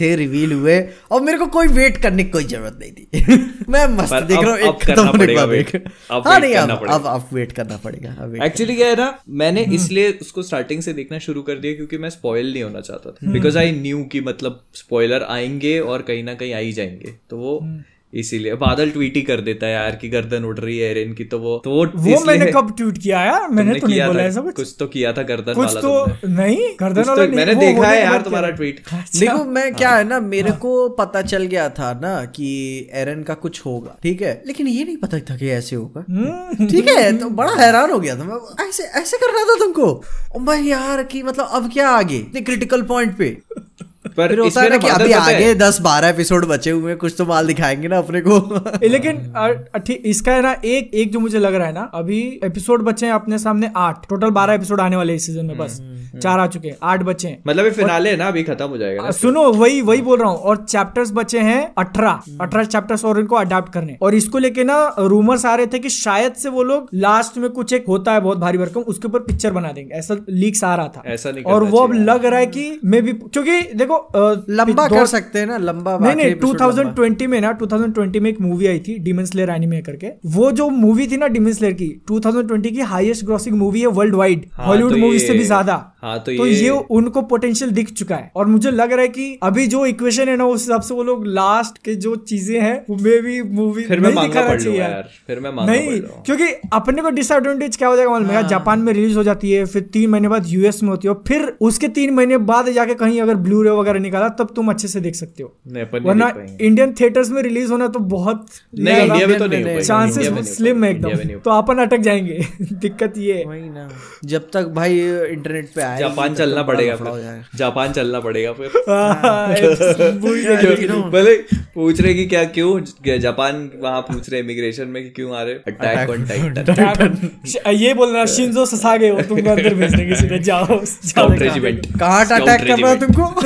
थे रिवील हुए। और मेरे को कोई वेट करने की कोई ज़रूरत नहीं थी। मैं मस्त पर देख रहा हूँ अब एक खत्म करना होने के पड़ेगा वेट अब हाँ नहीं अब अब अब वेट करना पड़ेगा एक्चुअली क्या है ना मैंने हम्म। इसलिए उसको स्टार्टिंग से देखना शुरू कर दिया क्योंकि मैं स्पॉयल नहीं होना चाहता था। बिकॉज़ आई न्यू कि मतलब स्पॉयलर आएँगे और कहीं ना कहीं आ ही जाएँगे। तो वो हम्म। इसीलिए। बादल ट्वीट ही कर देता है यार कि गर्दन उड़ रही है एरन की तो वो तो वो वो मैंने कब ट्वीट किया यार? मैंने तो नहीं बोला ऐसा कुछ। कुछ तो किया था गर्दन कुछ वाला तो तुमने। नहीं गर्दन कुछ वाला तो नहीं, मैंने वो देखा है यार तुम्हारा ट्वीट अच्छा। देखो मैं क्या है ना मेरे को पता चल गया था ना कि एरन का कुछ होगा ठीक है? लेकिन ये नहीं पता था कि ऐसे होगा। हम्म। ठीक है तो बड़ा हैरान हो गया था मैं। ऐसे ऐसे कर रहा था तुमको? भाई यार कि मतलब अब क्या आगे? क्रिटिकल पॉइंट पे। पर फिर होता है ना कि अभी आगे दस बारह एपिसोड बचे हुए हैं कुछ तो माल दिखाएँगे ना अपने को। लेकिन इसका है ना एक एक जो मुझे लग रहा है ना अभी एपिसोड बचे हैं अपने सामने आठ। टोटल बारह एपिसोड आने वाले इस सीज़न में बस। चार आ चुके हैं आठ बचे हैं। मतलब फिनाले है ना अभी खत्म हो जाएगा सुनो वही वही बोल रहा हूँ और चैप्टर्स बचे हैं अठारह। अठारह चैप्टर्स और इनको अडाप्ट करने। और इसको लेके ना रूमर्स आ रहे थे कि शायद से वो लोग लास्ट में कुछ एक होता है बहुत भारी भरकम उसके ऊपर पिक्चर बना देंगे। ऐसा लीक्स आ रहा था। ऐसा नहीं और वो अब लग रहा है कि मे भी क्योंकि देखो लंबा कर सकते हैं ना लंबा नहीं नहीं 2020 में ना 2020 में एक मूवी आई थी डिमन स्लेयर एनिमे करके। वो जो मूवी थी ना डिमन स्लेयर की 2020 की हाईएस्ट ग्रॉसिंग मूवी है वर्ल्ड वाइड हॉलीवुड मूवी ये- से भी ज़्यादा। हाँ, तो तो ये- ये उनको पोटेंशियल दिख चुका है। और मुझे लग रहा है कि अभी जो इक्वेशन है ना उस हिसाब से वो लोग लास्ट के जो चीज़ें हैं वो मे भी मूवी फिर मैं नहीं दिखाना चाहिए। यार फिर मैं मांगा नहीं क्योंकि अपने को डिसएडवांटेज क्या हो जाएगा मालूम है? हाँ। जापान में रिलीज़ हो जाती है फिर तीन महीने बाद यूएस में होती है और फिर उसके तीन महीने बाद जाके कहीं अगर ब्लू रे वगैरह निकाला तब तुम अच्छे से देख सकते हो। वरना इंडियन थिएटर्स में रिलीज़ होना तो बहुत नहीं इंडिया में तो नहीं हो नहीं, पाएगा, चांसेस हो स्लिम है में नहीं एकदम तो अपन अटक जाएँगे। दिक्कत ये है। वही ना। जब तक भाई इंटरनेट पे आए जापान चलना पड़ेगा जापान चलना पड़ेगा फिर। हाँ। भले पूछ रहे कि क्या क्यों जापान वहाँ पूछ रहे इमिग्रेशन में कि क्यों आ रहे अटैक ऑन टाइटन ये बोलना शिंजो ससागे हो तुमको अंदर भेजने किसी ने जाओ जाओ रेजिमेंट कहाँ अटैक कर रहा तुमको?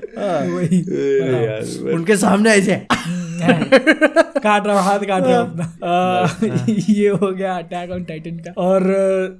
वही। यार उनके सामने ऐसे काट रहा हाथ काट रहा हूँ अपना। ये हो गया अटैक ऑन टाइटन का। और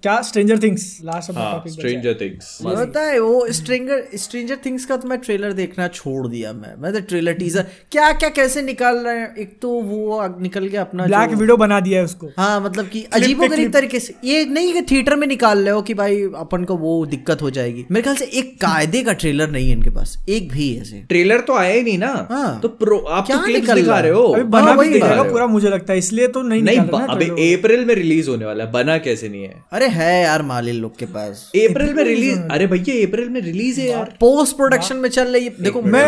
क्या? स्ट्रेंजर थिंग्स लास्ट हाँ टॉपिक स्ट्रेंजर थिंग्स होता है वो स्ट्रेंजर स्ट्रेंजर थिंग्स का तो मैं ट्रेलर देखना छोड़ दिया मैं। मैं तो ट्रेलर टीजर क्या क्या कैसे निकाल रहे हैं? एक तो वो निकल गया अपना ब्लैक वीडियो बना दिया है उसको। हाँ मतलब कि अजीबो गरीब तरीके से ये नहीं कि थिएटर में निकाल रहे हो कि भाई अपन को वो दिक्कत हो जाएगी। मेरे ख्याल से एक कायदे का ट्रेलर नहीं है इनके पास। एक भी ऐसे। ट्रेलर तो आया ही नहीं ना। हाँ। तो प्रो आप तो क्लिप्स दिखा रहे हो? अभी हाँ, बना भी वही दे बात पूरा मुझे लगता है इसलिए तो नहीं नहीं अभी अप्रैल में रिलीज़ होने वाला है बना कैसे नहीं है? अरे है यार मालिन लोग के पास। अप्रैल में रिलीज़ अरे भैया अप्रैल में रिलीज़ है यार। पोस्ट प्रोडक्शन में चल रही है। देखो मैं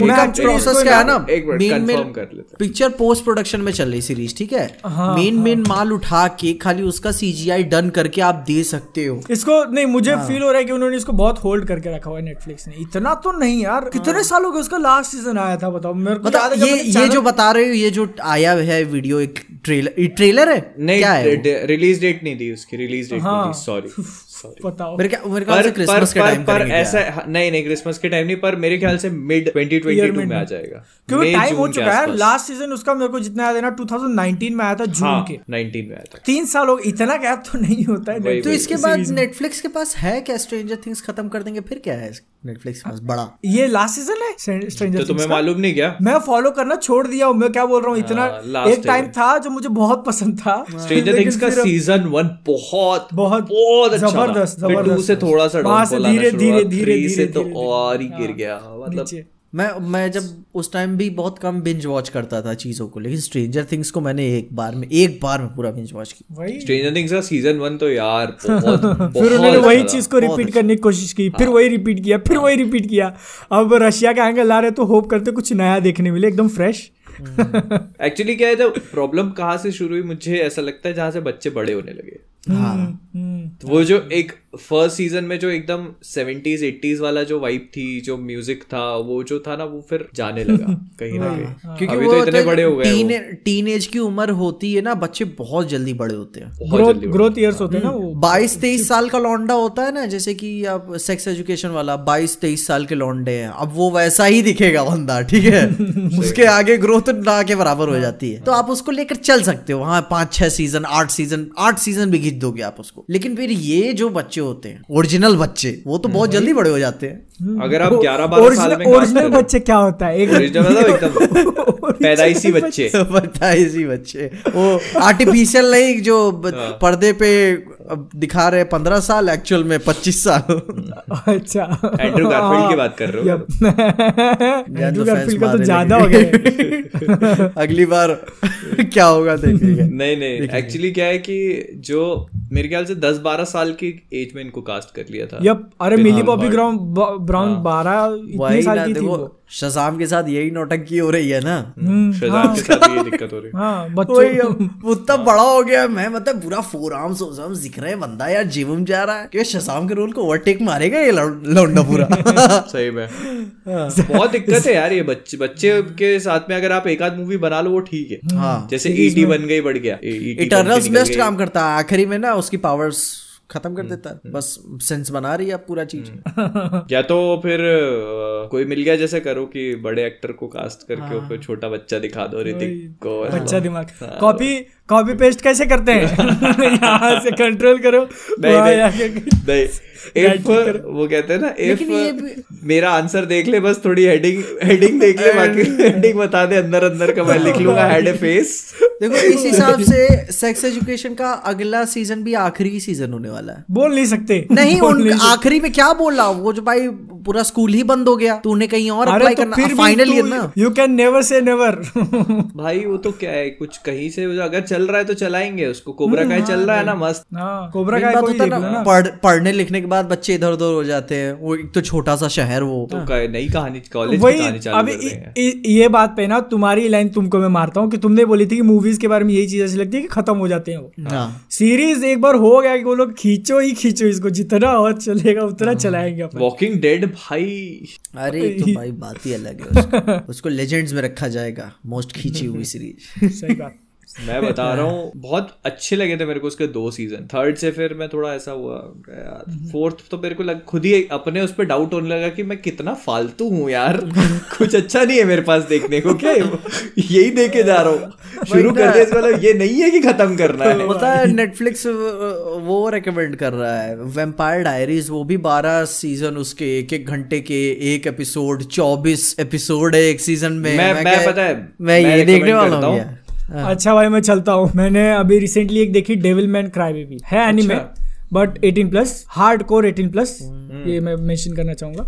मैं प्रोसेस क्या है ना मेन मेन कर लेते पिक्चर पोस्ट प्रोडक्शन में चल रही सीरीज़ ठीक है? हाँ, मेन मेन माल उठा के खाली उसका सीजीआई डन करके आप दे सकते हो। इसको नहीं मुझे हाँ। फील हो रहा है कि उन्होंने इसको बहुत होल्ड करके रखा हुआ है नेटफ्लिक्स ने। इतना तो नहीं यार कितने साल हो गए उसका लास्ट सीज़न आया था बताओ मेरे को याद है मतलब ये ये जो बता रहे हो ये जो आया है वीडियो एक ट्रेलर ये ट्रेलर है? क्या है नहीं रिलीज़ डेट नहीं दी उसकी रिलीज़ डेट हाँ। नहीं सॉरी बताओ। मेरे क्या मेरे ख्याल से क्रिसमस के टाइम पर ऐसा हाँ, नहीं नहीं क्रिसमस के टाइम नहीं पर मेरे ख्याल से मिड 2022 में आ जाएगा। क्योंकि टाइम हो चुका है लास्ट सीज़न उसका मेरे को जितना याद है ना 2019 में आया था जून हाँ के। 19 में आया था। तीन साल हो इतना गैप तो नहीं होता है तो इसके बाद नेटफ्लिक्स के पास है क्या? स्ट्रेंजर थिंग्स खत्म कर देंगे फिर क्या है नेटफ्लिक्स के पास? बड़ा। ये लास्ट सीज़न है स्ट्रेंजर तो तुम्हें मालूम नहीं क्या? मैं फॉलो करना छोड़ दिया हूँ मैं क्या बोल रहा हूँ इतना हाँ, एक टाइम था जो मुझे बहुत पसंद था। स्ट्रेंजर थिंग्स का सीज़न वन बहुत बहुत बहुत अच्छा। ज़बरदस्त, ज़बरदस्त। से थोड़ा सा वहाँ से धीरे- धीरे- धीरे- से तो और ही हाँ, गिर गया मतलब मैं मैं जब उस टाइम भी बहुत कम बिंज वॉच करता था चीज़ों को लेकिन स्ट्रेंजर थिंग्स को मैंने एक बार में एक बार में पूरा बिंज वॉच किया। स्ट्रेंजर थिंग्स का सीज़न वन तो यार बहुत फिर उन्होंने वही चीज़ को रिपीट करने की कोशिश की फिर वही रिपीट किया फिर वही रिपीट किया। अब रशिया का एंगल ला रहे तो होप करते कुछ नया देखने मिले एकदम फ्रेश एक्चुअली क्या है जब प्रॉब्लम कहाँ से शुरू हुई मुझे ऐसा लगता है जहाँ से बच्चे बड़े होने लगे। हाँ। तो वो जो एक फ़र्स्ट सीज़न में जो एकदम सेवेंटीज एट्टीज वाला जो वाइब थी जो म्यूज़िक था वो जो था ना वो फिर जाने लगा कहीं ना कहीं। क्योंकि अभी वो तो इतने बड़े हो गए टीन टीन एज की उम्र होती है ना बच्चे बहुत जल्दी बड़े होते हैं। ग्रोथ ईयर्स होते हैं। ना वो। बाईस तेईस साल का लौंडा होता है ना जैसे कि आप सेक्स एजुकेशन वाला बाईस तेईस साल के लौंडे हैं। अब वो वैसा ही दिखेगा बंदा ठीक है? उसके आगे ग्रोथ ना के बराबर हो जाती है। तो आप उसको लेकर चल सकते हो। वहाँ पाँच छह सीज़न आठ सीज़न आठ सीज़न भी खींच दोगे आप उसको। लेकिन फिर ये जो बच्चे होते हैं ओरिजिनल बच्चे। वो तो बहुत जल्दी बड़े हो जाते हैं। अगर आप ग्यारह बारह साल में ओरिजिनल बच्चे क्या होता है? पैदाइशी बच्चे। पैदाइशी बच्चे। वो आर्टिफिशियल नहीं जो पर्दे पे अब दिखा रहे पंद्रह साल एक्चुअल में पच्चीस साल। अच्छा। एंड्रू गारफील्ड की बात कर रहे हो? एंड्रू तो गारफील्ड का तो ज़्यादा हो गया। अगली बार क्या होगा देखेंगे। नहीं नहीं एक्चुअली क्या है कि जो मेरे ख्याल से 10-12 साल की एज में इनको कास्ट कर लिया था। यप अरे मिली बॉबी ब्राउन ब्राउन बारह इतने साल की थी वो। शजाम के साथ यही नौटंकी हो रही है ना। हम्म, शहजाद के साथ ये दिक्कत हो रही है। हाँ बच्चों अब उतना बड़ा हो गया मैं मतलब पूरा फोर आर्म्स हो दिख रहे हैं बंदा यार जिम जा रहा है। क्या शजाम के रोल को ओवरटेक मारेगा ये लौंडा पूरा। सही में। बहुत दिक्कत है यार ये बच्चे बच्चे के साथ में अगर आप एक आध मूवी बना लो वो ठीक है। हाँ। जैसे ईटी बन गई बढ़ गया। E- ET बन के इटर्नल्स बेस्ट काम करता है आखिरी में ना उसकी पावर्स खत्म कर देता है। बस सेंस बना रही है अब पूरा चीज़। या तो फिर कोई मिल गया जैसे करो कि बड़े एक्टर को कास्ट करके हाँ। फिर छोटा बच्चा दिखा दो ऋतिक को। बच्चा दिमाग। कॉपी कॉपी पेस्ट कैसे करते हैं? यहाँ से कंट्रोल करो। नहीं नहीं नहीं इफ़ वो कहते हैं ना इफ़ मेरा आंसर देख ले बस थोड़ी हेडिंग हेडिंग देख ले बाकी हेडिंग बता दे अंदर अंदर का मैं लिख लूँगा हेड ए फेस देखो इस हिसाब से सेक्स एजुकेशन का अगला सीज़न भी आखिरी सीज़न होने वाला है। बोल नहीं सकते। नहीं बोल उन आखिरी में क्या बोल रहा वो जो भाई पूरा स्कूल ही बंद हो गया तो उन्हें कहीं और अप्लाई तो करना फाइनल ईयर ना। You can never say never भाई वो तो क्या है कुछ कहीं से अगर चल रहा है तो चलाएँगे उसको। कोबरा का चल रहा है ना मस्त। हाँ कोबरा है लो ना। ना पढ़, पढ़ने लिखने के बाद बच्चे इधर उधर हो जाते हैं। वो एक तो छोटा सा शहर वो। तो नई कहानी कॉलेज की कहानी चालू हैं। ये बात पे ना तुम्हारी लाइन तुमको मैं मारता हूँ कि तुमने बोली थी कि मूवीज़ के बारे में यही चीज़ ऐसी लगती है कि खत्म हो जाते हैं वो। हाँ। सीरीज़ एक बार हो गया कि वो लोग खींचो ही खींचो इसको जितना और चलेगा उतना चलाएँगे वॉकिंग डेड भाई। अरे तो भाई बात ही अलग है उसको, उसको लेजेंड्स में रखा जाएगा मोस्ट खींची हुई सीरीज़ सही बात। मैं बता रहा हूँ बहुत अच्छे लगे थे मेरे को उसके दो सीज़न थर्ड से फिर मैं थोड़ा ऐसा हुआ यार। फोर्थ तो मेरे को लग खुद ही अपने उस पर डाउट होने लगा कि मैं कितना फालतू हूँ यार। कुछ अच्छा नहीं है मेरे पास देखने को क्या? यही देखे जा रहा हूँ। शुरू कर दिया मतलब ये नहीं है कि खत्म करना है। पता है नेटफ्लिक्स वो रेकमेंड कर रहा है। वेम्पायर डायरीज वो भी बारह सीज़न उसके एक एक घंटे के एक एपिसोड चौबीस एपिसोड है एक सीज़न में। मैं- मैं क्या- पता है, मैं मैं ये देखने वाला हूँ। अच्छा भाई मैं चलता हूँ। मैंने अभी रिसेंटली एक देखी डेविल मैन क्राई बेबी है anime but 18 plus hardcore 18 plus ये मैं मेंशन करना चाहूँगा।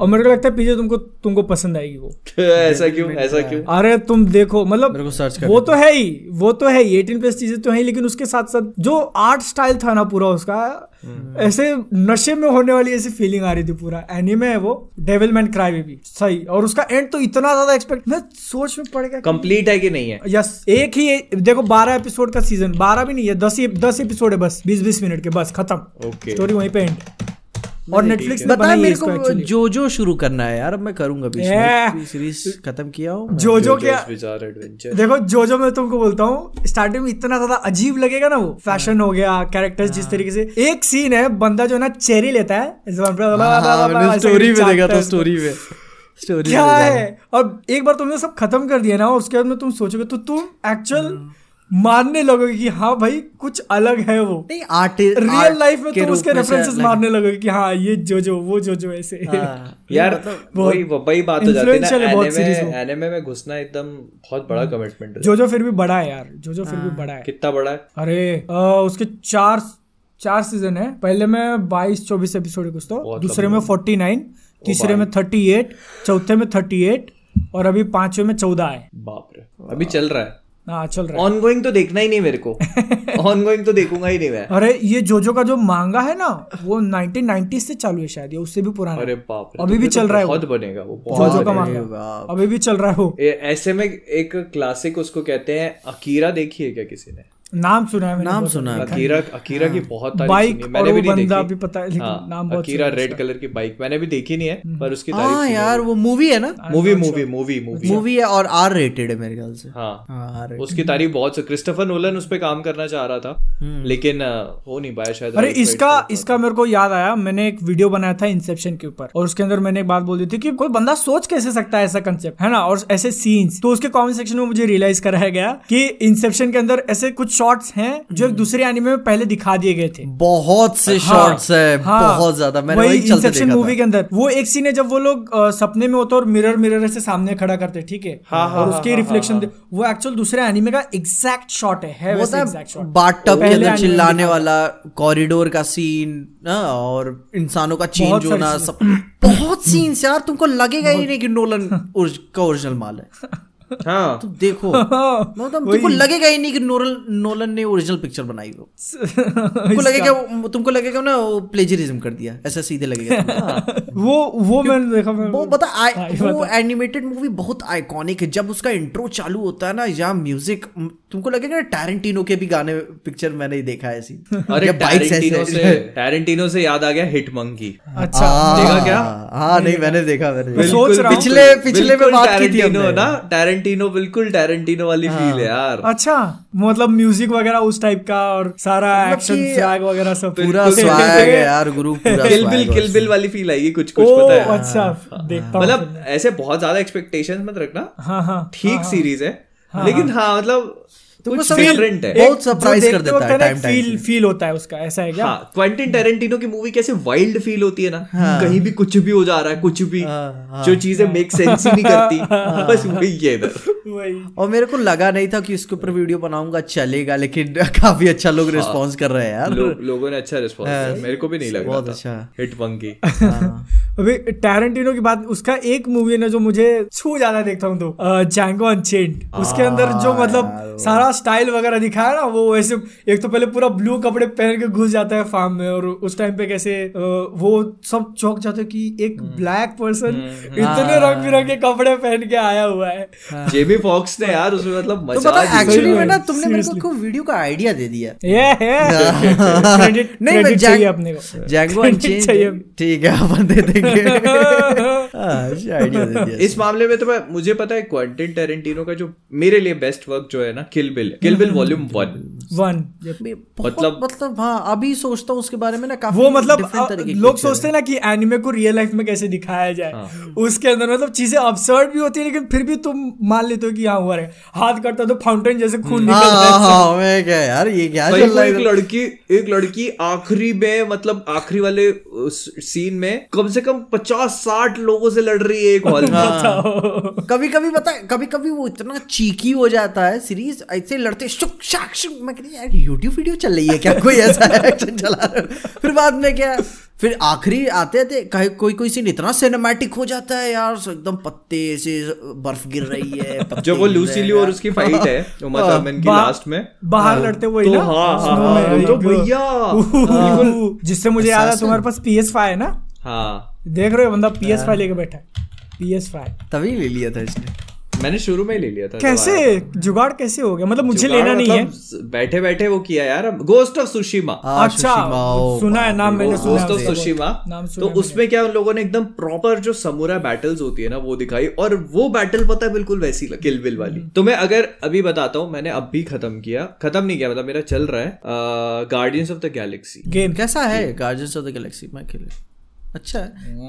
और मेरे को लगता है पीछे तुमको तुमको पसंद आएगी वो। ऐसा क्यों? ऐसा क्यों? अरे तुम देखो मतलब मेरे को सर्च कर वो तो है ही वो तो है ही एटीन प्लस चीज़ें तो है ही लेकिन उसके साथ साथ जो आर्ट स्टाइल था ना पूरा उसका ऐसे नशे में होने वाली ऐसी फीलिंग आ रही थी पूरा। एनिमे है वो डेविल मैन क्राई भी। सही। और उसका एंड तो इतना ज़्यादा एक्सपेक्ट मैं सोच में पड़ गया कंप्लीट है कि नहीं है? यस एक ही देखो बारह एपिसोड का सीज़न बारह भी नहीं है दस दस एपिसोड है बस बीस बीस मिनट के बस खत्म। ओके स्टोरी वहीं पे एंड और नेटफ्लिक्स बता मेरे को जो जो शुरू करना है यार अब मैं करूँगा बीच में सीरीज़ खत्म किया हूँ? जो जो क्या देखो जो जो मैं तुमको बोलता हूँ स्टार्टिंग में इतना ज़्यादा अजीब लगेगा ना वो। फ़ैशन हो गया कैरेक्टर्स जिस तरीके से। एक सीन है बंदा जो है ना चेरी लेता है स्टोरी में देखा था स्टोरी में। स्टोरी क्या है? और एक बार तुमने सब खत्म कर दिया ना उसके बाद में तुम सोचोगे तो तुम एक्चुअल मानने लगोगे कि हाँ भाई कुछ अलग है वो। नहीं आर्ट रियल लाइफ में तुम उसके रेफरेंसेस मारने लगोगे कि हाँ ये जो जो वो जो जो ऐसे यार वही वही बात हो जाती है ना। एनिमे एनिमे में। घुसना एकदम बहुत बड़ा कमिटमेंट है। जो जो फिर भी बड़ा है यार जो जो फिर भी बड़ा है। कितना बड़ा है? अरे उसके चार चार सीज़न है। पहले में बाईस चौबीस एपिसोड है कुछ तो दूसरे में फोर्टी नाइन तीसरे में थर्टी एट चौथे में थर्टी एट और अभी पांचवे में चौदह है। बाप रे अभी चल रहा है। हाँ चल रहा है। ऑन गोइंग तो देखना ही नहीं मेरे को। ऑन गोइंग तो देखूँगा ही नहीं मैं। अरे ये जोजो का जो मांगा है ना वो 1990 से चालू है शायद या उससे भी पुराना। अरे। बाप अभी तो भी फिर चल तो रहा है बहुत बनेगा वो जोजो का मांगा। अभी भी चल रहा है वो। ऐसे में एक क्लासिक उसको कहते हैं अकीरा देखी है क्या किसी ने? नाम सुना है नाम सुना है। अकीरा अकीरा की बहुत बाइक मैंने भी नहीं बंदा देखी। भी पता है लेकिन हाँ, नाम बहुत अकीरा रेड कलर की बाइक मैंने भी देखी नहीं है पर उसकी हाँ यार वो मूवी है ना? Movie movie movie movie movie है और आर रेटेड है मेरे ख्याल से। हाँ। हाँ आर उसकी तारीफ़ बहुत से क्रिस्टोफर नोलन उस पर काम करना चाह रहा था लेकिन हो नहीं पाया शायद अरे इसका इसका मेरे को याद आया मैंने एक वीडियो बनाया था इंसेप्शन के ऊपर और उसके अंदर मैंने एक बात बोल दी थी कि कोई बंदा सोच कैसे सकता है ऐसा कंसेप्ट है ना? और ऐसे सीन्स तो उसके कमेंट सेक्शन में मुझे रियलाइज़ कराया गया कि इंसेप्शन के अंदर ऐसे कुछ शॉट्स हैं जो एक दूसरे एनिमे में पहले दिखा दिए गए थे। बहुत से शॉट्स है हाँ, बहुत ज़्यादा। मैंने वही इंसेप्शन मूवी के अंदर। वो एक सीन है जब वो लोग सपने में होते और मिरर मिरर से सामने खड़ा करते ठीक है? हाँ, हाँ, और हाँ, उसके हाँ, रिफ्लेक्शन वो एक्चुअल दूसरे एनिमे का एग्जैक्ट शॉट है है बाथटब के अंदर चिल्लाने वाला कॉरिडोर का सीन और इंसानों का चेंज होना सब बहुत सीन्स यार तुमको लगेगा ही नहीं कि नोलन का ओरिजिनल माल है। हाँ। तुम देखो। मतलब तुमको लगेगा ही नहीं कि नोरल नोलन ने ओरिजिनल पिक्चर बनाई हो। तुमको लगेगा वो- तुमको लगेगा ना वो प्लेजरिज्म कर दिया ऐसा सीधे लगेगा। वो वो मैंने देखा मैं वो हाँ, वो एनिमेटेड मूवी बहुत आइकॉनिक है। जब उसका इंट्रो चालू होता है ना या म्यूज़िक तुमको लगेगा ना टैरेंटिनो के भी गाने पिक्चर मैंने ही देखा है ऐसी। अरे टैरेंटिनो से टैरेंटिनो से याद आ गया हिट मंकी अच्छा। हाँ, देखा क्या? हाँ नहीं मैंने देखा मैंने सोच रहा पिछले पिछले में बात की थी ना टैरेंटिनो बिल्कुल टैरेंटिनो वाली हाँ। फील है। यार। अच्छा मतलब म्यूज़िक वगैरह उस टाइप का और सारा एक्शन स्वैग वगैरह सब। पूरा स्वैग है यार गुरु पूरा किल बिल किल बिल वाली फील आएगी कुछ कुछ पता है। अच्छा देखता मतलब ऐसे बहुत ज़्यादा एक्सपेक्टेशंस मत रखना। हाँ हाँ। ठीक सीरीज़ है। लेकिन हाँ मतलब कुछ सब डिफरेंट है। बहुत surprise कर देता है time फील फील होता है उसका ऐसा है क्या? हाँ क्वेंटिन टेरेंटिनो की मूवी कैसे वाइल्ड फील होती है ना? कहीं भी कुछ भी हो जा रहा है कुछ भी हाँ, जो चीज़ें मेक सेंस ही नहीं करती। बस वही है इधर। और मेरे को लगा नहीं था कि इसके ऊपर वीडियो बनाऊँगा चलेगा लेकिन काफ़ी अच्छा लोग रिस्पॉन्स कर रहे हैं यार। लोगों ने अच्छा रिस्पॉन्स मेरे को भी नहीं लगा बहुत अच्छा। हिट हाँ। अभी टैरेंटिनो की बात उसका एक मूवी है ना जो मुझे छू ज़्यादा देखता हूँ तो जैंगो अनचेंड उसके अंदर जो मतलब सारा स्टाइल वगैरह दिखाया ना वो वैसे एक तो पहले पूरा ब्लू कपड़े पहन के घुस जाता है फार्म में और उस टाइम पे कैसे वो सब चौक जाते कि एक ब्लैक पर्सन इतने रंग बिरंगे कपड़े पहन के आया हुआ है। जेबी फॉक्स ने यार उसमें मतलब तो मज़ा एक्चुअली में, में ना तुमने मेरे को वीडियो का आइडिया दे दिया? है नहीं जैंगो ठीक है अपन दे देंगे। इस मामले में तो मैं मुझे पता है क्वेंटिन टेरेंटिनो का जो मेरे लिए बेस्ट वर्क जो है ना Kill Bill Kill Bill volume one one मतलब- मतलब हाँ अभी सोचता हूँ उसके बारे में ना काफ़ी वो मतलब लोग सोचते हैं। ना कि एनिमे को रियल लाइफ में कैसे दिखाया जाए। उसके अंदर मतलब चीज़ें अब्सर्ड भी होती है लेकिन फिर भी तुम मान लेते हो कि हाँ हुआ है। हाथ करता तो फाउंटेन जैसे खून है। निकल रहा हाँ। है हाँ मैं क्या यार ये क्या चल रहा एक लड़की एक लड़की आखिरी में मतलब आखिरी वाले सीन में कम से कम पचास साठ लोगों से लड़ रही है एक हॉल में। कभी कभी पता है कभी कभी वो इतना चीकी हो जाता है सीरीज़ ऐसे लड़ते शुक शाक शुक। मैं कह रही यार यूट्यूब वीडियो चल रही है क्या? कोई ऐसा एक्शन चला रहा फिर बाद में क्या फिर आखिरी आते आते कहीं कोई कोई सीन इतना सिनेमैटिक हो जाता है यार एकदम पत्ते से बर्फ़ गिर रही है जो वो लूसी हैं लियो और उसकी फाइट है उमा थर्मन की लास्ट में। बाहर लड़ते हुए तो ना? हाँ हाँ हाँ तो भैया जिससे मुझे याद है तुम्हारे पास पी एस फाइव है ना? हाँ। देख रहे हो बंदा पी एस फाइव लेके बैठा है। पी एस फाइव तभी ले लिया था इसने। मैंने शुरू में ही ले लिया था कैसे? जुगाड़ कैसे हो गया? मतलब मुझे लेना नहीं है। मतलब बैठे बैठे वो किया यार। गोस्ट ऑफ़ सुशिमा अच्छा सुना है नाम मैंने सुना गोस्ट ऑफ़। सुशिमा तो उसमें क्या उन लोगों ने एकदम प्रॉपर जो समुरा बैटल्स होती है ना वो दिखाई। और वो बैटल पता है बिल्कुल वैसी किल बिल वाली। तो मैं अगर अभी बताता हूँ मैंने अब भी खत्म किया। खत्म नहीं किया मतलब मेरा चल रहा है। Guardians of the Galaxy game कैसा है गार्डियंस ऑफ़ द गैलेक्सी में खेले अच्छा।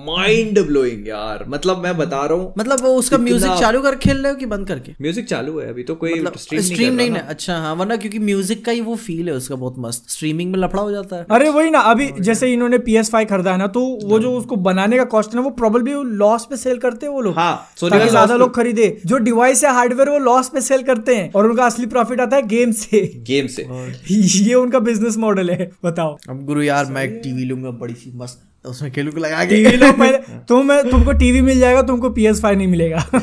माइंड ब्लोइंग यार। मतलब मैं बता रहा हूँ मतलब वो उसका म्यूज़िक चालू कर खेल रहे हो कि बंद करके? म्यूज़िक चालू है अभी तो कोई मतलब स्ट्रीम स्ट्रीम नहीं नहीं कर ना अच्छा हाँ वरना क्योंकि म्यूज़िक का ही वो फील है उसका बहुत मस्त। स्ट्रीमिंग में लफड़ा हो जाता है। अरे वही ना अभी जैसे इन्होंने पी एस फाइव खरीदा है ना तो वो जो उसको बनाने का कॉस्ट है वो प्रोबेबली लॉस पे सेल करते हैं वो लोग। हाँ, ताकि ज़्यादा लोग खरीदे। जो डिवाइस है हार्डवेयर वो लॉस पे सेल करते हैं और उनका असली प्रॉफिट आता है गेम से। गेम से। ये उनका बिज़नेस मॉडल है बताओ। अब गुरु यार मैं एक टीवी लूँगा बड़ी सी मस्त उसमें लगा के टीवी लो पहले तुम तुमको टीवी मिल जाएगा तुमको पी एस फाइव नहीं मिलेगा।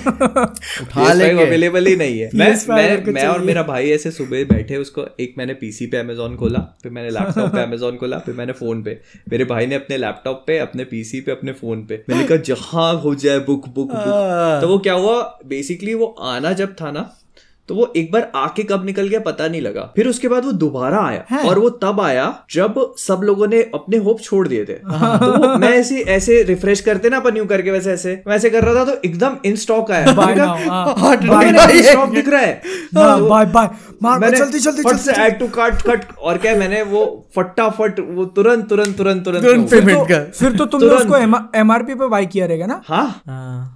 उठा लेंगे। अवेलेबल ही नहीं है। मैं मैं मैं और मेरा भाई ऐसे सुबह बैठे उसको एक मैंने पीसी पे अमेजोन खोला फिर मैंने लैपटॉप पे अमेजोन खोला फिर मैंने फ़ोन पे। मेरे भाई ने अपने लैपटॉप पे अपने पीसी पे अपने फ़ोन पे। मैंने कहा जहाँ हो जाए बुक बुक बुक तो वो क्या हुआ? बेसिकली वो आना जब था ना तो वो एक बार आके कब निकल गया पता नहीं लगा। फिर उसके बाद वो दोबारा आया और वो तब आया जब सब लोगों ने अपने होप छोड़ दिए थे। तो वो मैं ऐसे ऐसे रिफ्रेश करते ना अपन यूँ करके वैसे ऐसे वैसे कर रहा था तो एकदम इन स्टॉक आया। बाय मैंने नाउ कहा, हाँ। स्टॉक दिख रहा है। बाय बाय मार मैंने जल्दी जल्दी फट से ऐड टू कार्ट कट और क्या मैंने वो फटाफट वो तुरंत तुरंत तुरंत तुरंत payment तो- का। फिर तो तुमने उसको एमआरपी पे बाय किया रहेगा ना? हाँ। हाँ।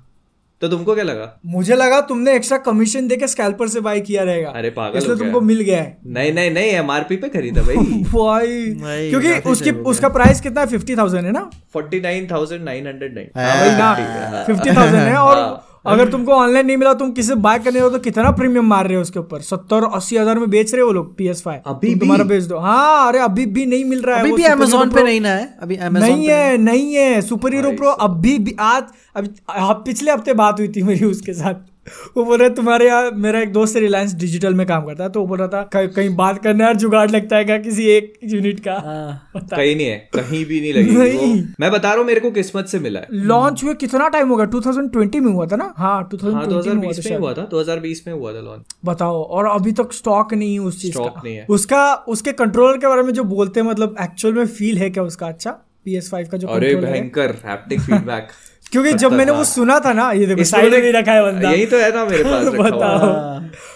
तो तुमको क्या लगा? मुझे लगा तुमने एक्स्ट्रा कमीशन देके स्कैल्पर से बाय किया रहेगा। अरे पागल इसलिए तुमको मिल गया है। नहीं नहीं नहीं एमआरपी पे खरीदा भाई। भाई क्योंकि उसकी हो। उसका प्राइस कितना है? फिफ्टी थाउज़ेंड है ना? Forty nine thousand nine hundred nine fifty thousand है। और अगर तुमको ऑनलाइन नहीं मिला तुम किसी बाय करने हो तो कितना प्रीमियम मार रहे हो उसके ऊपर? सत्तर अस्सी हज़ार में बेच रहे हो वो लोग पी एस फाइव अभी तुम्हारा बेच दो। हाँ अरे अभी भी नहीं मिल रहा है अभी भी अमेजोन पे नहीं ना है? अभी अमेजोन नहीं है नहीं है। सुपर हीरो प्रो अभी भी आज अभी पिछले हफ़्ते बात हुई थी मेरी उसके साथ। वो बोल रहा तुम्हारे यहाँ मेरा एक दोस्त है रिलायंस डिजिटल में काम करता है। तो वो बोल रहा था "कहीं- कहीं बात करने यार जुगाड़ लगता है क्या किसी एक यूनिट का? बता। कहीं नहीं है कहीं भी नहीं लगी नहीं। वो मैं बता रहा हूँ मेरे को किस्मत से मिला है। लॉन्च हुए कितना टाइम हो गया? 2020 में हुआ था ना? हाँ हाँ 2020 में हुआ था 2020 में हुआ था लॉन्च बताओ और अभी तक स्टॉक नहीं है उस चीज़ का। नहीं है। उसका उसके कंट्रोलर के बारे में जो बोलते हैं मतलब एक्चुअल में फील है क्या उसका? अच्छा PS5 का जो अरे भयंकर हैप्टिक फीडबैक क्योंकि जब मैंने वो सुना था ना ये देखो साइड में रखा है बंदा। यही तो है ना मेरे पास बताओ।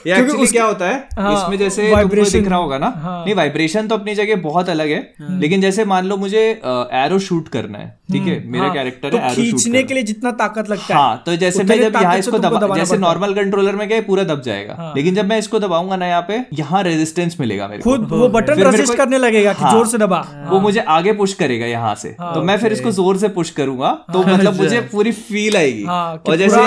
ये एक्चुअली उसके- क्या होता है हाँ, इसमें जैसे तुमको दिख रहा होगा ना हाँ। नहीं वाइब्रेशन तो अपनी जगह बहुत अलग है हाँ, लेकिन जैसे मान लो मुझे एरो शूट करना है ठीक है? मेरा हाँ, कैरेक्टर तो है एरो शूट खींचने के लिए जितना ताकत लगता है। हाँ तो जैसे मैं जब यहाँ इसको दबा जैसे नॉर्मल कंट्रोलर में गए पूरा दब जाएगा। लेकिन जब मैं इसको दबाऊँगा ना यहाँ पे यहाँ रेजिस्टेंस मिलेगा मेरे को। खुद वो बटन मेरे को- करने लगेगा कि हाँ। ज़ोर से दबा। वो मुझे आगे पुश करेगा यहाँ से। तो मैं फिर इसको ज़ोर से पुश करूँगा तो मतलब मुझे पूरी फील आएगी। हाँ और जैसे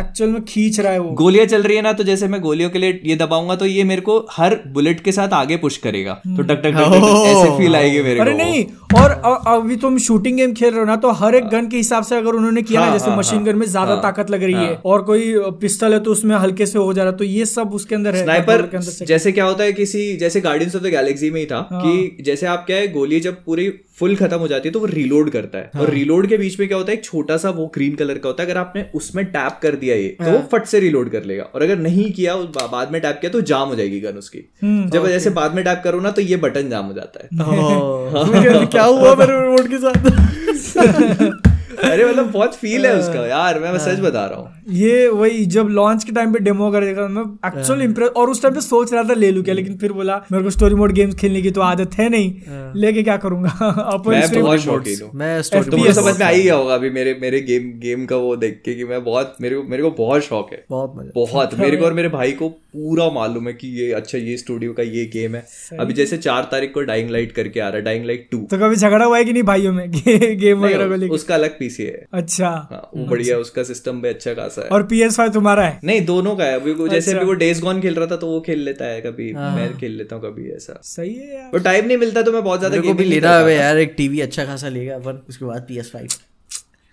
एक्चुअल में खींच रहा है वो। गोलियाँ चल रही है ना तो जैसे मैं गोलियों के लिए ये दबाऊँगा तो ये मेरे को हर बुलेट के साथ आगे पुश करेगा। तो टक टक टक ऐसे फील आएगी मेरे अरे नहीं और अभी तुम शूटिंग गेम खेल रहे हो ना तो हर एक गन के हिसाब से अगर उन्होंने किया ना हाँ, जैसे हाँ, मशीन हाँ, गन में ज़्यादा हाँ, ताकत लग रही है और कोई पिस्टल है तो उसमें हल्के से हो जा रहा है तो ये सब उसके अंदर है स्नाइपर जैसे क्या होता है किसी जैसे गार्डियंस ऑफ़ द गैलेक्सी में ही था हाँ। कि जैसे आप क्या है गोली जब पूरी फुल खत्म हो जाती है तो वो रीलोड करता है। हाँ। और रीलोड के बीच में क्या होता है एक छोटा सा वो ग्रीन कलर का होता है अगर आपने उसमें टैप कर दिया ये तो वो हाँ। फट से रीलोड कर लेगा। और अगर नहीं किया बाद में टैप किया तो जाम हो जाएगी गन उसकी। हम्म, जब जैसे बाद में टैप करो ना तो ये बटन जाम हो जाता है। क्या हुआ मेरे रिमोट के साथ? अरे मतलब बहुत फील है उसका यार मैं मैं सच बता रहा हूँ। ये वही जब लॉन्च के टाइम पे डेमो कर देखा मैं एक्चुअल इम्प्रेस और उस टाइम पे सोच रहा था ले लू क्या लेकिन फिर बोला मेरे को स्टोरी मोड गेम्स खेलने की तो आदत है नहीं लेके क्या करूँगा? अपन मैं बहुत शौकीन हूँ। मैं स्टोरी तुमको समझ में आ ही गया होगा अभी मेरे मेरे गेम गेम का वो देख के कि मैं बहुत मेरे को मेरे को बहुत शौक है। बहुत मज़ा। बहुत। मेरे को और मेरे भाई को पूरा मालूम है कि ये अच्छा ये स्टूडियो का ये गेम है। अभी जैसे चार तारीख को डाइंग लाइट करके आ रहा है डाइंग लाइट टू तो कभी झगड़ा हुआ है कि नहीं भाइयों में? गेम वगैरह को लेके? उसका अलग पीसी है। अच्छा। हाँ वो बढ़िया अच्छा। उसका सिस्टम भी अच्छा खासा है। और पी एस फाइव तुम्हारा है? नहीं दोनों का है। अभी अच्छा। जैसे। अभी वो डेज़ गॉन खेल रहा था तो वो खेल लेता है कभी। मैं खेल लेता हूँ कभी ऐसा। सही है यार। टाइम नहीं मिलता तो मैं बहुत ज़्यादा भी लेना यार एक टीवी अच्छा खासा लेगा अपन उसके बाद पी एस फाइव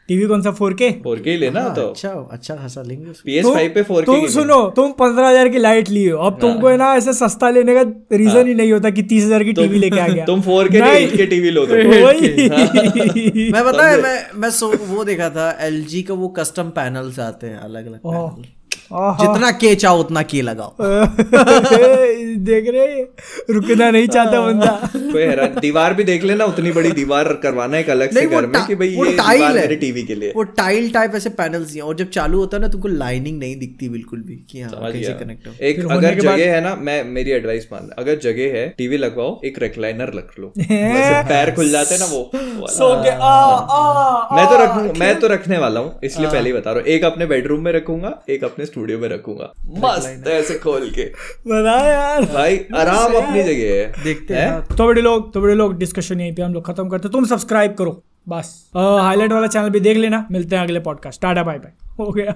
टीवी कौन सा फोर के 4K ही लेना तो। अच्छा अच्छा खासा लेंगे पीएस फाइव पे फोर तुम सुनो तुम पंद्रह हज़ार की लाइट लिए हो। अब तुमको है ना ऐसे सस्ता लेने का रीजन ही नहीं होता कि तीस हज़ार की टीवी लेके आ गया। तुम फोर के नहीं। के टीवी लो तो। वही। मैं बता है मैं मैं वो देखा था LG का वो कस्टम पैनल्स आते हैं अलग अलग। जितना के चाहो उतना के लगाओ। देख रहे रुकना नहीं चाहता बंदा। कोई हैरान दीवार भी देख लेना उतनी बड़ी दीवार करवाना एक अलग से घर में कि भाई ये टाइल है। टीवी के लिए। वो टाइल टाइप ऐसे पैनल्स हैं और जब चालू होता है ना तुमको लाइनिंग नहीं दिखती बिल्कुल भी कि हाँ कैसे कनेक्ट हो। एक अगर जगह है ना मैं मेरी एडवाइस मान अगर जगह है टीवी लगवाओ एक रेक्लाइनर रख लो। वैसे पैर खुल जाते हैं ना वो। सो के आ आ मैं तो रखूँगा मैं तो रखने वाला हूँ इसलिए पहले ही बता रहा हूँ। एक अपने बेडरूम में रखूँगा एक अपने स्टूडियो में रखूँगा। मस्त ऐसे खोल के। बना यार। भाई आराम अपनी जगह है। देखते हैं? हैं? तो बड़े लोग तो बड़े लोग डिस्कशन यहीं पे हम लोग खत्म करते तुम सब्सक्राइब करो। बस। हाईलाइट वाला चैनल भी देख लेना। मिलते हैं अगले पॉडकास्ट टाटा बाय बाय हो गया।